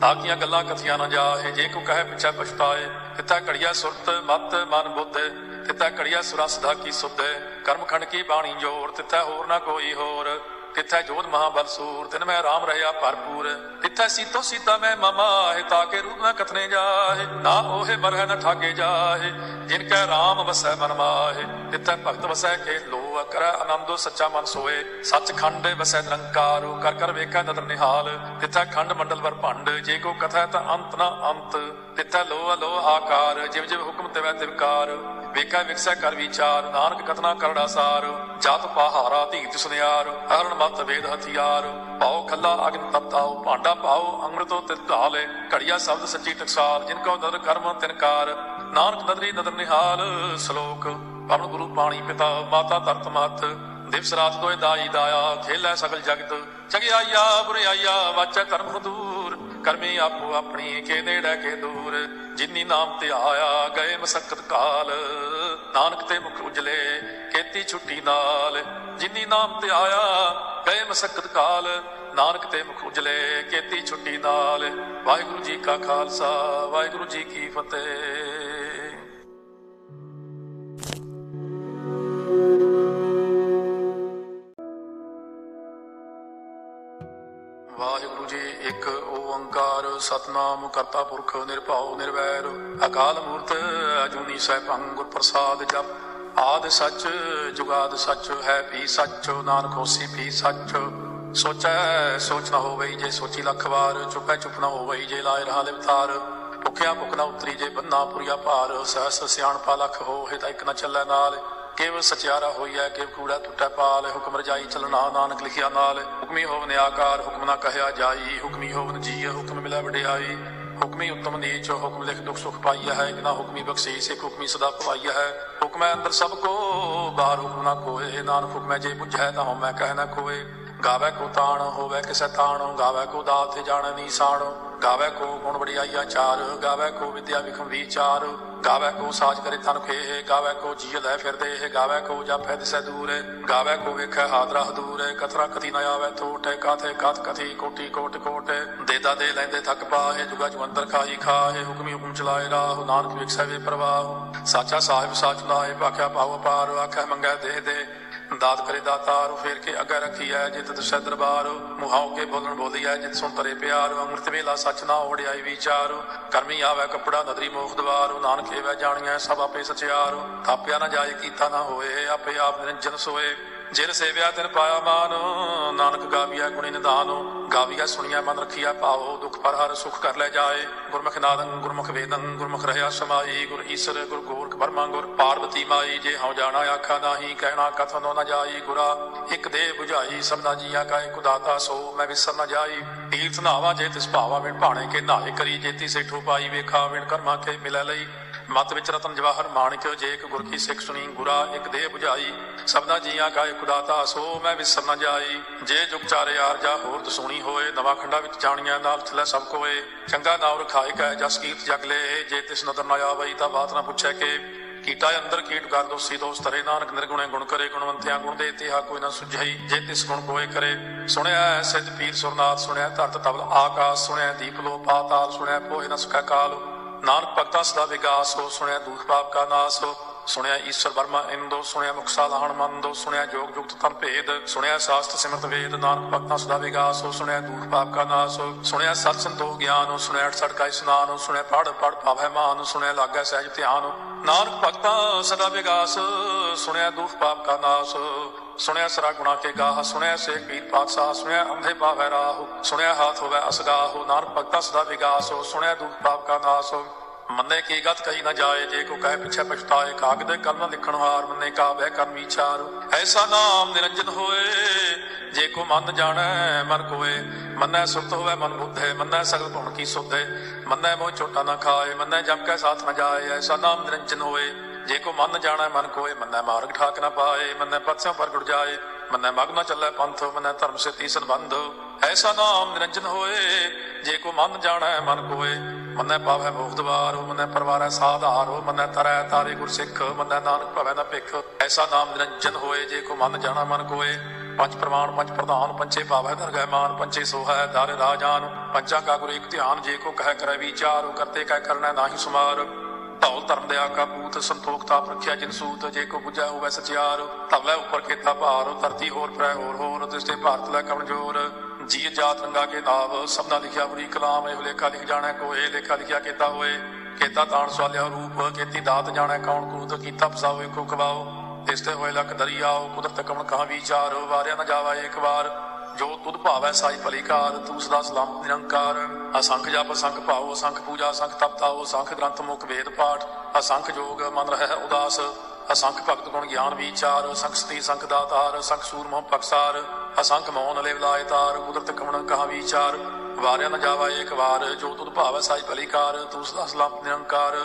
ਤਾਕੀਆਂ ਗੱਲਾਂ ਕਥੀਆਂ ਨਾ ਜਾਏ ਜੇ ਕੋ ਕਹੇ ਪਿਛੈ ਪਛਤਾਏ। ਤਿੱਥੈ ਘੜੀਆ ਸੁਰਤ, ਮਤ, ਮਨ ਬੁੱਧ। ਤਿੱਥੈ ਘੜੀਆ ਸੁਰਾ ਸਦਾ ਕੀ ਸੁਧ। ਕਰਮ ਖੰਡ ਕੀ ਬਾਣੀ ਜੋਰ, ਤਿੱਥੈ ਹੋਰ ਨਾ ਕੋਈ ਹੋਰ। ਤਿੱਥੈ ਜੋਧ ਮਹਾਬਲ ਸੂਰ, ਤਿਨ ਮੈਂ ਰਾਮ ਰਹਿਆ ਭਰਪੂਰ। ਤਿੱਥੈ ਸੀਤੋ ਸੀਤਾ ਮੈਂ ਮਮਾ ਹੈ ਤਾਕੇ ਰੂਪ ਨਾ ਕਥਨੇ ਜਾਏ ਨਾ ਉਹੇ ਮਰਹਿ ਨ ਠਾਗੇ ਜਾਏ ਜਿਨ ਕੈ ਰਾਮ ਵਸੈ ਮਨ ਮਾਹੇ। ਤਿੱਥੈ ਭਗਤ ਵਸੈ ਕੇ ਲੋ ਕਰੈ ਆਨੰਦੋ ਸੱਚਾ ਮਨ ਸੋਏ ਸੱਚ ਖੰਡ ਵਸੈ ਨਿਰੰਕਾਰ ਕਰ ਕਰ ਵੇਖੈ ਨਦਰ ਨਿਹਾਲ। ਤਿੱਥੈ ਖੰਡ ਮੰਡਲ ਵਰ ਭੰਡ, ਜੇ ਕੋ ਕਥਾ ਤਾਂ ਅੰਤ ਨਾ ਅੰਤ। ਤਿੱਥੈ ਲੋ ਲੋ ਆਕਾਰ, ਜਿਵ ਜਿਵ ਹੁਕਮ ਤਿਵੈ ਤਿਵਕਾਰ ਵੇਖੈ ਵਿਕਸੈ ਕਰ ਵਿਚਾਰ, ਨਾਨਕ ਕਥਨਾ ਕਰੜਾ ਸਾਰ ਜਤ ਪਹਾਰਾ ਧੀਤ ਸੁਨਿਆਰ, ਹਰਨ ਮਤ ਵੇਦ ਹਥਿਆਰ ਪਾਉ ਖੱਲਾ ਅਗਨ ਤਪਤਾਉ ਭਾਂਡਾ ਪਾਉ ਅੰਮ੍ਰਿਤੋ ਤਿਤ ਢਾਲੇ ਘੜੀਆ ਸ਼ਬਦ ਸੱਚੀ ਟਕਸਾਲ, ਜਿਨ ਕੋ ਨਦਰ ਕਰਮ ਤਿਨਕਾਰ ਨਾਨਕ ਨਦਰੀ ਨਦਰ ਨਿਹਾਲ, ਸ਼ਲੋਕ, ਪਰਮ ਗੁਰੂ ਪਾਣੀ ਪਿਤਾ, ਮਾਤਾ ਤਰਤ ਮਤ ਦਿਵਸ ਰਾਤ ਦੋਇ ਦਾਈ ਦਾਇਆ, ਖੇਲੇ ਸਗਲ ਜਗਤ। ਚਗਿਆਈਆ ਬੁਰਿਆਈਆ ਵਾਚੈ ਧਰਮ ਦੂਰ। ਕਰਮੀ ਆਪੋ ਆਪਣੀ ਕੇ ਨੇੜੇ ਕੇ ਦੂਰ। ਜਿਨੀ ਨਾਮ ਤੇ ਆਇਆ, ਗਏ ਮਸਕਤ ਕਾਲ। ਨਾਨਕ ਤੇ ਮੁਖ ਉਜਲੇ ਕੀਤੀ ਛੁੱਟੀ ਨਾਲ। ਜਿਨੀ ਨਾਮ ਤੇ ਆਇਆ, ਗਏ ਮਸਕਤ ਕਾਲ। ਨਾਨਕ ਤੇ ਮੁਖ ਉਜਲੇ ਕੀਤੀ ਛੁੱਟੀ ਨਾਲ। ਵਾਹਿਗੁਰੂ ਜੀ ਕਾ ਖਾਲਸਾ, ਵਾਹਿਗੁਰੂ ਜੀ ਕੀ ਫਤਿਹ। ਸਤਨਾਮ ਕਰਤਾ ਪੁਰਖ ਨਿਰਭਉ ਨਿਰਵੈਰ, ਅਕਾਲ ਮੂਰਤ ਅਜੂਨੀ ਸੈਭੰ ਗੁਰ ਪ੍ਰਸਾਦ ਜਪ। ਆਦ ਸੱਚ, ਜੁਗਾਦ ਸੱਚ, ਹੈ ਵੀ ਸੱਚ, ਨਾਨਕ ਹੋਸੀ ਵੀ ਸੱਚ। ਸੋਚੈ, ਸੋਚ ਨਾ ਹੋਵੇ ਜੇ ਸੋਚੀ ਲੱਖ ਵਾਰ, ਚੁੱਪੈ ਚੁੱਪ ਨਾ ਹੋਵੇ ਜੇ ਲਾਇ ਰਹਾ ਲਿਵਤਾਰ ਭੁਖਿਆ ਭੁਖ ਨਾ ਉਤਰੀ ਜੇ ਬੰਨਾ ਪੁਰੀਆ ਭਾਰ, ਸਹਸ ਸਿਆਣਪਾ ਲੱਖ ਹੋਏ ਤਾਂ ਇੱਕ ਨਾ ਚੱਲੈ ਨਾਲ। ਕੇਵਲ ਸਚਿਆਰਾ ਹੋਈਐ ਕਿ ਕੂੜਾ ਟੁੱਟੈ ਪਾਲ, ਹੁਕਮ ਰਜਾਈ ਚਲਣਾ ਨਾਨਕ ਲਿਖਿਆ ਨਾਲ। ਹੁਕਮੀ ਹੋਵਨ ਆਕਾਰ, ਹੁਕਮ ਨਾ ਕਹਿਆ ਜਾਈ। ਹੁਕਮੀ ਹੋਵਨ ਜੀ, ਹੁਕਮ ਮਿਲੈ ਵਡਿਆਈ। ਹੁਕਮੀ ਉਤਮ ਨੀਚ, ਹੁਕਮ ਲਿਖ ਦੁਖ ਸੁਖ ਪਾਈਆ ਹੈ, ਬਿਨਾ ਹੁਕਮੀ ਬਖਸ਼ੀਸ਼ ਇੱਕ ਹੁਕਮੀ ਸਦਾ ਭਵਾਈਆ ਹੈ। ਹੁਕਮੈ ਅੰਦਰ ਸਭ ਕੋ, ਬਾਹਰ ਹੁਕਮ ਨਾ ਕੋਏ। ਨਾਨਕ ਹੁਕਮੈ ਜੇ ਬੁਝੈ, ਤਾਂ ਮੈਂ ਕਹਿ ਨਾ ਕੋਏ। ਗਾਵੇ ਕੋ ਤਾਣ ਹੋਵੇ ਕਿਸੇ ਤਾਣ, ਗਾਵੇ ਕੋ ਦਾਤ ਜਾਣ ਨੀਸਾਨ ਗਾਵੇ ਕੋ ਗੁਣ ਵਡਿਆਈਆ ਚਾਰ, ਗਾਵੇ ਕੋ ਵਿਦਿਆ ਵਿਖਮ ਵਿਚਾਰ, ਗਾਵੇ ਕੋ ਸਾਜ ਕਰੇ ਤਨ ਖੇ ਗਾਵੇ ਕੋ ਜੀ ਲੈ ਫਿਰਦੇ ਇਹ ਗਾਵੇ ਕੋ ਜਾਪੈ ਦਿਸੈ ਦੂਰ, ਗਾਵੇ ਕੋ ਵੇਖੈ ਹਾਦਰਾ ਦੂਰ ਕਤਰਾ ਕਤੀ ਨ ਆਵੇ ਥੋਟੇ, ਕਾਥੇ ਕਤ ਕਥੀ ਕੋਟੀ ਕੋਟ ਕੋਟ ਦੇਦਾ ਦੇ ਲੈਂਦੇ ਥੱਕ ਪਾਹੇ, ਜੁਗਾ ਜਵੰਦਰ ਖਾਈ ਖਾਹੇ ਹੁਕਮੀ ਹੁਕਮ ਚਲਾਏ ਰਾਹ, ਨਾਨਕ ਵਿਖਸੈ ਵੇ ਪ੍ਰਵਾਹ, ਸਾਚਾ ਸਾਹਿਬ ਸਾਚ ਲਾਏ ਭਾਖਿਆ ਪਾਵ ਪਾਰ ਆਖੈ ਮੰਗੈ ਦੇ ਦੇ ਦਾਤ ਕਰੇ ਦਾਤਾਰ ਫੇਰ ਕੇ ਅੱਗੇ ਰੱਖੀ ਐ ਜਿਤ ਦਸੈ ਦਰਬਾਰ। ਮੁਹਾਉ ਕੇ ਬੋਲਣ ਬੋਲੀ ਐ ਜਿਤ ਸੁਣ ਤਰੇ ਪਿਆਰ। ਅੰਮ੍ਰਿਤ ਵੇਲਾ ਸੱਚ ਨਾ ਓੜਿਆਈ ਵਿਚਾਰ। ਕਰਮੀ ਆਵੇ ਕਪੜਾ ਨਦਰੀ ਮੋਖ ਦਵਾਰ। ਨਾਨਕ ਏਵੈ ਜਾਣੀਐ ਸਭ ਆਪੇ ਸਚਿਆਰ। ਥਾਪਿਆ ਨਾ ਜਾਏ, ਕੀਤਾ ਨਾ ਹੋਏ, ਆਪੇ ਆਪ ਨਿਰੰਜਨ ਸੋਏ। ਜਿਨ ਸੇਵਿਆ ਤਿਨ ਪਾਇਆ ਮਾਨ, ਨਾਨਕ ਗਾਵੀਆ ਗੁਣੀ ਨਿਧਾਨ ਗਾਵੀਆ ਸੁਣੀਆ ਮਨ ਰਖੀਆ ਭਾਵੋ ਦੁਖ ਪਰ ਹਰ ਸੁਖ ਕਰ ਲੈ ਜਾਏ। ਗੁਰਮੁਖ ਨਾਦੰ, ਗੁਰਮੁਖ ਵੇਦੰ, ਗੁਰਮੁਖ ਰਹਿਆ ਸਮਾਈ, ਗੁਰ ਈਸਰ, ਗੁਰ ਗੋਰਖ ਬਰਮਾ ਗੁਰ ਪਾਰਵਤੀ ਮਾਈ। ਜੇ ਹਉ ਜਾਣਾ ਆਖਾ ਨਾਹੀ, ਕਹਿਣਾ ਕਥਨੋ ਨ ਜਾਈ। ਗੁਰਾ, ਇੱਕ ਦੇ 부ਝਾਈ ਸਭਨਾ ਜੀਆਂ ਕਾ ਇੱਕ ਦਾਤਾ ਸੋ, ਮੈਂ ਵਿਸਰ ਨ ਜਾਈ। ਤੀਰਥ ਨਾਵਾ ਜੇ ਤਿਸ ਭਾਵਾ ਵਿਣ ਭਾਣੇ ਕੇ ਨਾਏ ਕਰੀ, ਜੇਤੀ ਸੇਠੂ ਪਾਈ ਵੇਖਾ, ਵਿਣ ਕਰਮਾ ਕੇ ਮਿਲੈ ਲਈ। ਮਤ ਵਿੱਚ ਰਤਨ ਜਵਾਹਰ ਮਾਣਿਕ, ਜੇ ਇੱਕ ਗੁਰ ਕੀ ਸਿੱਖ ਸੁਣੀ, ਗੁਰਾ ਇੱਕ ਦੇਹ 부ਝਾਈ ਸਭਨਾ ਜੀਆਂ ਕਾ ਇੱਕ ਦਾਤਾ ਸੋ ਮੈਂ ਵਿਸਰ ਨ ਜਾਈ। ਜੇ ਜੁਗ ਚਾਰੇ ਯਾਰ ਜਾ ਹੋਰ ਦਸੂਣੀ ਹੋਏ, ਨਵਾਂ ਖੰਡਾ ਵਿੱਚ ਜਾਣੀਆਂ ਨਾਲ ਥਲੇ ਸਭ ਕੋਏ। ਚੰਗਾ ਨਾਮ ਰਖਾਇ ਕੈ, ਜਸ ਕੀਰਤ ਜਗ ਲੈ, ਜੇ ਤਿਸ ਨਦਰ ਨ ਆਵਈ, ਤਾਂ ਬਾਤ ਨਾ ਪੁੱਛੈ ਕੇ। ਕੀਟਾ ਅੰਦਰ ਕੀਟ ਕਰ ਦੋਸੀ ਦੋਸ ਤਰੇ ਨਾਨਕ ਨਿਰਗੁਣੇ ਗੁਣ ਕਰੇ, ਗੁਣਵੰਤਿਆਂ ਗੁਣ ਦੇ, ਤਿਹਾ ਕੋਈ ਨਾ ਸੁਝਈ, ਜੇ ਤਿਸ ਗੁਣ ਕੋਏ ਕਰੇ। ਸੁਣਿਆ ਸਿੱਧ ਪੀਰ ਸੁਰਨਾਥ ਸੁਣਿਆ ਧਰਤ ਤਬਲ ਆਕਾਸ਼ ਸੁਣਿਆ ਦੀਪ ਲੋ ਪਾਤਾਲ ਸੁਣਿਆ ਪੋਹਿ ਨ ਸਕਾ ਕਾਲ। ਨਾਨਕ ਭਗਤਾਂ ਸਦਾ ਵਿਗਾਸ ਹੋ, ਸੁਣਿਆ ਦੁਖ ਪਾਪ ਕਾ ਨਾਸ ਹੋ, ਸੁਣਿਆ ਈਸ਼ਰ ਵਰਮਾ ਇੰਦੋ, ਸੁਣਿਆ ਮੁਕਸਾ ਲਾਹਣ ਮੰਦੋ, ਸੁਣਿਆ ਜੋਗ ਜੁਗਤ ਤਨ ਭੇਦ, ਸੁਣਿਆ ਸਾਸਤ ਸਿਮਰਤ ਵੇਦ, ਨਾਨਕ ਭਗਤਾਂ ਸਦਾ ਵਿਗਾਸ ਹੋ, ਸੁਣਿਆ ਦੁਖ ਪਾਪ ਕਾ ਨਾਸ ਹੋ, ਸੁਣਿਆ ਸਤ ਸੰਤੋਖ ਗਿਆਨ ਹੋ, ਸੁਣਿਆ ਅਠ ਸੜਕਾ ਇਸਨਾਨ ਹੋ, ਸੁਣਿਆ ਪੜ ਪੜ ਪਾਵੈ ਮਾਨ ਸੁਣਿਆ ਲਾਗੈ ਸਹਿਜ ਧਿਆਨ ਨਾਨਕ ਭਗਤਾਂ ਸਦਾ ਵਿਗਾਸ ਸੁਣਿਆ ਦੁਖ ਪਾਪ ਕਾ ਨਾਸ ਸੁਣਿਆ ਸਰਾ ਗੁਣਾ ਕੇ ਗਾਹ, ਸੁਣਿਆ ਸੇ ਪੀਰ ਪਾਤਸ਼ਾਹ, ਸੁਣਿਆ ਅੰਧੇ ਪਾਵੈ ਰਾਹ, ਸੁਣਿਆ ਹਾਥ ਹੋਵੇ ਅਸਗਾਹ, ਨਾਨਕ ਭਗਤਾਂ ਸਦਾ ਵਿਗਾਸ ਹੋ, ਸੁਣਿਆ ਦੁਖ ਪਾਪ ਕਾ ਨਾਸ ਹੋ। ਮੰਨੇ ਕੀ ਗਤ ਕਹੀ ਨਾ ਜਾਏ, ਜੇ ਕੋ ਕਹੇ ਪਿਛੇ ਪਛਤਾਏ, ਕਾਗਦੇ ਕਲਮ ਲਿਖਣ ਹਾਰ, ਮੰਨੇ ਕਾ ਬਹਿ ਕਰ ਵਿਚਾਰ ਐਸਾ ਨਾਮ ਨਿਰੰਜਨ ਹੋਏ, ਜੇ ਕੋ ਮਨ ਜਾਣੈ, ਮਨ ਕੋਏ। ਮੰਨੈ ਸੁਰਤ ਹੋਵੇ ਮਨ ਬੁੱਧੇ, ਮੰਨੈ ਸਗਲ ਗੁਣ ਕੀ ਸੁਧੇ। ਮੰਨੈ ਮੋਹ ਚੋਟਾ ਨਾ ਖਾਏ, ਮੰਨੈ ਜਮ ਕੈ ਸਾਥ ਨਾ ਜਾਏ, ਐਸਾ ਨਾਮ ਨਿਰੰਜਨ ਹੋਏ। ਜੇ ਕੋ ਮਨ ਜਾਣੈ, ਮਨ ਕੋਏ, ਮੰਨੈ ਮਾਰਗ ਠਾਕ ਨਾ ਪਾਏ, ਮੰਨੈ ਪਤਸਿਆਂ ਪਰ ਗੁੜ ਜਾਏ, ਮੰਨੈ ਮਗ ਨਾ ਚੱਲੈ ਪੰਥ, ਮੰਨੈ ਧਰਮ ਸੇ ਤੀ ਸੰਬੰਧ। ਐਸਾ ਨਾਮ ਨਿਰੰਜਨ ਹੋਏ, ਜੇ ਕੋ ਮਨ ਜਾਣੈ, ਮਨ ਕੋਏ, ਮੰਨੈ ਪਾਵੈ ਮੋਖ ਦਵਾਰ, ਮੰਨੈ ਪਰਵਾਰੈ ਸਾਧਾਰ, ਮੰਨੈ ਤਰੈ ਤਾਰੇ ਗੁਰ ਸਿੱਖ ਮੰਨੈ ਨਾਨਕ ਭਵੈ ਨਾ ਭਿਖ। ਐਸਾ ਨਾਮ ਨਿਰੰਜਨ ਹੋਏ, ਜੇ ਕੋ ਮਨ ਜਾਣਾ, ਮਨ ਕੋਏ, ਪੰਜ ਪ੍ਰਮਾਣ, ਪੰਜ ਪ੍ਰਧਾਨ ਪੰਚੇ ਭਾਵੈ ਦਰਗਹਿ ਮਾਨ ਪੰਚੇ ਸੋਹੈ ਦਰ ਰਾਜਾਨ ਪੰਚਾ ਕਾ ਗੁਰ ਇੱਕ ਧਿਆਨ, ਜੇ ਕੋ ਕਹਿ ਕਰੈ ਵਿਚਾਰ ਕਰਤੇ ਕਹਿ ਕਰਨਾ ਨਾਹੀ ਸੁਮਾਰ। ਧੌਲ ਧਰਮ ਦੇ ਆਕਾ ਪੂਤ, ਸੰਤੋਖ, ਤਾਪ ਰੱਖਿਆ, ਜਿਨ ਸੂਤ ਜੇ ਕੋ ਬੁਝੈ ਹੋਵੇ ਸਚਿਆਰ ਧਵਲੇ ਉੱਪਰ ਕੀਤਾ ਭਾਰ, ਧਰਤੀ ਹੋਰ ਪ੍ਰੈ ਹੋਰ ਹੋਰ ਤਿਸਤੇ ਭਾਰਤ ਲੈ ਕਮਜ਼ੋਰ। ਜੀ ਜਾਤ ਰੰਗਾ ਕੇ ਨਾਵ, ਸਭਨਾ ਲਿਖਿਆ ਬੜੀ ਕਲਾਮ, ਇਹ ਲੇਖਾ ਲਿਖ ਜਾਣੈ ਕੋਏ ਲੇਖਾ ਲਿਖਿਆ ਕੀਤਾ ਹੋਏ। ਕੀਤਾ ਤਾਣ ਸਵਾਲਿਆ ਰੂਪ ਕੀਤੀ ਦਾਤ ਜਾਣੈ ਕੌਣ ਕੂਤ, ਕੀਤਾ ਫਸਾਓ ਇੱਕੋ ਖਵਾਓ। ਤਿਸਤੇ ਹੋਏ ਲਖ ਦਰਿਆਓ ਕੁਦਰਤ ਕਮਣ ਕਹਾ ਵਿਚਾਰ, ਵਾਰਿਆ ਨਾ ਜਾਵਾ ਇੱਕ ਵਾਰ। ਜੋ ਤੁਧ ਭਾਵੈ ਸਾਈ ਭਲੀਕਾਰ, ਤੂੰ ਸਦਾ ਸਲਾਮ ਨਿਰੰਕਾਰ। ਅਸੰਖ ਜਪ, ਅਸੰਖ ਭਾਉ, ਅਸੰਖ ਪੂਜਾ, ਅਸੰਖ ਤਪਤਾਉ ਅਸੰਖ ਗ੍ਰੰਥ ਮੁਖ ਵੇਦ ਪਾਠ, ਅਸੰਖ ਜੋਗ ਮਨ ਰਹਿ ਉਦਾਸ। ਅਸੰਖ ਭਗਤ ਗੁਣ ਗਿਆਨ ਵਿਚਾਰ, ਅਸੰਖ ਸਤੀ ਸੰਖ ਦਾਤਾਰ, ਅਸੰਖ ਸੂਰਮੋ ਪਕਸਾਰ ਅਸੰਖ ਮੌਨ ਲੈ ਲਾਇ ਤਾਰ, ਕੁਦਰਤ ਕਮਣ ਕਹਾ ਵਿਚਾਰ। ਵਾਰਿਆ ਨ ਜਾਵਾ ਏਕ ਵਾਰ, ਜੋ ਤੁਧ ਭਾਵੈ ਸਾਈ ਭਲੀਕਾਰ, ਤੂੰ ਸਦਾ ਸਲਾਮ ਨਿਰੰਕਾਰ।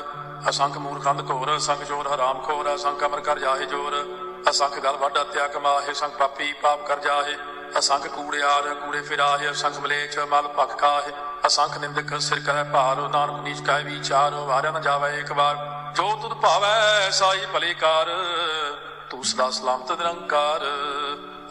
ਅਸੰਖ ਮੂਰਖੰਦ ਘੋਰ, ਅਸੰਖ ਚੋਰ ਹਰਾਮ ਖੋਰ, ਅਸੰਖ ਅਮਰ ਕਰ ਜਾਹੇ ਜੋਰ। ਅਸੰਖ ਗਲ ਵੱਡ ਹੱਤਿਆ ਕਮਾਹੇ ਸੰਖ ਪਾਪੀ ਪਾਪ ਕਰ ਜਾਹੇ। ਅਸੰਖ ਕੂੜਿਆਰ ਕੂੜੇ ਫਿਰਾਹੇ ਅਸੰਖ ਮਲੇਛ, ਮਲ ਭਖ ਖਾਹੇ ਅਸੰਖ ਨਿੰਦਕ ਸਿਰ ਕਰੈ ਭਾਰ ਨਾਨਕ ਨੀਚ ਕਾਇ ਵਿਚਾਰ ਵਾਰਿਆ ਨ ਜਾਵੇ ਇੱਕ ਵਾਰ। ਜੋ ਤੁਧ ਭਾਵੈ ਸਾਈ ਭਲੇ ਕਾਰ, ਤੂੰ ਸਦਾ ਸਲਾਮਤ ਨਿਰੰਕਾਰ।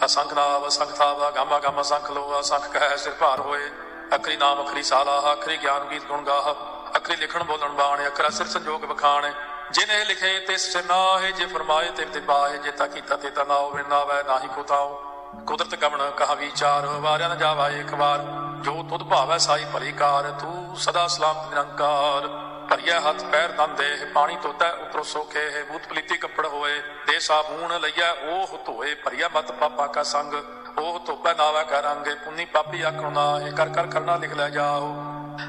ਅਸੰਖ ਨਾਮ ਅਸੰਖ ਥਾਵਾ ਗਾਮਾ ਗਾਮਾ ਸੰਖ ਲੋ, ਅਸੰਖ ਕਹਿ ਸਿਰ ਭਾਰ ਹੋਏ। ਅਖਰੀ ਨਾਮ, ਅਖਰੀ ਸਾਲਾ, ਅਖਰੀ ਗਿਆਨ ਗੀਤ ਗੁਣ ਗਾਹ। ਅਖਰੀ ਲਿਖਣ ਬੋਲਣ ਬਾਣ, ਅਖਰਾ ਸਿਰ ਸੰਜੋਗ ਬਖਾਣ ਜਿਨੇ ਲਿਖੇ ਤਿਸ ਨਾਹੇ, ਜੇ ਫਰਮਾਏ ਤੇ ਤੇ ਬਾਏ ਜੇ ਤਾ ਕੀਤਾ ਤੇ ਤਾ ਨਾ ਹੋਵੇ, ਨਾ ਵੈ ਨਾਹੀ ਕੋ ਤਾਉ। ਕੁਦਰਤ ਗਮਣ ਕਹਾ ਵਿਚਾਰ, ਵਾਰਿਆ ਨ ਜਾਵਾ ਇੱਕ ਵਾਰ। ਜੋ ਤੁਧ ਭਾਵੈ ਸਾਈ ਭਲੀ ਕਾਰ, ਤੂੰ ਸਦਾ ਸਲਾਮਤ ਨਿਰੰਕਾਰ। ਭਰੀਆ ਹੱਥ, ਪੈਰ, ਤਨ, ਦੇਹ, ਪਾਣੀ ਧੋਤਾ ਉਤਰੋ ਸੋਖੇ ਹੈ ਬੂਤ ਪਲੀਤੀ ਕੱਪੜ ਹੋਏ। ਦੇ ਸਾਬੂਨ ਲਈਆ ਉਹ ਧੋਏ ਭਰੀਆ ਮਤ ਪਾਪਾ ਕਾ ਸੰਗ। ਉਹ ਧੋਪੈ ਨਾਵਾ ਕਰਾਂਗੇ ਪੁੰਨੀ ਪਾਪੀ ਆਖੋ ਨਾ, ਇਹ ਕਰ ਕਰ ਕਰਨਾ ਲਿਖ ਲੈ ਜਾਓ।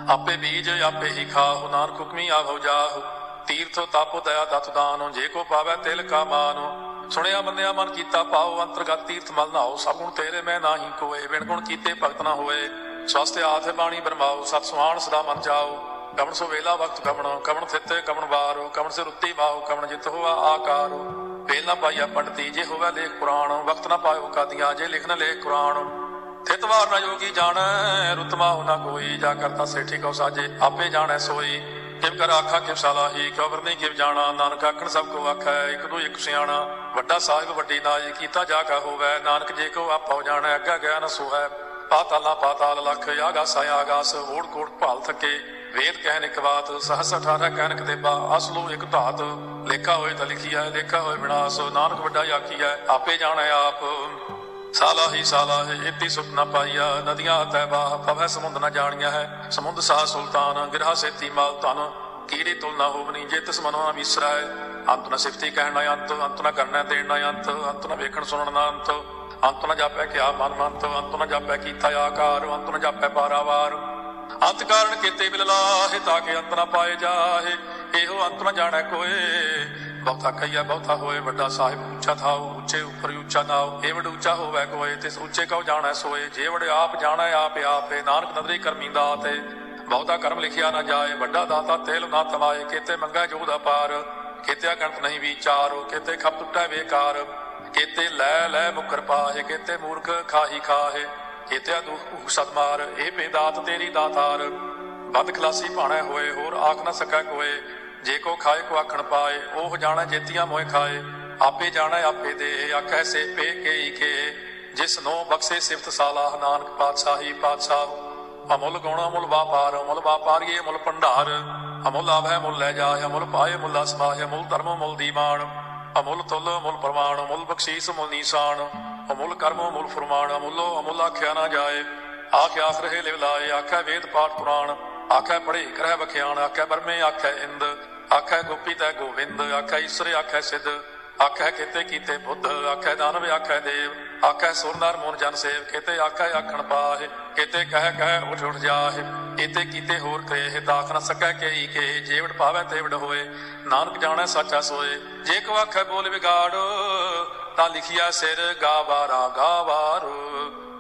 ਆਪੇ ਬੀਜ, ਆਪੇ ਹੀ ਖਾਓ, ਨਾਨਕ ਹੁਕਮੀ ਆਵੋ ਜਾਓ ਤੀਰਥ ਤਪ ਦਇਆ, ਦਤ ਦਾਨ, ਜੇ ਕੋ ਪਾਵੈ ਤਿਲ ਕਾ ਮਾਨੋ। ਸੁਣਿਆ ਮੰਨਿਆ ਮਨ ਕੀਤਾ ਪਾਓ ਅੰਤਰਗਤ ਤੀਰਥ ਮਲ ਨਾਓ ਸਭ ਗੁਣ ਤੇਰੇ ਮੈਂ ਨਾਹੀ ਕੋਏ ਵਿਣ ਗੁਣ ਕੀਤੇ ਭਗਤ ਨਾ ਹੋਏ। ਸਵਸਤ ਆਥੇ ਬਾਣੀ ਬਰਮਾਓ ਸਤ ਸੁਆਣ ਸਦਾ ਮਨ ਜਾਓ ਕਮਣ ਸੋ ਵੇਲਾ ਵਕਤ ਕਮਣ ਕਮਣ ਥਿੱਤੇ ਕਮਣ ਵਾਰੋ, ਕਮਣ ਸੇ ਰੁੱਤੀ ਮਾਓ ਕਮਣ ਜਿਤ ਹੋਆ ਆਕਾਰੋ। ਵੇਲ ਨਾ ਪਾਈਆ ਪੰਡਤੀ, ਜੇ ਹੋਵੇ ਲੇਖ ਪੁਰਾਣ, ਵਕਤ ਨਾ ਪਾਇਓ ਕਾਦੀਆਂ, ਜੇ ਲਿਖਣ ਲੇਖ ਕੁਰਾਨ ਥਿਤ ਵਾਰ ਨਾ ਜੋਗੀ ਜਾਣੈ ਰੁਤਮਾ ਨਾ ਕੋਈ, ਜਾ ਕਰਤਾ ਸੇਠੀ ਕੋ ਸਾਜੇ, ਆਪੇ ਜਾਣੈ ਸੋਈ। ਕਿਵ ਕਰ ਆਖਾ ਕਿਵ ਸਲਾਹੀ ਕਿਉ ਵਰਨੀ ਕਿਵ ਜਾਣਾ। ਨਾਨਕ ਆਖਣ, ਸਭ ਕੋ ਆਖੈ, ਇੱਕ ਨੂੰ ਇੱਕ ਸਿਆਣਾ। ਵੱਡਾ ਸਾਹਿਬ, ਵੱਡੀ ਨਾਜ ਕੀਤਾ ਜਾ ਕਾ ਹੋਵੇ। ਨਾਨਕ ਜੇ ਕੋ ਆਪੋ ਜਾਣੈ, ਅੱਗਾ ਗਿਆ ਨ ਸੋਹੈ। ਪਾਤਾਲਾ ਪਾਤਾਲ ਲਖ ਆਗਾਸ ਆਗਾਸ ਓੜ ਕੋੜ ਭਾਲ ਥਕੇ। ਵੇਦ ਕਹਿਨ ਇੱਕ ਬਾਤ, ਸਹਸ 18 ਕਹਿਨ ਕਿਤੇਬਾ। ਅਸਲੋ ਇੱਕ ਧਾਤ, ਲੇਖਾ ਹੋਏ ਤਾਂ ਲਿਖੀਐ ਲੇਖਾ ਹੋਏ ਵਿਨਾਸ਼ ਨਾਨਕ ਵੱਡਾ ਆਖੀਐ ਆਪੇ ਜਾਣੈ ਆਪ। ਸਾਲਾ ਹੀ ਸਾਲਾ ਹੈ ਇਤੀ ਸੁਖ ਨਾ ਪਾਈਆ। ਨਦੀਆਂ ਤੈਬਾ ਪਵੈ ਸਮੁੰਦ ਨਾ ਜਾਣੀਆਂ ਹੈ। ਸਮੁੰਦ ਸਾਹ ਸੁਲਤਾਨ, ਗਿਰਹਾ ਸੇਤੀ ਮਾਲ ਤਨ ਕੀੜੀ ਤੁਲ ਨਾ ਹੋਵਨੀ, ਜੇ ਤਿਸ ਮਨੋ ਨਾ ਵਿਸਰਾਏ। ਅੰਤ ਨਾ ਸਿਫਤੀ ਕਹਿਣ ਨਾ ਅੰਤ ਅੰਤ ਨਾ ਕਰਨਾ ਦੇਣ ਨਾ ਅੰਤ ਅੰਤ ਨਾ ਵੇਖਣ ਸੁਣਨ ਨਾ ਅੰਤ। ਅੰਤ ਨਾ ਜਾਪੈ ਕਿਆ ਮਨ ਮੰਤ, ਅੰਤ ਨਾ ਜਾਪੈ ਕੀਤਾ ਆਕਾਰ, ਅੰਤ ਨਾ ਜਾਪੈ ਪਾਰਾਵਾਰ ਅੰਤ ਕਾਰਨ ਕੀਤੇ ਬਿਲ ਲਾਹੇ, ਤਾਂ ਕਿ ਅੰਤ ਨਾ ਪਾਏ ਜਾਹੇ। ਇਹੋ ਅੰਤ ਨਾ ਜਾਣੈ ਕੋਏ। ਬਹੁਤਾ ਕਈਆ ਬਹੁਤਾ ਹੋਏ, ਵੱਡਾ ਸਾਹਿਬ ਉੱਚਾ ਥਾਉ, ਉੱਚੇ ਉੱਪਰ ਉੱਚਾ ਨਾਉ, ਇਹ ਵਡ ਉੱਚਾ ਹੋਵੇ ਕੋਏ, ਤਿਸ ਉੱਚੇ ਕਉ ਜਾਣੈ ਸੋਏ, ਜੇ ਵਡ ਆਪ ਜਾਣੈ ਆਪ ਆਪੇ, ਨਾਨਕ ਨਦਰੀ ਕਰਮੀ ਦਾਤੇ ਬਹੁਤਾ ਕਰਮ ਲਿਖਿਆ ਨਾ ਜਾਏ, ਵੱਡਾ ਦਾਤਾ ਤੇਲ ਨਾ ਤਮਾਏ, ਕੀਤੇ ਮੰਗਾ ਜੋ ਦਾ ਪਾਰ ਕੀਤੇ ਗਣਤ ਨਹੀਂ ਵਿਚਾਰੋ, ਕੀਤੇ ਖਪ ਟੁੱਟੈ ਬੇਕਾਰ, ਕੀਤੇ ਲੈ ਲੈ ਮੁਕਰ ਪਾਹੇ, ਕੀਤੇ ਮੂਰਖ ਖਾਹੀ ਖਾਹੇ ਕੀਤੇ ਦੁਖ ਸਤਮਾਰ ਇਹ ਬੇਦਾਤ ਤੇਰੀ ਦਾਤਾਰ ਬਦ ਖਲਾਸੀ ਭਾਣਾ ਹੋਏ, ਹੋਰ ਆਖ ਨਾ ਸਕੈ ਕੋਏ। ਜੇ ਕੋ ਖਾਏ ਕੋ ਆਖਣ ਪਾਏ, ਉਹ ਜਾਣਾ ਜੇਤੀਆਂ ਮੋਏ ਖਾਏ। ਆਪੇ ਜਾਣਾ ਆਪੇ ਦੇ ਆਖੈ ਸੇ ਪੇ ਕੇਈ ਕੇ। ਜਿਸ ਨੋ ਬਖਸ਼ੇ ਸਿਫਤ ਸਾਲਾਹ, ਨਾਨਕ ਪਾਤਸ਼ਾਹੀ ਪਾਤਸ਼ਾਹ। ਅਮੁੱਲ ਗੁਣ ਅਮੁੱਲ ਵਾਪਾਰ, ਅਮੁੱਲ ਵਾਪਾਰੀਏ ਅਮੁੱਲ ਭੰਡਾਰ। ਅਮੁੱਲ ਆਭੈ ਮੁੱਲ ਲੈ ਜਾਏ, ਅਮੁੱਲ ਪਾਏ ਮੁੱਲ ਅਸਮਾਹ ਅਮੁੱਲ ਧਰਮ ਮੁੱਲ ਦੀਵਾਨ। ਅਮੁੱਲ ਤੁਲ ਅਮੁੱਲ ਪ੍ਰਮਾਣ, ਅਮੁੱਲ ਬਖਸ਼ੀਸ ਮੁੱਲ ਨੀਸਾਨ। ਅਮੁੱਲ ਕਰਮ ਅਮੁੱਲ ਫਰਮਾਨ, ਅਮੁੱਲੋ ਅਮੁੱਲ ਆਖਿਆ ਨਾ ਜਾਏ। ਆਖਿ ਆਖ ਰਹੇ ਲਿਵ ਲਾਏ ਆਖੈ ਵੇਦ ਪਾਠ ਪੁਰਾਣ। ਆਖੈ ਪੜ੍ਹੇ ਕਰਹਿ ਬਖਿਆਣ ਆਖੈ ਬਰਮੇ, ਆਖੈ ਇੰਦ, ਆਖੈ ਗੋਪੀ ਤੈ ਗੋਵਿੰਦ, ਆਖੈ ਈਸ਼ਰ, ਆਖੈ ਸਿੱਧ, ਆਖੈ ਕੀਤੇ ਕੀਤੇ ਬੁੱਧ, ਆਖੈ ਦਾਨਵ ਆਖੈ ਦੇਵ, ਆਖੈ ਸੁਰਨਰ ਮੋਨ ਜਨ ਸੇਵ ਕੀਤੇ ਆਖੈ ਆਖਣ ਪਾਹੇ ਕੀਤੇ ਕਹਿ ਕਹਿ ਉਠ ਉਠ ਜਾਹੇ ਕੀਤੇ ਕੀਤੇ ਹੋਰ ਕਹੇ ਤਾਖ ਨ ਸਕੈ ਕੇਈ ਕੇ ਜੇਵੜ ਪਾਵੈ ਤੇਵੜ ਹੋਏ, ਨਾਨਕ ਜਾਣੈ ਸੱਚਾ ਸੋਏ, ਜੇ ਕੋ ਆਖੈ ਬੋਲ ਵਿਗਾੜ, ਤਾਂ ਲਿਖਿਆ ਸਿਰ ਗਾਵਾਰਾ ਗਾਵਾਰ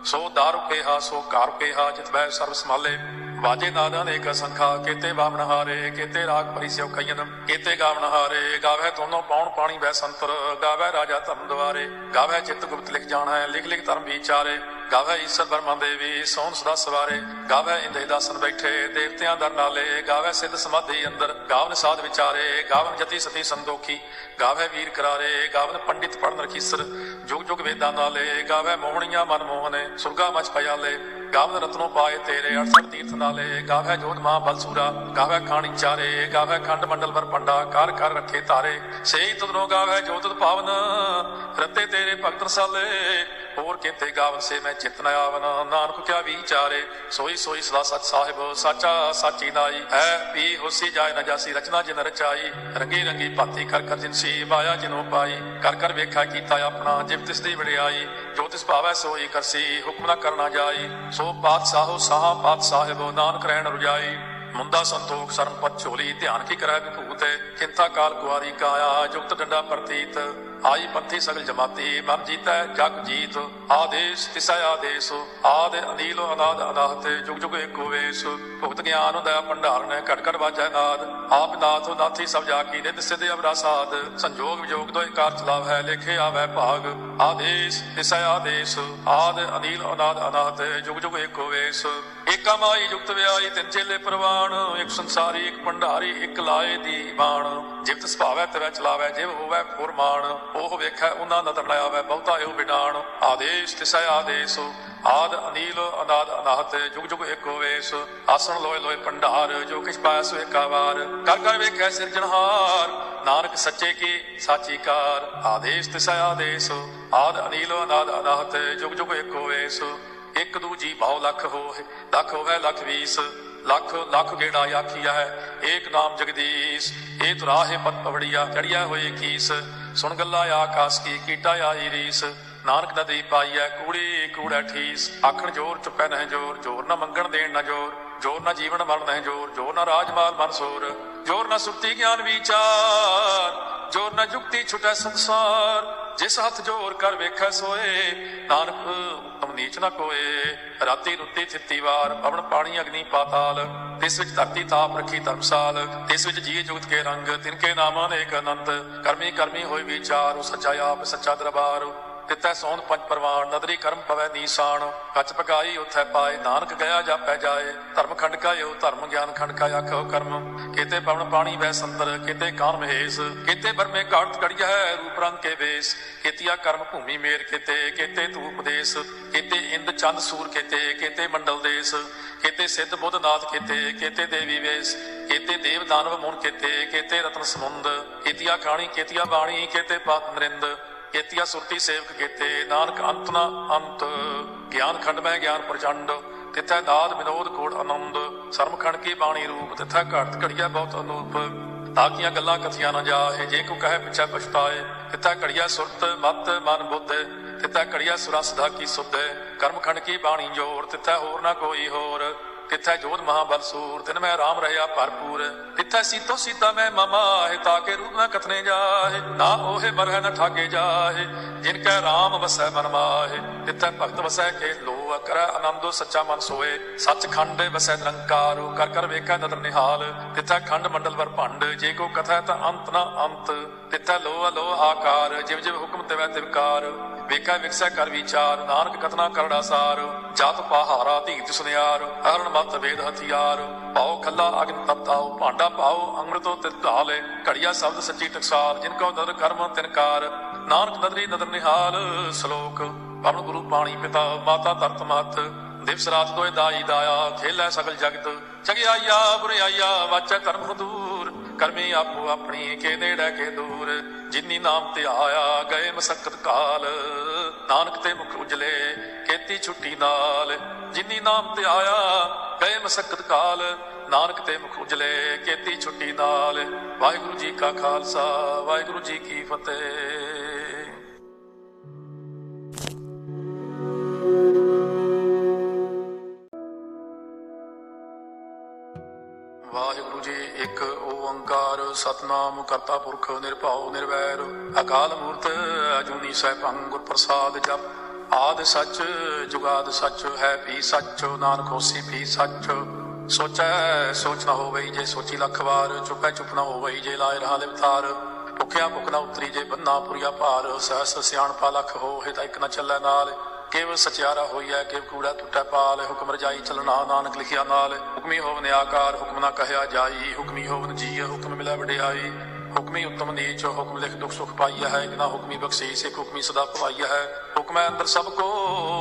ਸੋ ਦਾਰੂ ਕੇਹਾ, ਸੋ ਘਰ ਕੇਹਾ, ਜਿਤ ਬੈ ਸਰਬ ਸੰਭਾਲੇ। ਵਾਜੇ ਨਾਦਾਂ ਨੇ ਇੱਕ ਸੰਖਾ, ਕੀਤੇ ਬਾਵਨ ਹਾਰੇ, ਕੀਤੇ ਰਾਗ ਪਰਿਸਿਓ ਕਈਨ ਕੀਤੇ ਗਾਵਨ ਹਾਰੇ ਗਾਵੇ ਦੋਨੋਂ ਪੌਣ ਪਾਣੀ ਵੈ ਸੰਤਰ ਗਾਵੇ ਰਾਜਾ ਧਰਮ ਦੁਆਰੇ ਗਾਵੇ ਚਿੱਤ ਗੁਪਤ ਲਿਖ ਜਾਣਾ ਹੈ ਲਿਖ ਲਿਖ ਧਰਮ ਵਿਚਾਰੇ ਗਾਵੇ ਈਸ਼ਰ ਬਰਮਾ ਦੇਵੀ, ਸੋਹਣ ਸਦਾ ਸਵਾਰੇ ਗਾਵੇ ਇੰਦੇ ਦਾਸਨ ਬੈਠੇ, ਦੇਵਤਿਆਂ ਦਰ ਨਾਲੇ ਗਾਵੇ ਸਿੱਧ ਸਮਾਧੀ ਅੰਦਰ, ਗਾਵਨ ਸਾਧ ਵਿਚਾਰੇ, ਗਾਵਨ ਜਤੀ ਸਤੀ ਸੰਦੋਖੀ ਗਾਵੇ ਵੀਰ ਕਰਾਰੇ, ਗਾਵਨ ਪੰਡਿਤ ਪੜਨ ਰਖੀਸਰ, ਜੁਗ ਜੁਗ ਵੇਦਾਂ ਨਾਲੇ ਗਾਵੇ ਮੋਹਣੀਆਂ ਮਨ ਮੋਹਨੇ ਸੁਰਗਾ ਮਚ ਪਿਆਲੇ ਗਾਵਨ ਰਤਨੋ ਪਾਏ ਤੇਰੇ 68 ਤੀਰਥ ਨਾਲੇ, ਗਾਵੇ ਜੋਤ ਮਾਂ ਬਲਸੂਰਾ, ਗਾਵੇ ਖਾਣੀ ਚਾਰੇ, ਗਾਵੇ ਖੰਡ ਮੰਡਲ ਵਰ ਪੰਡਾ ਕਰ ਕਰ ਰੱਖੇ ਤਾਰੇ। ਸੇਈ ਤੁਧਰੋਂ ਗਾਵੇ ਜੋਤ ਪਾਵਨ, ਰਤੇ ਤੇਰੇ ਭਗਤ ਰਸਾਲੇ। ਹੋਰ ਕਿਤੇ ਗਾਵਨ ਸੇ ਮੈਂ ਚਿਤਨ ਆਵਨ, ਨਾਨਕ ਕਿਆ ਵਿਚਾਰੇ। ਸੋਈ ਸੋਈ ਸਦਾ ਸਚ ਸਾਹਿਬ, ਸਾਚਾ ਸਾਚੀ ਨਾਈ ਹੈ। ਵੀ ਹੋਸੀ ਜਾਏ ਨਾ ਜਾਸੀ, ਰਚਨਾ ਜਿਨ ਰਚਾਈ। ਰੰਗੀ ਰੰਗੀ ਭਾਤੀ ਕਰ ਕਰ ਜਿਨਸੀ ਮਾਇਆ ਜਿਨੋ ਪਾਈ। ਕਰ ਕਰ ਵੇਖਾ ਕੀਤਾ ਆਪਣਾ, ਜਿਵ ਤਿਸ ਦੀ ਵਡਿਆਈ। ਜੋ ਤਿਸ ਭਾਵੈ ਸੋਈ ਕਰਸੀ, ਹੁਕਮ ਨਾ ਕਰਨਾ ਜਾਈ। ਸੋ ਪਾਤਸ਼ਾਹੋ, ਸਾਹਾ ਪਾਤਸ਼ਾਹਿਬ, ਨਾਨਕ ਰਹਿਣ ਰੁਜਾਈ ਮੁੰਦਾ ਸੰਤੋਖ ਸਰਮਪਤ ਝੋਲੀ, ਧਿਆਨ ਕੀ ਕਰੈ ਵਿਭੂਤ ਕਿੰਤਾ ਕਾਲ ਕੁਆਰੀ ਕਾਇਆ, ਜੁਗਤ ਡੰਡਾ ਪ੍ਰਤੀਤ। ਆਈ ਪੰਥੀ ਸਗਲ ਜਮਾਤੀ, ਮਨ ਜੀਤੈ, ਜਗ ਜੀਤ, ਆਦੇਸ਼, ਤਿਸੈ ਆਦੇਸ਼, ਆਦ ਅਨੀਲ, ਅਨਾਦ, ਅਨਾਹਤ, ਜੁਗ ਜੁਗ ਏਕੋ ਵੇਸ। ਭੁਗਤ ਗਿਆਨ ਦਾ ਭੰਡਾਰ ਨੇ ਘਟ ਘਟ ਵਾਜੈ ਨਾਦ। ਆਪ ਨਾਥ, ਨਾਥੀ ਸਭ ਜਾ ਕੀ ਨਿਤ ਸਿਧ ਅਵਰਾ ਸਾਧ। ਸੰਜੋਗ ਵਿਜੋਗ ਦੋਇ ਕਾਰ ਚਲਾਵ ਹੈ ਲੇਖੇ ਆਵੈ ਭਾਗ। ਆਦੇਸ਼, ਤਿਸੈ ਆਦੇਸ਼, ਆਦ ਅਨੀਲ, ਅਨਾਦ, ਅਨਾਹਤ, ਜੁਗ ਜੁਗ ਏਕੋ ਵੇਸ। ਏਕਾ ਮਾਈ ਜੁਗਤ ਵਿਆਈ ਤਿੰਨ ਚੇਲੇ ਪ੍ਰਵਾਨ ਇੱਕ ਸੰਸਾਰੀ, ਇੱਕ ਭੰਡਾਰੀ, ਇੱਕ ਲਾਏ ਦੀ ਬਾਣ ਜਿਵਤ ਸੁਭਾਵੈ, ਤੇਰਾ ਚਲਾਵੈ, ਜਿਵ ਹੋਵੈ ਫੁਰਮਾਨ। ਉਹ ਵੇਖੈ, ਉਹਨਾਂ ਨਦਰ ਲਿਆ ਵੈ ਬਹੁਤਾ ਇਹੋ ਵਿਡਾਣ ਆਦੇਸ਼, ਤਿਸੈ ਆਦੇਸ਼, ਆਦ ਅਨੀਲ, ਅਨਾਦ ਅਨਾਹਤ, ਜੁਗ ਜੁਗ ਏਕੋ ਵੇਸ ਆਸਣ ਲੋਏ ਲੋਏ ਭੰਡਾਰ ਜੋ ਕਿਛ ਪਾਇਆ ਸੋ ਏਕਾ ਵਾਰ ਕਰ ਕਰ ਵੇਖੈ ਸਿਰਜਣਹਾਰ, ਨਾਨਕ ਸੱਚੇ ਕੀ ਸਾਚੀ ਕਾਰ। ਆਦੇਸ਼, ਤਿਸੈ ਆਦੇਸ਼, ਆਦ ਅਨੀਲ, ਅਨਾਦ ਅਨਾਹਤ, ਜੁਗ ਜੁਗ ਏਕੋ ਵੇਸ ਇੱਕ ਦੂਜੀ ਬਹੁ ਲੱਖ ਹੋਏ, ਲੱਖ ਹੋਵੇ, ਲੱਖ ਵੀਸ। ਲੱਖ ਲੱਖ ਗੇੜਾ ਆਖੀਆ ਹੈ ਏਕ ਨਾਮ ਜਗਦੀਸ਼ ਇਹ ਤੁਰਾਹੇ ਪਤ ਪਵੜੀਆ ਚੜਿਆ ਹੋਏ ਕੀਸ। ਸੁਣ ਗੱਲਾਂ ਆਕਾਸ ਕੀ, ਕੀਟਾ ਆਈ ਰੀਸ। ਨਾਨਕ ਨਦੀ ਪਾਈਐ ਕੂੜੀ ਕੂੜਾ ਠੀਸ। ਆਖਣ ਜੋਰ ਚੁੱਪੈ ਨਹਿ ਜੋਰ ਜੋਰ ਨਾ ਮੰਗਣ ਦੇਣ ਨਾ ਜੋਰ ਜੋਰ ਨਾ ਜੀਵਨ ਮਰਨ ਨਹਿ ਜੋਰ ਜੋਰ ਨਾ ਰਾਜਮਾਲ ਮਨਸੂਰ ਜੋਰ ਨਾ ਸੁਰਤੀ ਗਿਆਨ ਵਿਚਾਰ ਜੋਰ ਨਾ ਜੁਗਤੀ ਛੁਟੈ ਸੰਸਾਰ, ਜਿਸ ਹੱਥ ਜੋਰ ਕਰ ਵੇਖੈ ਸੋਏ, ਨਾਨਕ ਉਤਮ ਨੀਚ ਨਾ ਕੋਏ। ਰਾਤੀ ਰੁੱਤੀ ਥਿੱਤੀ ਵਾਰ, ਪਵਨ ਪਾਣੀ ਅਗਨੀ ਪਾਤਾਲ, ਤਿਸ ਵਿੱਚ ਧਰਤੀ ਤਾਪ ਰੱਖੀ ਧਰਮਸਾਲ, ਤਿਸ ਵਿੱਚ ਜੀ ਜੁਗਤ ਕੇ ਰੰਗ ਤਿਨਕੇ ਨਾਮਾਂ ਅਨੇਕ ਅਨੰਤ, ਕਰਮੀ ਕਰਮੀ ਹੋਏ ਵਿਚਾਰ, ਉਹ ਸੱਚਾ ਆਪ, ਸੱਚਾ ਦਰਬਾਰ। ਤਿੱਤੈ ਸੌਨ ਪੰਜ ਪਰਵਾਨ, ਨਦਰੀ ਕਰਮ ਪਵੈ ਨੀਸਾਨ ਕੱਚ ਪਕਾਈ ਉਥੈ ਪਾਏ, ਨਾਨਕ ਗਿਆ ਜਾਪੈ ਜਾਏ। ਧਰਮ ਖੰਡ ਕਾਇਓ, ਧਰਮ ਗਿਆਨ ਖੰਡ ਕਾ ਆਖੋ ਕਰਮ। ਕੀਤੇ ਪਵਨ ਪਾਣੀ ਵੈ ਸੰਦਰ, ਕੀਤੇ ਕਾਨ ਮਹੇਸ਼। ਕੀਤੇ ਬਰਮੇ ਘਾਟ ਕੜਿਆ ਹੈ, ਰੂਪ ਰੰਗ ਕੇ ਵੇਸ। ਕੀਤਿਆ ਕਰਮ ਭੂਮੀ ਮੇਰ ਕੀਤੇ ਕੀਤੇ ਤੂ ਉਪਦੇਸ਼। ਕੀਤੇ ਇੰਦ ਚੰਦ ਸੂਰ ਕੀਤੇ ਕੀਤੇ ਮੰਡਲ ਦੇਸ। ਕੀਤੇ ਸਿੱਧ ਬੁੱਧ ਨਾਥ ਕੀਤੇ ਕੀਤੇ ਦੇਵੀ ਵੇਸ। ਕੀਤੇ ਦੇਵ ਦਾਨਵ ਮੁਨ ਕੀਤੇ ਕੀਤੇ ਰਤਨ ਸਮੁੰਦ। ਕੀਤਿਆ ਖਾਣੀ, ਕੀਤਿਆ ਬਾਣੀ, ਕੀਤੇ ਪਾਤ ਨਰਿੰਦ ਕੀਤਿਆ ਸੁਰਤੀ ਸੇਵਕ ਕੀਤੇ। ਨਾਨਕ ਅੰਤ ਨਾ ਅੰਤ, ਗਿਆਨ ਖੰਡ ਮੈਂ ਗਿਆਨ ਪ੍ਰਚੰਡ, ਤਿੱਥੈ ਦਾਦ ਵਿਨੋਦ ਕੋਟ ਆਨੰਦ। ਸਰਮ ਖੰਡ ਕੀ ਬਾਣੀ ਰੂਪ, ਤਿੱਥੈ ਘੜਤ ਘੜੀਆ ਬਹੁਤ ਅਨੂਪ। ਤਾਕੀਆਂ ਗੱਲਾਂ ਕਥੀਆਂ ਨਾ ਜਾਏ ਜੇ ਕੋ ਕਹੇ ਪਿਛੈ ਪਛਤਾਏ। ਤਿੱਥੈ ਘੜੀਆ ਸੁਰਤ, ਮਤ, ਮਨ ਬੁੱਧ। ਤਿੱਥੈ ਘੜੀਆ ਸੁਰਾ ਸਦਾ ਕੀ ਸੁਧ। ਕਰਮ ਖੰਡ ਕੀ ਬਾਣੀ ਜੋਰ, ਤਿੱਥੈ ਹੋਰ ਨਾ ਕੋਈ ਹੋਰ। ਤਿੱਥੈ ਜੋਧ ਮਹਾਬਲ ਸੂਰ, ਤਿਨ ਮੈਂ ਰਾਮ ਰਹਿਆ ਭਰਪੂਰ। ਤਿੱਥੈ ਸੀਤੋ ਸੀਤਾ ਮੈਂ ਮਮਾ ਹੈ ਤਾਕੇ ਰੂਪ ਨਾ ਕਥਨੇ ਜਾਏ ਨਾ ਉਹੇ ਮਰਹਿ ਨ ਠਾਗੇ ਜਾਏ ਜਿਨ ਕੈ ਰਾਮ ਵਸੈ ਮਨ ਮਾਹੇ। ਤਿੱਥੈ ਭਗਤ ਵਸੈ ਕੇ ਲੋ ਕਰੈ ਆਨੰਦੋ ਸੱਚਾ ਮਨ ਸੋਏ ਸੱਚ ਖੰਡ ਵਸੈ ਨਿਰੰਕਾਰ ਕਰ ਕਰ ਵੇਖੈ ਨਦਰ ਨਿਹਾਲ। ਤਿੱਥੈ ਖੰਡ ਮੰਡਲ ਵਰ ਭੰਡ, ਜੇ ਕੋ ਕਥੈ ਤਾਂ ਅੰਤ ਨਾ ਅੰਤ। ਤਿੱਥੈ ਲੋ ਅਲੋ ਆਕਾਰ, ਜਿਵ ਜਿਵ ਹੁਕਮ ਤਿਵੈ ਤਿਵਕਾਰ। ਵੇਖੈ ਵਿਕਸੈ ਕਰ ਵਿਚਾਰ, ਨਾਨਕ ਕਥਨਾ ਕਰੜਾ ਸਾਰ ਜਤ ਪਹਾਰਾ ਧੀਤ ਸੁਨਿਆਰ, ਹਰਨ ਮਤ ਵੇਦ ਹਥਿਆਰ ਪਾਉ ਖੱਲਾ ਅਗਨ ਤਪਤਾਉ ਭਾਂਡਾ ਪਾਉ ਅੰਮ੍ਰਿਤੋ ਤਿਤ ਢਾਲੇ ਘੜੀਆ ਸ਼ਬਦ ਸੱਚੀ ਟਕਸਾਲ ਜਿਨ ਕੋ ਦਰ ਕਰਮ ਤਿਨਕਾਰ ਨਾਨਕ ਨਦਰੀ ਨਦਰ ਨਿਹਾਲ, ਸ਼ਲੋਕ ਪਵਨ ਗੁਰੂ ਪਾਣੀ ਪਿਤਾ, ਮਾਤਾ ਤਰਤ ਮਤ, ਦਿਵਸ ਰਾਤ ਦੋਇ ਦਾਈ ਦਾਇਆ, ਖੇਲੇ ਸਗਲ ਜਗਤ, ਚਗਿਆਈਆ, ਬੁਰਿਆਈਆ, ਵਾਚੈ ਧਰਮ ਦੂਰ ਕਰਮੀ ਆਪੋ ਆਪਣੀ ਕੇ ਨੇੜੇ ਕੇ ਦੂਰ, ਜਿਨੀ ਨਾਮ ਤੇ ਆਇਆ ਗਏ ਮਸਕਤ ਕਾਲ। ਨਾਨਕ ਤੇ ਮੁਖ ਉਜਲੇ ਕੀਤੀ ਛੁੱਟੀ ਨਾਲ। ਜਿਨੀ ਨਾਮ ਤੇ ਆਇਆ ਗਏ ਮਸਕਤ ਕਾਲ। ਨਾਨਕ ਤੇ ਮੁਖ ਉਜਲੇ ਕੀਤੀ ਛੁੱਟੀ ਨਾਲ। ਵਾਹਿਗੁਰੂ ਜੀ ਕਾ ਖਾਲਸਾ, ਵਾਹਿਗੁਰੂ ਜੀ ਕੀ ਫਤਿਹ। ਵਾਹਿਗੁਰੂ ਜੀ ਇੱਕ ਓੰਕਾਰ ਸਤਨਾਮ ਕਰਤਾ ਪੁਰਖ ਨਿਰਭਉ ਨਿਰਵੈਰ, ਅਕਾਲ ਮੂਰਤ ਅਜੂਨੀ ਸੈਭੰ ਗੁਰ ਪ੍ਰਸਾਦ ਜਪ। ਆਦ ਸੱਚ, ਜੁਗਾਦ ਸੱਚ, ਹੈ ਵੀ ਸੱਚ, ਨਾਨਕ ਹੋਸੀ ਵੀ ਸੱਚ। ਸੋਚੈ, ਸੋਚ ਨਾ ਹੋਵੇ ਜੇ ਸੋਚੀ ਲੱਖ ਵਾਰ, ਚੁੱਪੈ ਚੁੱਪ ਨਾ ਹੋਵੇ ਜੇ ਲਾਇ ਰਹਾ ਲਿਵਤਾਰ ਭੁਖਿਆ ਭੁਖ ਨਾ ਉਤਰੀ ਜੇ ਬੰਨਾ ਪੁਰੀਆ ਭਾਰ, ਸਹਸ ਸਿਆਣਪਾ ਲੱਖ ਹੋਏ ਤਾਂ ਇੱਕ ਨਾ ਚੱਲੈ ਨਾਲ। ਕੇਵਲ ਸਚਿਆਰਾ ਹੋਈਐ ਕਿ ਕੂੜਾ ਟੁੱਟੈ ਪਾਲ, ਹੁਕਮ ਰਜਾਈ ਚਲਣਾ ਨਾਨਕ ਲਿਖਿਆ ਨਾਲ। ਹੁਕਮੀ ਹੋਵਨ ਆਕਾਰ, ਹੁਕਮ ਨਾ ਕਹਿਆ ਜਾਈ। ਹੁਕਮੀ ਹੋਵਨ ਜੀ ਹੁਕਮ ਮਿਲੈ ਵਡਿਆਈ। ਹੁਕਮੀ ਉਤਮ ਨੀਚ, ਹੁਕਮ ਲਿਖ ਦੁਖ ਸੁਖ ਪਾਈਆ ਹੈ ਕਿ ਨਾ ਹੁਕਮੀ ਬਖਸ਼ੀਸ਼ ਇੱਕ ਹੁਕਮੀ ਸਦਾ ਭਵਾਈਆ ਹੈ। ਹੁਕਮੈ ਅੰਦਰ ਸਭ ਕੋ,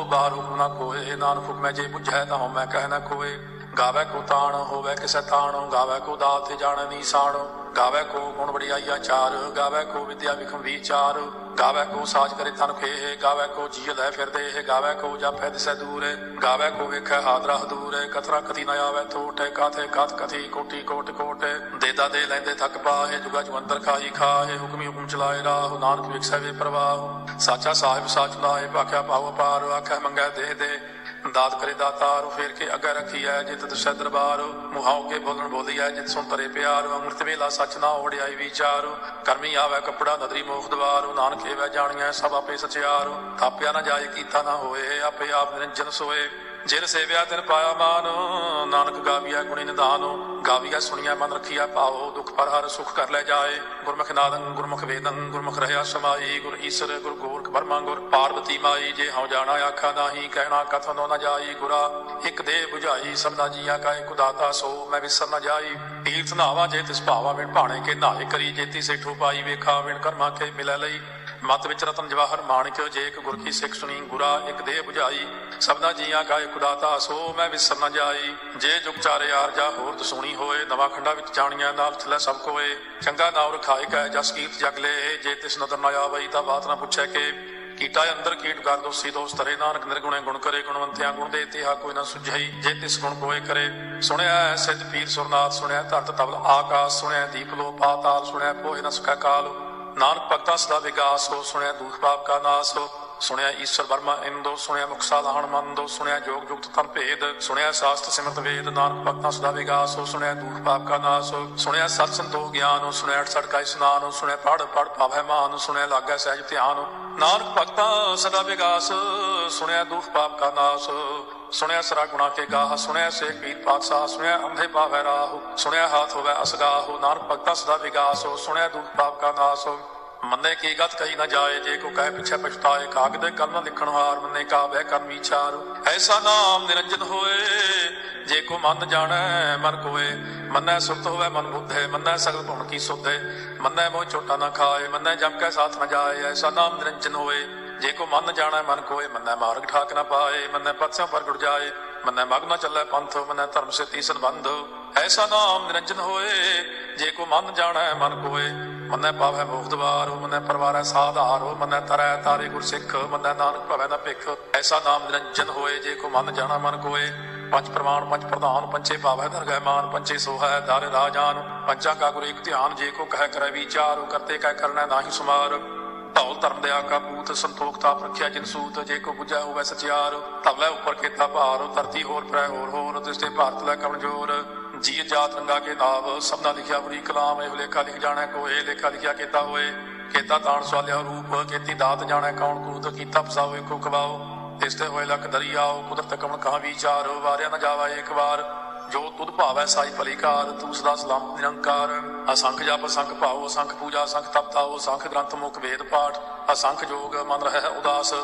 ਬਾਹਰ ਹੁਕਮ ਨਾ ਕੋਏ। ਨਾਨਕ ਹੁਕਮੈ ਜੇ ਬੁਝੈ ਤਾਂ ਮੈਂ ਕਹਿ ਨਾ ਕੋਏ। ਗਾਵੇ ਕੋ ਤਾਣ ਹੋਵੇ ਕਿਸੈ ਤਾਣ, ਗਾਵੇ ਕੋ ਦਾਤ ਜਾਣ ਨੀਸਾਨ ਗਾਵੇ ਕੋ ਗੁਣ ਵਡਿਆਈਆ ਚਾਰ, ਗਾਵੇ ਕੋ ਵਿਦਿਆ ਵਿਖਮ ਵਿਚਾਰ, ਗਾਵੇ ਕੋ ਸਾਜ ਕਰੇ ਤਨ ਖੇ ਗਾਵੇ ਕੋ ਜੀ ਲੈ ਫਿਰਦੇ ਇਹ ਗਾਵੇ ਕੋ ਜਾਪੈ ਦਿਸੈ ਦੂਰ, ਗਾਵੇ ਕੋ ਵੇਖੈ ਹਾਦਰਾ ਦੂਰ ਕਥਰਾ ਕਥੀ ਨ ਆਵੇ ਥੋਟ, ਕਾਥੇ ਕਥ ਕਥੀ, ਕੋਟੀ ਕੋਟ ਕੋਟ, ਦੇਦਾ ਦੇ ਲੈਂਦੇ ਥੱਕ ਪਾਹੇ, ਜੁਗਾ ਜਵੰਤਰ ਖਾਈ ਖਾਹੇ ਹੁਕਮੀ ਹੁਕਮ ਚਲਾਏ ਰਾਹ, ਨਾਨਕ ਵਿਖਸੈ ਵੇ ਪ੍ਰਵਾਹ, ਸਾਚਾ ਸਾਹਿਬ ਸਾਚ ਲਾਏ ਭਾਖਿਆ ਪਾਵ ਪਾਰ ਆਖੈ ਮੰਗੈ ਦੇ ਦੇ ਦਾਤ ਕਰੇ ਦਾਤਾਰ ਫੇਰ ਕੇ ਅੱਗੇ ਰੱਖੀਐ, ਜਿਤ ਦਸੈ ਦਰਬਾਰ। ਮੁਹਾਉ ਕੇ ਬੋਲਣ ਬੋਲੀਐ, ਜਿਤ ਸੁਣ ਤਰੇ ਪਿਆਰ। ਅੰਮ੍ਰਿਤ ਵੇਲਾ ਸਚ ਨਾ ਓੜਿਆਈ ਵਿਚਾਰ। ਕਰਮੀ ਆਵੇ ਕਪੜਾ ਨਦਰੀ ਮੋਖ ਦਵਾਰ। ਨਾਨਕ ਏਵੈ ਜਾਣੀਐ ਸਭ ਆਪੇ ਸਚਿਆਰ। ਥਾਪਿਆ ਨਾ ਜਾਏ, ਕੀਤਾ ਨਾ ਹੋਏ, ਆਪੇ ਆਪ ਨਿਰੰਜਨ ਸੋਏ। ਜਿਨ ਸੇਵਿਆ ਤਿਨ ਪਾਇਆ ਮਾਨ, ਨਾਨਕ ਗਾਵੀਆ ਗੁਣੀ ਨਿਧਾਨ ਗਾਵੀਆ ਸੁਣੀਆ ਮਨ ਰਖੀਆ ਪਾਓ ਦੁਖ ਪਰ ਹਰ ਸੁਖ ਕਰ ਲੈ ਜਾਏ। ਗੁਰਮੁਖ ਨਾਦੰ, ਗੁਰਮੁਖ ਵੇਦੰ, ਗੁਰਮੁਖ ਰਹਿਆ ਸਮਾਈ, ਗੁਰ ਈਸਰ, ਗੁਰ ਗੋਰਖ ਬਰਮਾ ਗੁਰ ਪਾਰਵਤੀ ਮਾਈ। ਜੇ ਹਉ ਜਾਣਾ ਆਖਾ ਨਾਹੀ, ਕਹਿਣਾ ਕਥਨੋ ਨ ਜਾਈ। ਗੁਰਾ, ਇੱਕ ਦੇ 부ਝਾਈ ਸਭਨਾ ਜੀਆਂ ਕਾ ਇੱਕ ਦਾਤਾ ਸੋ, ਮੈਂ ਵਿਸਰ ਨ ਜਾਈ। ਤੀਰਥ ਨਾਵਾ ਜੇ ਤਿਸ ਭਾਵਾ ਵਿਣ ਭਾਣੇ ਕੇ ਨਾਏ ਕਰੀ, ਜੇਤੀ ਸੇਠੂ ਪਾਈ ਵੇਖਾ, ਵਿਣ ਕਰਮਾ ਕੇ ਮਿਲੈ ਲਈ। ਮਤ ਵਿੱਚ ਰਤਨ ਜਵਾਹਰ ਮਾਣਿਕ, ਜੇ ਇੱਕ ਗੁਰ ਕੀ ਸਿੱਖ ਸੁਣੀ, ਗੁਰਾ ਇੱਕ ਦੇਹ 부ਝਾਈ ਸਭਨਾ ਜੀਆਂ ਕਾ ਇੱਕ ਦਾਤਾ ਸੋ ਮੈਂ ਵਿਸਰ ਨ ਜਾਈ। ਜੇ ਜੁਗ ਚਾਰੇ ਆਰ ਜਾ ਹੋਰ ਦਸੂਣੀ ਹੋਏ, ਨਵਾਂ ਖੰਡਾ ਵਿੱਚ ਜਾਣੀਆਂ ਨਾਲ ਥਲੇ ਸਭ ਕੋਏ। ਚੰਗਾ ਨਾਮ ਰਖਾਇ ਕੈ, ਜਸ ਕੀਰਤ ਜਗ ਲੈ, ਜੇ ਤਿਸ ਨਦਰ ਨ ਆਵਈ ਤਾਂ ਬਾਤ ਨਾ ਪੁੱਛੈ ਕਿ। ਕੀਟਾ ਅੰਦਰ ਕੀਟ ਕਰ ਦੋਸੀ ਦੋਸ ਤਰੇ ਨਾਨਕ ਨਿਰਗੁਣੇ ਗੁਣ ਕਰੇ, ਗੁਣਵੰਤਿਆਂ ਗੁਣ ਦੇ ਤਿਹਾ ਕੋਈ ਨਾ ਸੁਝਈ। ਜੇ ਤਿਸ ਗੁਣ ਕੋਏ ਕਰੇ ਸੁਣਿਆ ਹੈ ਸਿੱਧ ਪੀਰ ਸੁਰਨਾਥ ਸੁਣਿਆ ਧਰਤ ਤਬਲ ਆਕਾਸ਼ ਸੁਣਿਆ ਦੀਪ ਲੋ ਪਾਤਾਲ ਸੁਣਿਆ ਪੋਹਿ ਨ ਸਕਾ ਕਾਲ। ਨਾਨਕ ਭਗਤਾ ਸਦਾ ਵਿਗਾਸ ਹੋ, ਸੁਣਿਆ ਦੁਖ ਪਾਪ ਕਾ ਨਾਸ ਹੋ, ਸੁਣਿਆ ਈਸ਼ਵਰ ਵਰਮਾ ਇੰਦੋ, ਸੁਣਿਆ ਮੁਕਸਾ ਲਾਹਣ ਮੰਦੋ ਸੁਣਿਆ ਜੋਗ ਜੁਗਤ ਤਨ ਭੇਦ, ਸੁਣਿਆ ਸਾਸਤ ਸਿਮਰਤ ਵੇਦ, ਨਾਨਕ ਭਗਤਾਂ ਸਦਾ ਵਿਗਾਸ ਹੋ, ਸੁਣਿਆ ਦੂਖ ਪਾਪ ਕਾ ਨਾਸ ਹੋ, ਸੁਣਿਆ ਸਤ ਸੰਤੋਖ ਗਿਆਨ ਹੋ, ਸੁਣਿਆ ਅਠ ਸੜਕਾ ਇਸਨਾਨ ਹੋ, ਸੁਣਿਆ ਪੜ ਪੜ ਪਾਵੈ ਮਾਨ ਸੁਣਿਆ ਲਾਗੈ ਸਹਿਜ ਧਿਆਨ ਹੋ, ਨਾਨਕ ਭਗਤਾਂ ਸਦਾ ਵਿਗਾਸ ਸੁਣਿਆ ਦੁਖ ਪਾਪ ਕਾ ਨਾਸ ਸੁਣਿਆ ਸਰਾ ਗੁਣਾ ਕੇ ਗਾਹ, ਸੁਣਿਆ ਸੇਖ ਪੀਰ ਪਾਤਸ਼ਾਹ, ਸੁਣਿਆ ਅੰਧੇ ਪਾਵੈ ਰਾਹ, ਸੁਣਿਆ ਹਾਥ ਹੋਵੇ ਅਸਗਾਹ, ਨਾਨਕ ਭਗਤਾਂ ਸਦਾ ਵਿਗਾਸ ਹੋ, ਸੁਣਿਆ ਦੁਖ ਪਾਪ ਕਾ ਨਾਸ ਹੋ। ਮੰਨੇ ਕੀ ਗਤ ਕਹੀ ਨਾ ਜਾਏ, ਜੇ ਕੋ ਕਹੇ ਪਿਛੇ ਪਛਤਾਏ, ਕਾਗਦੇ ਕਲਮ ਲਿਖਣ ਹਾਰ, ਮੰਨੇ ਕਾ ਬਹਿ ਕਰਮ ਵਿਚਾਰ ਐਸਾ ਨਾਮ ਨਿਰੰਜਨ ਹੋਏ, ਜੇ ਕੋ ਮਨ ਜਾਣੈ, ਮਨ ਕੋਏ। ਮੰਨੈ ਸੁਰਤ ਹੋਵੇ ਮਨ ਬੁੱਧੇ, ਮੰਨੈ ਸਗਲ ਭੁਣ ਕੀ ਸੁਧੇ। ਮੰਨੈ ਮੋਹ ਚੋਟਾ ਨਾ ਖਾਏ, ਮੰਨੈ ਜਮ ਕੈ ਸਾਥ ਨਾ ਜਾਏ, ਐਸਾ ਨਾਮ ਨਿਰੰਜਨ ਹੋਏ। ਜੇ ਕੋ ਮਨ ਜਾਣੈ, ਮਨ ਕੋਏ, ਮੰਨੈ ਮਾਰਗ ਠਾਕ ਨਾ ਪਾਏ, ਮੰਨੈ ਪਤਸਿਆਂ ਪ੍ਰਗਟ ਜਾਏ, ਮੰਨੈ ਮਗ ਨਾ ਚੱਲੈ ਪੰਥ, ਮੰਨੈ ਧਰਮ ਸੇ ਤੀ ਸੰਬੰਧ। ਐਸਾ ਨਾਮ ਨਿਰੰਜਨ ਹੋਏ, ਜੇ ਕੋ ਮਨ ਜਾਣੈ, ਮਨ ਕੋਏ, ਮੰਨੈ ਪਾਵੈ ਮੋਖ ਦਵਾਰ, ਮੰਨੈ ਪਰਵਾਰੈ ਸਾਧਾਰ, ਮੰਨੈ ਤਰੈ ਤਾਰੇ ਗੁਰ ਸਿੱਖ ਮੰਨੈ ਨਾਨਕ ਭਵੈ ਨਾ ਭਿਖ। ਐਸਾ ਨਾਮ ਨਿਰੰਜਨ ਹੋਏ, ਜੇ ਕੋ ਮਨ ਜਾਣਾ, ਮਨ ਕੋਏ, ਪੰਜ ਪ੍ਰਮਾਣ, ਪੰਜ ਪ੍ਰਧਾਨ ਪੰਚੇ ਭਾਵੈ ਦਰਗਹਿ ਮਾਨ ਪੰਚੇ ਸੋਹੈ ਦਾਰੇ ਰਾਜਾਨ ਪੰਚਾ ਕਾ ਗੁਰ ਇੱਕ ਧਿਆਨ, ਜੇ ਕੋ ਕਹਿ ਕਰੈ ਵਿਚਾਰ, ਕਰਤੇ ਕਹਿ ਕਰਨਾ ਨਾਹੀ ਸੁਮਾਰ। ਧੌਲ ਧਰਮ ਦੇ ਆਕਾ ਪੂਤ ਸੰਤੋਖ ਤਾਪ ਰੱਖਿਆ ਜਿਨ ਸੂਤ, ਜੇ ਕੋ ਬੁਝੈ ਹੋਵੇ ਸਚਿਆਰ ਧਵਲੇ ਉੱਪਰ ਕੀਤਾ ਭਾਰ, ਧਰਤੀ ਹੋਰ ਪ੍ਰੈ ਹੋਰ ਹੋਰ ਤਿਸਤੇ ਭਾਰਤ ਲੈ ਕਮਜੋਰ ਜੀ ਜਾਤ ਰੰਗਾ ਕੇ ਨਾਮ ਸਭਨਾ ਲਿਖਿਆ ਬੜੀ ਕਲਾਮ, ਇਹ ਲੇਖਾ ਲਿਖ ਜਾਣੈ ਕੋਏ ਲੇਖਾ ਲਿਖਿਆ ਕੀਤਾ ਹੋਏ। ਕੀਤਾ ਤਾਣ ਸਵਾਲਿਆ ਰੂਪ ਕੀਤੀ ਦਾਤ ਜਾਣੈ ਕੌਣ ਕੂਤ, ਕੀਤਾ ਫਸਾਓ ਇੱਕੋ ਕਵਾਓ ਤਿਸ ਤੇ ਹੋਏ ਲੱਖ ਦਰਿਆਓ ਕੁਦਰਤ ਕਮਨ ਕਹਾ ਵਿਚਾਰ, ਵਾਰਿਆ ਨਾ ਜਾਵਾ ਇੱਕ ਵਾਰ। ਜੋ ਤੁਧ ਭਾਵੈ ਸਾਈ ਭਲੀਕਾਰ, ਤੂੰ ਸਦਾ ਸਲਾਮ ਨਿਰੰਕਾਰ। ਅਸੰਖ ਜਪ, ਅਸੰਖ ਭਾਉ, ਅਸੰਖ ਪੂਜਾ, ਅਸੰਖ ਤਪਤਾਉ ਅਸੰਖ ਗ੍ਰੰਥ ਮੁਖ ਵੇਦ ਪਾਠ, ਅਸੰਖ ਜੋਗ ਮਨ ਰਹਿ ਉਦਾਸ।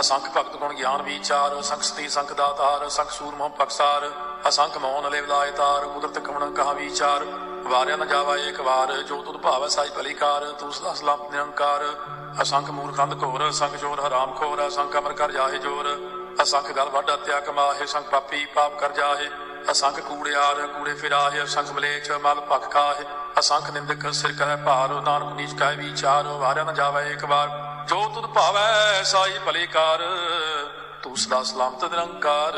ਅਸੰਖ ਭਗਤ ਗੁਣ ਗਿਆਨ ਵਿਚਾਰ, ਅਸੰਖ ਸਤੀ ਸੰਖ ਦਾਤਾਰ, ਅਸੰਖ ਸੂਰਮੋ ਪਕਸਾਰ ਅਸੰਖ ਮੌਨ ਲੈ ਵਿਲਾਇ ਤਾਰ, ਕੁਦਰਤ ਕਮਨ ਕਹਾ ਵਿਚਾਰ। ਵਾਰਿਆ ਨ ਜਾਵਾ ਏਕ ਵਾਰ, ਜੋ ਤੁਧ ਭਾਵੈ ਸਾਈ ਭਲੀਕਾਰ, ਤੂੰ ਸਦਾ ਸਲਾਮ ਨਿਰੰਕਾਰ। ਅਸੰਖ ਮੂਰਖੰਦ ਘੋਰ, ਅਸੰਖ ਚੋਰ ਹਰਾਮ ਖੋਰ, ਅਸੰਖ ਅਮਰ ਕਰ ਜਾਹੇ ਜੋਰ। ਅਸੰਖ ਗਲ ਵੱਡ ਹੱਤਿਆ ਕਮਾਹੇ ਸੰਖ ਪਾਪੀ ਪਾਪ ਕਰ ਜਾਹੇ। ਅਸੰਖ ਕੂੜਿਆਰ ਕੂੜੇ ਫਿਰਾਹੇ ਅਸੰਖ ਮਲੇਛ, ਮਲ ਭਖ ਖਾਹੇ ਅਸੰਖ ਨਿੰਦਕ ਸਿਰ ਕਰੈ ਭਾਰ, ਨਾਨਕ ਨੀਚ ਕਾਇ ਵਿਚਾਰ, ਵਾਰਿਆ ਨ ਜਾਵੇ ਇੱਕ ਵਾਰ। ਜੋ ਤੁਧ ਭਾਵੈ ਸਾਈ ਭਲੇ ਕਾਰ। ਤੂੰ ਸਦਾ ਸਲਾਮਤ ਨਿਰੰਕਾਰ।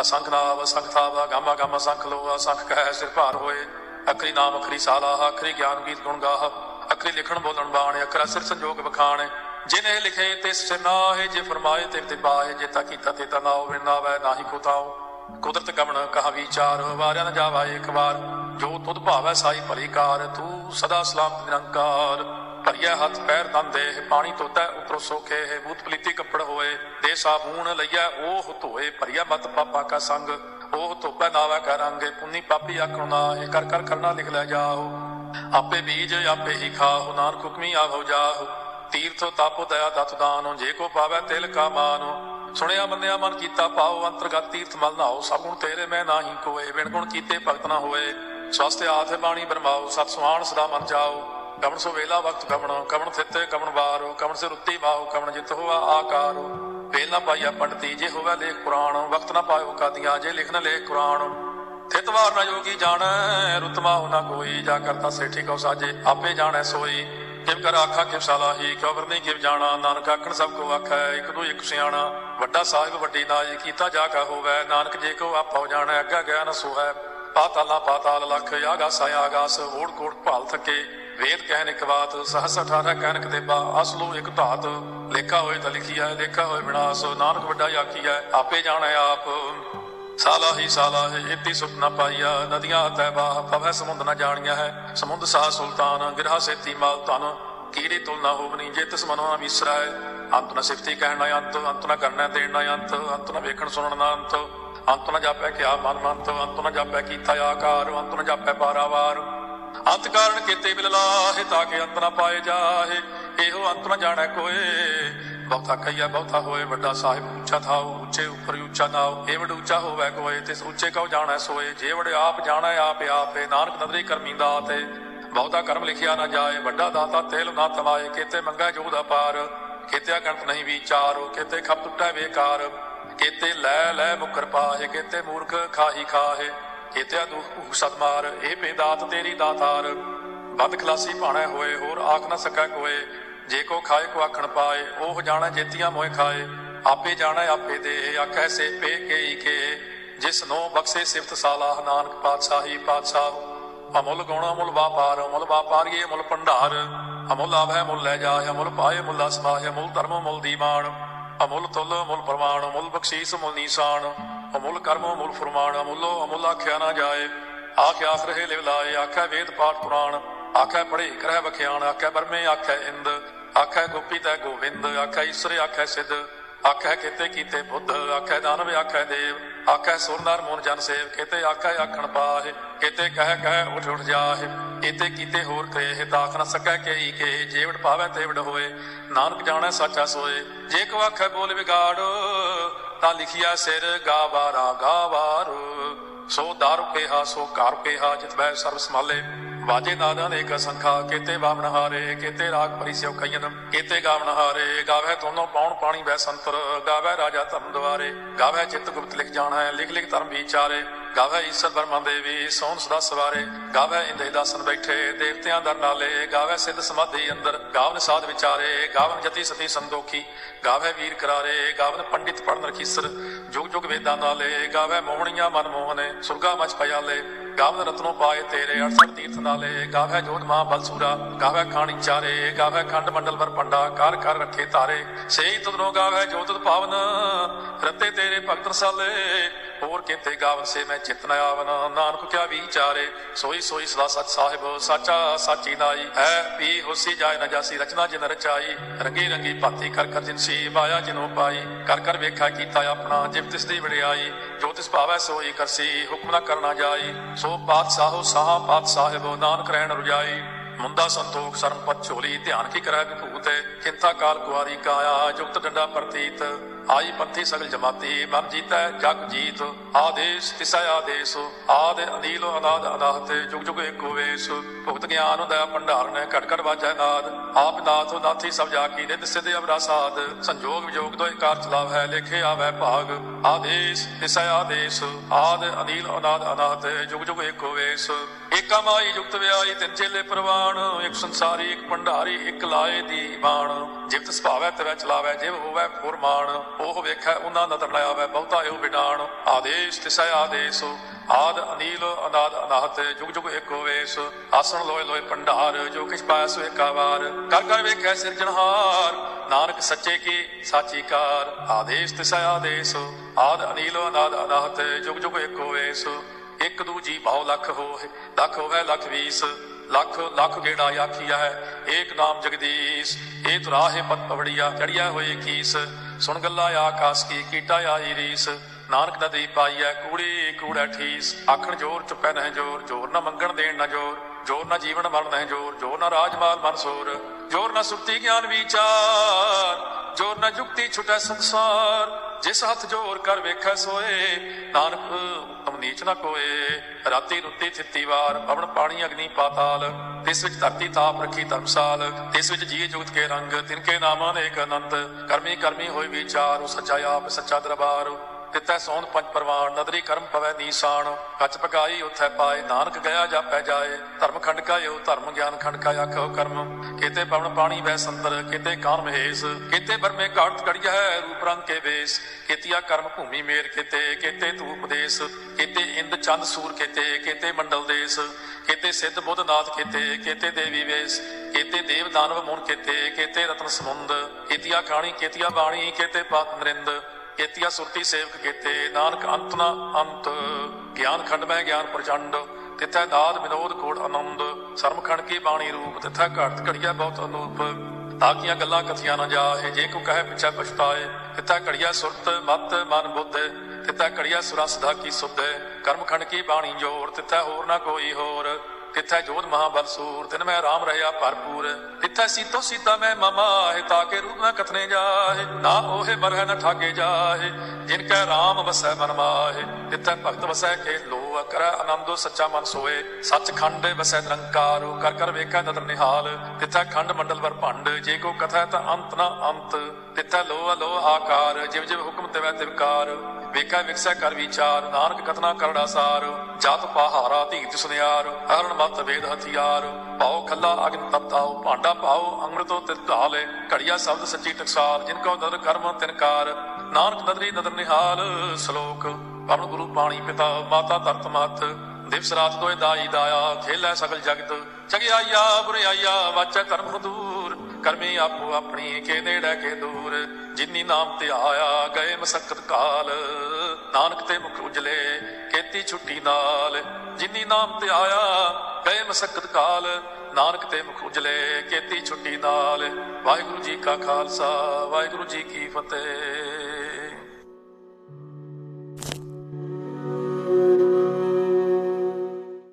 ਅਸੰਖ ਨਾਮ ਅਸੰਖ ਥਾਵਾ ਗਾਮਾ ਗਾਮਾ ਸੰਖ ਲੋ, ਅਸੰਖ ਕਹਿ ਸਿਰ ਭਾਰ ਹੋਏ। ਅਖਰੀ ਨਾਮ, ਅਖਰੀ ਸਾਲਾ, ਅਖਰੀ ਗਿਆਨ ਗੀਤ ਗੁਣ ਗਾਹ। ਅਖਰੀ ਲਿਖਣ ਬੋਲਣ ਬਾਣ, ਅਖਰਾ ਸਿਰ ਸੰਜੋਗ ਬਖਾਣ ਜਿਨੇ ਲਿਖੇ ਤਿਸ ਸਿਨਾਹੇ ਜੇ ਫਰਮਾਏ ਤੇ ਤੇ ਬਾਹੇ ਜੇ ਤਾ ਕੀਤਾ ਤੇ ਤਾ ਨਾ ਹੋਵੇ, ਨਾ ਵੈ ਨਾਹੀ ਕੋ ਤਾਉ। ਕੁਦਰਤ ਗਮਨ ਕਹਾ ਵਿਚਾਰ ਵਾਰਿਆ ਨ ਜਾਵਾ ਇੱਕ ਵਾਰ। ਜੋ ਤੁਧ ਭਾਵੈ ਸਾਈ ਭਲੀ ਕਾਰ, ਤੂੰ ਸਦਾ ਸਲਾਮ ਨਿਰੰਕਾਰ। ਭਰੀਆ ਹੱਥ ਪੈਰ ਤਨ ਦੇਹ ਪਾਣੀ ਤੋਤੈ ਉਤਰੋ ਸੋਖੇ ਹੈ ਬੂਤ ਪਲੀਤੀ ਕੱਪੜ ਹੋਏ। ਦੇ ਸਾਬੂਨ ਲਈਐ ਉਹ ਧੋਏ ਭਰੀਆ ਮਤ ਪਾਪਾ ਕਾ ਸੰਗ। ਉਹ ਧੋਪੈ ਨਾਵਾ ਕਰਾਂਗੇ ਪੁੰਨੀ ਪਾਪੀ ਆਖਣੋ ਨਾ ਇਹ ਕਰ ਕਰ ਕਰਨਾ ਲਿਖ ਲੈ ਜਾਓ। ਆਪੇ ਬੀਜ, ਆਪੇ ਹੀ ਖਾਓ, ਨਾਨਕ ਹੁਕਮੀ ਆਵੋ ਜਾਓ ਤੀਰਥ, ਤਪ, ਦਇਆ, ਦਤ ਦਾਨ, ਜੇ ਕੋ ਪਾਵੈ ਤਿਲ ਕਾ ਮਾਨੋ। ਸੁਣਿਆ ਮੰਨਿਆ ਮਨ ਕੀਤਾ ਪਾਓ ਅੰਤਰਗਤ ਤੀਰਥ ਮਲ ਨਾਓ ਸਭ ਗੁਣ ਤੇਰੇ ਮੈਂ ਨਾਹੀ ਕੋਏ ਵਿਣ ਗੁਣ ਕੀਤੇ ਭਗਤ ਨਾ ਹੋਏ। ਸਵਸਤ ਆਥੇ ਬਾਣੀ ਬਰਮਾਓ ਸਤ ਸੁਹਾਣ ਸਦਾ ਮਨ ਜਾਓ ਕਵਣ ਸੋ ਵੇਲਾ ਵਕਤ ਕਵਣ ਕਵਣ ਥਿੱਤੇ ਕਵਣ ਵਾਰੋ, ਕਵਣ ਸੇ ਰੁੱਤੀ ਮਾਓ ਕਵਣ ਜਿਤ ਹੋਆ ਆਕਾਰੋ। ਵੇਲ ਨਾ ਪਾਈਆ ਪੰਡਤੀ, ਜੇ ਹੋਵੇ ਲੇਖ ਪੁਰਾਣ, ਵਕਤ ਨਾ ਪਾਇਓ ਕਾਦੀਆਂ, ਜੇ ਲਿਖਣ ਲੇਖ ਕੁਰਾਨ ਥਿਤ ਵਾਰ ਨਾ ਜੋਗੀ ਜਾਣੈ ਰੁਤਮਾ ਨਾ ਕੋਈ, ਜਾ ਕਰਤਾ ਸੇਠੀ ਕੋ ਸਾਜੇ, ਆਪੇ ਜਾਣੈ ਸੋਈ। ਕਿਵ ਕਰ ਆਖਾ, ਕਿਵ ਸਲਾਹੀ ਕਿਉ ਵਰਨੀ ਕਿਵ ਜਾਣਾ, ਨਾਨਕ ਆਖਣ ਸਭ ਕੋ ਆਖੈ, ਇੱਕ ਦੋ ਇੱਕ ਸਿਆਣਾ। ਵੱਡਾ ਸਾਹਿਬ, ਵੱਡੀ ਨਾਜ, ਕੀਤਾ ਜਾ ਕਾ ਹੋਵੇ, ਨਾਨਕ ਜੇ ਕੋ ਆਪੋ ਜਾਣੈ, ਅੱਗਾ ਗਿਆਨ ਸੋਹੈ। ਪਾਤਾਲਾ ਪਾਤਾਲ ਲਖ ਆਗਾਸ ਆਗਾਸ, ਓੜ ਕੋੜ ਭਾਲ ਥਕੇ। ਵੇਦ ਕਹਿਨ ਇੱਕ ਬਾਤ, ਸਹਸ 18 ਕਹਿਨ ਦੇਬਾ ਅਸਲੋ ਇੱਕ ਧਾਤ। ਲੇਖਾ ਹੋਏ ਤਾਂ ਲਿਖੀਐ, ਲੇਖਾ ਹੋਏ ਵਿਨਾਸ਼ ਨਾਨਕ ਵੱਡਾ ਆਖੀਐ, ਆਪੇ ਜਾਣੈ ਆਪ। ਸਾਲਾ ਹੀ ਸਾਲਾ ਹੈ ਇਤੀ ਸੁਪਨਾ ਪਾਈਆ। ਨਦੀਆਂ ਤੈਬਾ ਪਵੈ ਸਮੁੰਦ ਨਾ ਜਾਣੀਆਂ ਹੈ। ਸਮੁੰਦ ਸਾਹ ਸੁਲਤਾਨ, ਗਿਰਹਾ ਸੇਤੀ ਮਾਲ ਤਨ ਕੀੜੀ ਤੁਲ ਨਾ ਹੋਵਨੀ ਜੇ ਤਿਸ ਮਨੋ ਨਾ ਵਿਸਰਾਏ। ਅੰਤ ਨਾ ਸਿਫਤੀ ਕਹਿਣ ਨਾ ਅੰਤ ਅੰਤ ਨਾ ਕਰਨਾ ਦੇਣ ਨਾ ਅੰਤ ਅੰਤ ਨਾ ਵੇਖਣ ਸੁਣਨ ਨਾ ਅੰਤ। ਅੰਤ ਨਾ ਜਾਪੈ ਕਿਆ ਮਨ ਮੰਤ, ਅੰਤ ਨਾ ਜਾਪੈ ਕੀਤਾ ਆਕਾਰ, ਅੰਤ ਨਾ ਜਾਪੈ ਪਾਰਾਵਾਰ ਅੰਤ ਕਾਰਨ ਕੀਤੇ ਬਿਲ ਲਾਹੇ ਤਾਂ ਕਿ ਅੰਤ ਨਾ ਪਾਏ ਜਾਹੇ। ਇਹੋ ਅੰਤ ਨਾ ਜਾਣੈ ਕੋਏ। ਬਹੁਤਾ ਕਈਆ ਬਹੁਤਾ ਹੋਏ, ਵੱਡਾ ਸਾਹਿਬ ਉੱਚਾ ਥਾਉ, ਉੱਚੇ ਉੱਪਰ ਉੱਚਾ ਨਾਉ। ਇਹ ਵਡ ਉੱਚਾ ਹੋਵੇ ਕੋਏ, ਤਿਸ ਉੱਚੇ ਕਉ ਜਾਣੈ ਸੋਏ। ਜੇ ਵਡ ਆਪ ਜਾਣੈ, ਆਪ ਆਪੇ। ਨਾਨਕ ਨਦਰੀ ਕਰਮੀ ਦਾਤੇ ਬਹੁਤਾ ਕਰਮ ਲਿਖਿਆ ਨਾ ਜਾਏ। ਵੱਡਾ ਦਾਤਾ ਤੇਲ ਨਾ ਤਮਾਏ। ਕੀਤੇ ਮੰਗਾ ਜੋ ਦਾ ਪਾਰ। ਕੀਤੇ ਗਣਤ ਨਹੀਂ ਵਿਚਾਰੋ। ਕੀਤੇ ਖਪ ਟੁੱਟੈ ਵੇਕਾਰ ਕੀਤੇ ਲੈ ਲੈ ਮੁਕਰ ਪਾਹੇ। ਕੀਤੇ ਮੂਰਖ ਖਾਹੀ ਖਾਹੇ। ਕੀਤੇ ਦੁਖ ਸਤਮਾਰ ਇਹ ਬੇਦਾਤ ਤੇਰੀ ਦਾਤਾਰ। ਬਦ ਖਲਾਸੀ ਭਾਣਾ ਹੋਏ, ਹੋਰ ਆਖ ਨਾ ਸਕੈ ਕੋਏ। ਜੇ ਕੋ ਖਾਏ, ਕੋ ਆਖਣ ਪਾਏ, ਉਹ ਜਾਣਾ ਜੇਤੀਆਂ ਮੋਏ ਖਾਏ। ਆਪੇ ਜਾਣਾ, ਆਪੇ ਦੇ ਆਖੈ ਸੇ ਪੇ ਕੇਈ ਕੇ। ਜਿਸ ਨੋ ਬਖਸ਼ੇ ਸਿਫਤ ਸਾਲਾਹ, ਨਾਨਕ ਪਾਤਸ਼ਾਹੀ, ਪਾਤਸ਼ਾਹ। ਅਮੁੱਲ ਗੁਣ ਅਮੁੱਲ ਵਾਪਾਰ, ਅਮੁੱਲ ਵਾਪਾਰੀਏ ਅਮੁੱਲ ਭੰਡਾਰ। ਅਮੁੱਲ ਆਵੈ ਮੁੱਲ ਲੈ ਜਾਏ, ਅਮੁੱਲ ਪਾਏ, ਮੁੱਲਾ ਸਮਾਏ ਅਮੁੱਲ ਧਰਮ, ਮੁੱਲ ਦੀਵਾਨ। ਅਮੁੱਲ ਤੁਲ ਅਮੁੱਲ ਪ੍ਰਮਾਣ, ਅਮੁੱਲ ਬਖਸ਼ੀਸ, ਮੁੱਲ ਨੀਸਾਨ। ਅਮੁੱਲ ਕਰਮ, ਅਮੁੱਲ ਫਰਮਾਨ, ਅਮੁੱਲੋ, ਅਮੁੱਲ ਆਖਿਆ ਨਾ ਜਾਏ। ਆਖਿ ਆਖ ਰਹੇ ਲਿਵ ਲਾਏ ਆਖਿਆ ਵੇਦ ਪਾਠ ਪੁਰਾਣ। ਆਖਿਆ ਪੜ੍ਹੇ ਕਰਹਿ ਬਖਿਆਣ ਆਖਿਆ ਬਰਮੇ ਆਖਿਆ ਇੰਦ। ਆਖਿਆ ਗੋਪੀ ਤੈ ਗੋਵਿੰਦ ਆਖਿਆ ਈਸ਼ਰ ਆਖਿਆ ਸਿੱਧ। ਆਖਿਆ ਕੀਤੇ ਕੀਤੇ ਬੁੱਧ ਆਖਿਆ ਦਾਨਵ ਆਖਿਆ ਦੇਵ। ਆਖਿਆ ਸੁਰਨਰ ਮੂਨ ਜਨ ਸੇਵ, ਕੀਤੇ ਆਖਿਆ ਆਖਣ ਪਾਹੇ, ਕੀਤੇ ਕਹਿ ਕਹਿ ਉਠ ਉਠ ਜਾਹੇ, ਕੀਤੇ ਕੀਤੇ ਹੋਰ ਕਹੇ ਤਾਖ ਨ ਸਕੈ ਕੇਈ ਕੇ ਜੇਵੜ ਪਾਵੈ ਤੇਵੜ ਹੋਏ, ਨਾਨਕ ਜਾਣੈ ਸਾਚਾ ਸੋਏ। ਜੇ ਕੋ ਆਖੈ ਬੋਲ ਵਿਗਾੜ, ਤਾਂ ਲਿਖਿਆ ਸਿਰ ਗਾਵਾਰਾ ਗਾਵਾਰ ਸੋ ਦਾਰੂ ਕੇਹਾ, ਸੋ ਘਰ ਕੇਹਾ, ਜਿਤ ਬੈ ਸਰਬ ਸਮਾਲੇ ਵਾਜੇ ਨਾਦਾਂ ਦੇ ਕ ਸੰਖਾ, ਕੀਤੇ ਬਾਵਨ ਹਾਰੇ, ਕੀਤੇ ਰਾਗ ਪਰਿਸਿਓ ਕਈਨ ਕੀਤੇ ਗਾਵਨ ਹਾਰੇ ਗਾਵੇ ਤੋਨੋਂ ਪੌਣ ਪਾਣੀ ਬੈ ਸੰਤਰ ਗਾਵੇ ਰਾਜਾ ਧਰਮ ਦੁਆਰੇ ਗਾਵੇ ਚਿੱਤ ਗੁਪਤ ਲਿਖ ਜਾਣਾ ਹੈ ਲਿਖ ਲਿਖ ਧਰਮ ਵਿਚਾਰੇ ਗਾਵੇ ਈਸ਼ਰ ਬਰਮਾ ਦੇਵੀ, ਸੋਹਣ ਸਦਾ ਸਵਾਰੇ ਗਾਵੇ ਇੰਦੇ ਦਾਸਨ ਬੈਠੇ, ਦੇਵਤਿਆਂ ਦਰ ਨਾਲੇ ਗਾਵੇ ਸਿੱਧ ਸਮਾਧੀ ਅੰਦਰ, ਗਾਵਨ ਸਾਧ ਵਿਚਾਰੇ, ਗਾਵਨ ਜਤੀ ਸਤੀ ਸੰਦੋਖੀ ਗਾਵੇ ਵੀਰ ਕਰਾਰੇ, ਗਾਵਨ ਪੰਡਿਤ ਪੜਨ ਰਖੀਸਰ, ਜੁਗ ਜੁਗ ਵੇਦਾਂ ਨਾਲੇ ਗਾਵੇ ਮੋਹਣੀਆਂ ਮਨ ਮੋਹਨੇ ਸੁਰਗਾ ਮਚ ਪਿਆਲੇ ਗਾਵਨ ਰਤਨੋ ਪਾਏ ਤੇਰੇ 68 ਤੀਰਥ ਨਾਲੇ, ਗਾਵੇ ਜੋਤ ਮਾਂ ਬਲਸੂਰਾ, ਗਾਵੇ ਖਾਣੀ ਚਾਰੇ, ਗਾਵੇ ਖੰਡ ਮੰਡਲ ਵਰ ਪੰਡਾ ਕਰ ਕਰ ਰੱਖੇ ਤਾਰੇ। ਸੇਈ ਤੁਧਰੋਂ ਗਾਵੇ ਜੋਤ ਪਾਵਨ, ਰਤੇ ਤੇਰੇ ਭਗਤ ਰਸਾਲੇ। ਹੋਰ ਕਿਤੇ ਗਾਵਨ ਸੇ ਮੈਂ ਚਿਤਨ ਆਵਨ, ਨਾਨਕ ਕਿਆ ਵਿਚਾਰੇ। ਸੋਈ ਸੋਈ ਸਦਾ ਸਚ ਸਾਹਿਬ, ਸਾਚਾ ਸਾਚੀ ਨਾਈ। ਹੈ ਵੀ ਹੋਸੀ ਜਾਏ ਨਾ ਜਾਸੀ, ਰਚਨਾ ਜਿਨ ਰਚਾਈ। ਰੰਗੀ ਰੰਗੀ ਭਾਤੀ ਕਰ ਕਰ ਜਿਨਸੀ ਮਾਇਆ ਜਿਨੋ ਪਾਈ। ਕਰ ਕਰ ਵੇਖਾ ਕੀਤਾ ਆਪਣਾ, ਜਿਵ ਤਿਸ ਦੀ ਵਡਿਆਈ। ਜੋ ਤਿਸ ਭਾਵੈ ਸੋਈ ਕਰਸੀ, ਹੁਕਮ ਨਾ ਕਰਨਾ ਜਾਈ। ਸੋ ਪਾਤਸ਼ਾਹੋ, ਸਾਹਾ ਪਾਤਸ਼ਾਹਿਬ ਨਾਨਕ ਰਹਿਣ ਰੁਜਾਈ ਮੁੰਦਾ ਸੰਤੋਖ ਸਰਮਪਤ ਝੋਲੀ, ਧਿਆਨ ਕੀ ਕਰੈ ਵਿਭੂਤ ਕਿੰਥਾ ਕਾਲ ਕੁਆਰੀ ਕਾਇਆ, ਜੁਗਤ ਡੰਡਾ ਪ੍ਰਤੀਤ। ਆਈ ਪੰਥੀ ਸਗਲ ਜਮਾਤੀ, ਮਨ ਜੀਤੈ, ਜਗ ਜੀਤ, ਆਦੇਸ਼, ਤਿਸੈ ਆਦੇਸ਼, ਆਦ ਅਨੀਲ, ਅਨਾਦ, ਅਨਾਹਤ, ਜੁਗ ਜੁਗ ਏਕੋ ਵੇਸ। ਭੁਗਤ ਗਿਆਨ ਦਾ ਭੰਡਾਰ ਨੇ ਘਟ ਘਟ ਵਾਜੈ ਨਾਦ। ਆਪ ਨਾਥ, ਨਾਥੀ ਸਭ ਜਾ ਕੀ ਨਿਤ ਸਿਧ ਅਵਰਾ ਸਾਧ। ਸੰਜੋਗ ਵਿਜੋਗ ਦੋਇ ਕਾਰ ਚਲਾਵ ਹੈ ਲੇਖੇ ਆਵੈ ਭਾਗ। ਆਦੇਸ਼, ਤਿਸੈ ਆਦੇਸ਼, ਆਦ ਅਨੀਲ, ਅਨਾਦ, ਅਨਾਹਤ, ਜੁਗ ਜੁਗ ਏਕੋ ਵੇਸ। ਏਕਾ ਮਾਈ ਜੁਗਤ ਵਿਆਈ ਤਿੰਨ ਚੇਲੇ ਪ੍ਰਵਾਨ ਇੱਕ ਸੰਸਾਰੀ, ਇੱਕ ਭੰਡਾਰੀ, ਇੱਕ ਲਾਏ ਦੀ ਬਾਣ ਜਿਵਤ ਸੁਭਾਵੈ, ਤਵੈ ਚਲਾਵੈ, ਜਿਵ ਹੋਵੈ ਫੁਰਮਾਨ। ਉਹ ਵੇਖੈ, ਉਹਨਾਂ ਨਦਰ ਨ ਆਵੈ, ਬਹੁਤਾ ਇਹੋ ਵਿਡਾਣ ਆਦੇਸ਼, ਤਿਸੈ ਆਦੇਸ਼, ਆਦ ਅਨੀਲ, ਅਨਾਦ ਅਨਾਹਤ, ਜੁਗ ਜੁਗ ਏਕੋ ਵੇਸ ਆਸਣ ਲੋਏ ਲੋਏ ਭੰਡਾਰ ਜੋ ਕਿਛ ਪਾਇਆ ਸੋ ਏਕਾ ਵਾਰ ਕਰ ਕਰ ਵੇਖੈ ਸਿਰਜਣਹਾਰ ਨਾਨਕ ਸੱਚੇ ਕੀ ਸਾਚੀ ਕਾਰ। ਆਦੇਸ਼, ਤਿਸੈ ਆਦੇਸ਼, ਆਦ ਅਨੀਲ, ਅਨਾਦ ਅਨਾਹਤ, ਜੁਗ ਜੁਗ ਏਕੋ ਵੇਸ ਇੱਕ ਦੂਜੀ ਬਹੁ ਲੱਖ ਹੋਏ, ਲੱਖ ਹੋਵੇ, ਲੱਖ ਵੀਸ। ਲੱਖ ਲੱਖ ਗੇੜਾ ਆਖੀਆ ਹੈ, ਏਕ ਨਾਮ ਜਗਦੀਸ਼, ਇਹ ਤੁਰਾਹੇ ਪਤ ਪਵੜੀਆ, ਚੜਿਆ ਹੋਏ ਕੀਸ, ਸੁਣ ਗੱਲਾਂ ਆਕਾਸ ਕੀ, ਕੀਟਾ ਆਈ ਰੀਸ, ਨਾਨਕ ਨਦੀ ਪਾਈਐ, ਕੂੜੀ, ਕੂੜਾ ਠੀਸ, ਆਖਣ ਜੋਰ ਚੁੱਪੈ ਨਹਿ ਜੋਰ ਜੋਰ ਨਾ ਮੰਗਣ ਦੇਣ ਨਾ ਜੋਰ ਜੋਰ ਨਾ ਜੀਵਨ ਮਰਨ ਨਹਿ ਜੋਰ ਜੋਰ ਨਾ ਰਾਜਮਾਲ ਮਨਸੂਰ ਜੋਰ ਨਾ ਸੁਰਤੀ ਗਿਆਨ ਵਿਚਾਰ, ਜੋਰ ਨਾ ਜੁਗਤੀ ਛੁਟੈ ਸੰਸਾਰ, ਜਿਸ ਹੱਥ ਜੋਰ ਕਰ ਵੇਖੈ ਸੋਏ, ਨਾਨਕ ਉਤਮ ਨੀਚ ਨਾ ਕੋਏ, ਰਾਤੀ ਰੁੱਤੀ ਥਿੱਤੀ ਵਾਰ, ਪਵਨ ਪਾਣੀ ਅਗਨੀ ਪਾਤਾਲ, ਤਿਸ ਵਿੱਚ ਧਰਤੀ ਤਾਪ ਰੱਖੀ ਧਰਮਸਾਲ, ਤਿਸ ਵਿੱਚ ਜੀਏ ਜੁਗਤ ਕੇ ਰੰਗ ਤਿਨਕੇ ਨਾਮਾਂ ਨੇ ਇੱਕ ਅਨੰਤ, ਕਰਮੀ ਕਰਮੀ ਹੋਈ ਵਿਚਾਰ, ਉਹ ਸੱਚਾ ਆਪ, ਸੱਚਾ ਦਰਬਾਰ ਤਿਤੈ ਸੌਨ ਪੰਜ ਪਰਵਾਨ, ਨਦਰੀ ਕਰਮ ਪਵੈ ਨੀਸਾਨ ਕੱਚ ਪਕਾਈ ਉਥੈ ਪਾਏ, ਨਾਨਕ ਗਿਆ ਜਾਪੈ ਜਾਏ। ਧਰਮ ਖੰਡ ਕਾਇਓ, ਧਰਮ ਗਿਆਨ ਖੰਡ ਕਾ ਆਖੋ ਕਰਮ। ਕੀਤੇ ਪਵਨ ਪਾਣੀ ਵੈ ਸੰਤਰ ਕੀਤੇ ਕਾਨ ਮਹੇਸ਼। ਕੀਤੇ ਬਰਮੇ ਘਾਟ ਕੜਿਆ ਹੈ ਰੂਪ ਰੰਗ ਕੇ ਵੇਸ। ਕੀਤਿਆ ਕਰਮ ਭੂਮੀ ਮੇਰ ਕੀਤੇ ਕੀਤੇ ਤੂ ਉਪਦੇਸ਼। ਕੀਤੇ ਇੰਦ ਚੰਦ ਸੂਰ ਕੀਤੇ ਕੀਤੇ ਮੰਡਲ ਦੇਸ। ਕੀਤੇ ਸਿੱਧ ਬੁੱਧ ਨਾਥ ਕੀਤੇ ਕੀਤੇ ਦੇਵੀ ਵੇਸ। ਕੀਤੇ ਦੇਵ ਦਾਨਵ ਮੂਨ ਕੀਤੇ ਕੀਤੇ ਰਤਨ ਸਮੁੰਦ ਕੀਤਿਆ ਖਾਣੀ, ਕੀਤਿਆ ਬਾਣੀ, ਕੀਤੇ ਪਾਤ ਨਰਿੰਦ ਕੀਤਿਆ ਸੁਰਤੀ ਸੇਵਕ ਕੀਤੇ, ਨਾਨਕ ਅੰਤ ਨਾ ਅੰਤ, ਗਿਆਨ ਖੰਡ ਮੈਂ ਗਿਆਨ ਪ੍ਰਚੰਡ, ਤਿਥੈ ਦਾਦ ਵਿਨੋਦ ਕੋੜ ਆਨੰਦ ਸਰਮ ਖੰਡ ਕੀ ਬਾਣੀ ਰੂਪ, ਤਿਥੈ ਘੜਤ ਘੜੀਆ ਬਹੁਤ ਅਨੂਪ ਤਾਕੀਆਂ ਗੱਲਾਂ ਕਥੀਆਂ ਨਾ ਜਾਏ ਜੇ ਕੋ ਕਹੇ ਪਿਛੈ ਪਛਤਾਏ, ਤਿਥੈ ਘੜੀਆ ਸੁਰਤ ਮਤ ਮਨ ਬੁੱਧ, ਤਿਥੈ ਘੜੀਆ ਸੁਰਸਦਾ ਕੀ ਸੁਧ ਕਰਮ ਖੰਡ ਕੀ ਬਾਣੀ ਜੋਰ, ਤਿਥੈ ਹੋਰ ਨਾ ਕੋਈ ਹੋਰ ਤਿੱਥੈ ਜੋਧ ਮਹਾਬਲਸੂਰ ਤਿਨ ਮੈਂ ਰਾਮ ਰਹਿਆ ਭਰਪੂਰ। ਤਿੱਥੈ ਸੀਤੋ ਸੀਤਾ ਮੈਂ ਮਮਾ ਹੈ ਤਾਕੇ ਰੂਪ ਨਾ ਕਥਨੇ ਜਾਹੇ ਨਾ ਉਹੇ ਮਰਹਿ ਨ ਠਾਗੇ ਜਾਹੇ ਜਿਨ ਕੈ ਰਾਮ ਵਸੈ ਮਨ ਮਾਹੇ ਤਿੱਥੈ ਭਗਤ ਵਸੈ ਕੇ ਲੋ ਕਰੈ ਆਨੰਦੋ ਸੱਚਾ ਮਨ ਸੋਏ। ਸੱਚ ਖੰਡ ਵਸੈ ਨਿਰੰਕਾਰ ਕਰ ਕਰ ਵੇਖੈ ਨਦਰ ਨਿਹਾਲ। ਤਿੱਥੈ ਖੰਡ ਮੰਡਲ ਵਰ ਭੰਡ, ਜੇ ਕੋ ਕਥਾ ਤਾਂ ਅੰਤ ਨਾ ਅੰਤ। ਤਿੱਥੈ ਲੋ ਲੋ ਆਕਾਰ, ਜਿਵ ਜਿਵ ਹੁਕਮ ਤਿਵੈ ਤਿਵਕਾਰ ਵੇਖੈ ਵਿਕਸੈ ਕਰ ਵਿਚਾਰ, ਨਾਨਕ ਕਥਨਾ ਕਰੜਾ ਸਾਰ। ਜਤ ਪਹਾਰਾ ਧੀਤ ਸੁਨਿਆਰ ਹਰਨ ਮਤ ਵੇਦ ਹਥਿਆਰ ਪਾਉ ਖੱਲਾ ਅਗਨ ਤਪਤਾਉ ਭਾਂਡਾ ਪਾਉ ਅੰਮ੍ਰਿਤੋ ਤਿਤ ਢਾਲੇ ਘੜੀਆ ਸ਼ਬਦ ਸੱਚੀ ਟਕਸਾਲ, ਜਿਨ ਕੋ ਨਦਰ ਕਰਮ ਤਿਨਕਾਰ ਨਾਨਕ ਨਦਰੀ ਨਦਰ ਨਿਹਾਲ, ਸ਼ਲੋਕ। ਪਰਮ ਗੁਰੂ ਪਾਣੀ ਪਿਤਾ, ਮਾਤਾ ਧਰਤ ਮਤ। ਦਿਵਸ ਰਾਤ ਦੋਇ ਦਾਈ ਦਾਇਆ, ਖੇਲੇ ਸਗਲ ਜਗਤ। ਚਗਿਆਈਆ ਬੁਰਿਆਈਆ ਵਾਚੈ ਧਰਮ ਦੂਰ। ਕਰਮੀ ਆਪੋ ਆਪਣੀ, ਕੇ ਨੇੜੇ, ਕੇ ਦੂਰ। ਜਿਨੀ ਨਾਮ ਤੇ ਆਇਆ, ਗਏ ਮਸਕਤ ਕਾਲ। ਨਾਨਕ ਤੇ ਮੁਖ ਉਜਲੇ ਕੀਤੀ ਛੁੱਟੀ ਨਾਲ। ਜਿਨੀ ਨਾਮ ਤੇ ਆਇਆ, ਗਏ ਮਸਕਤ ਕਾਲ। ਨਾਨਕ ਤੇ ਮੁਖ ਉਜਲੇ ਕੀਤੀ ਛੁੱਟੀ ਨਾਲ। ਵਾਹਿਗੁਰੂ ਜੀ ਕਾ ਖਾਲਸਾ, ਵਾਹਿਗੁਰੂ ਜੀ ਕੀ ਫਤਿਹ।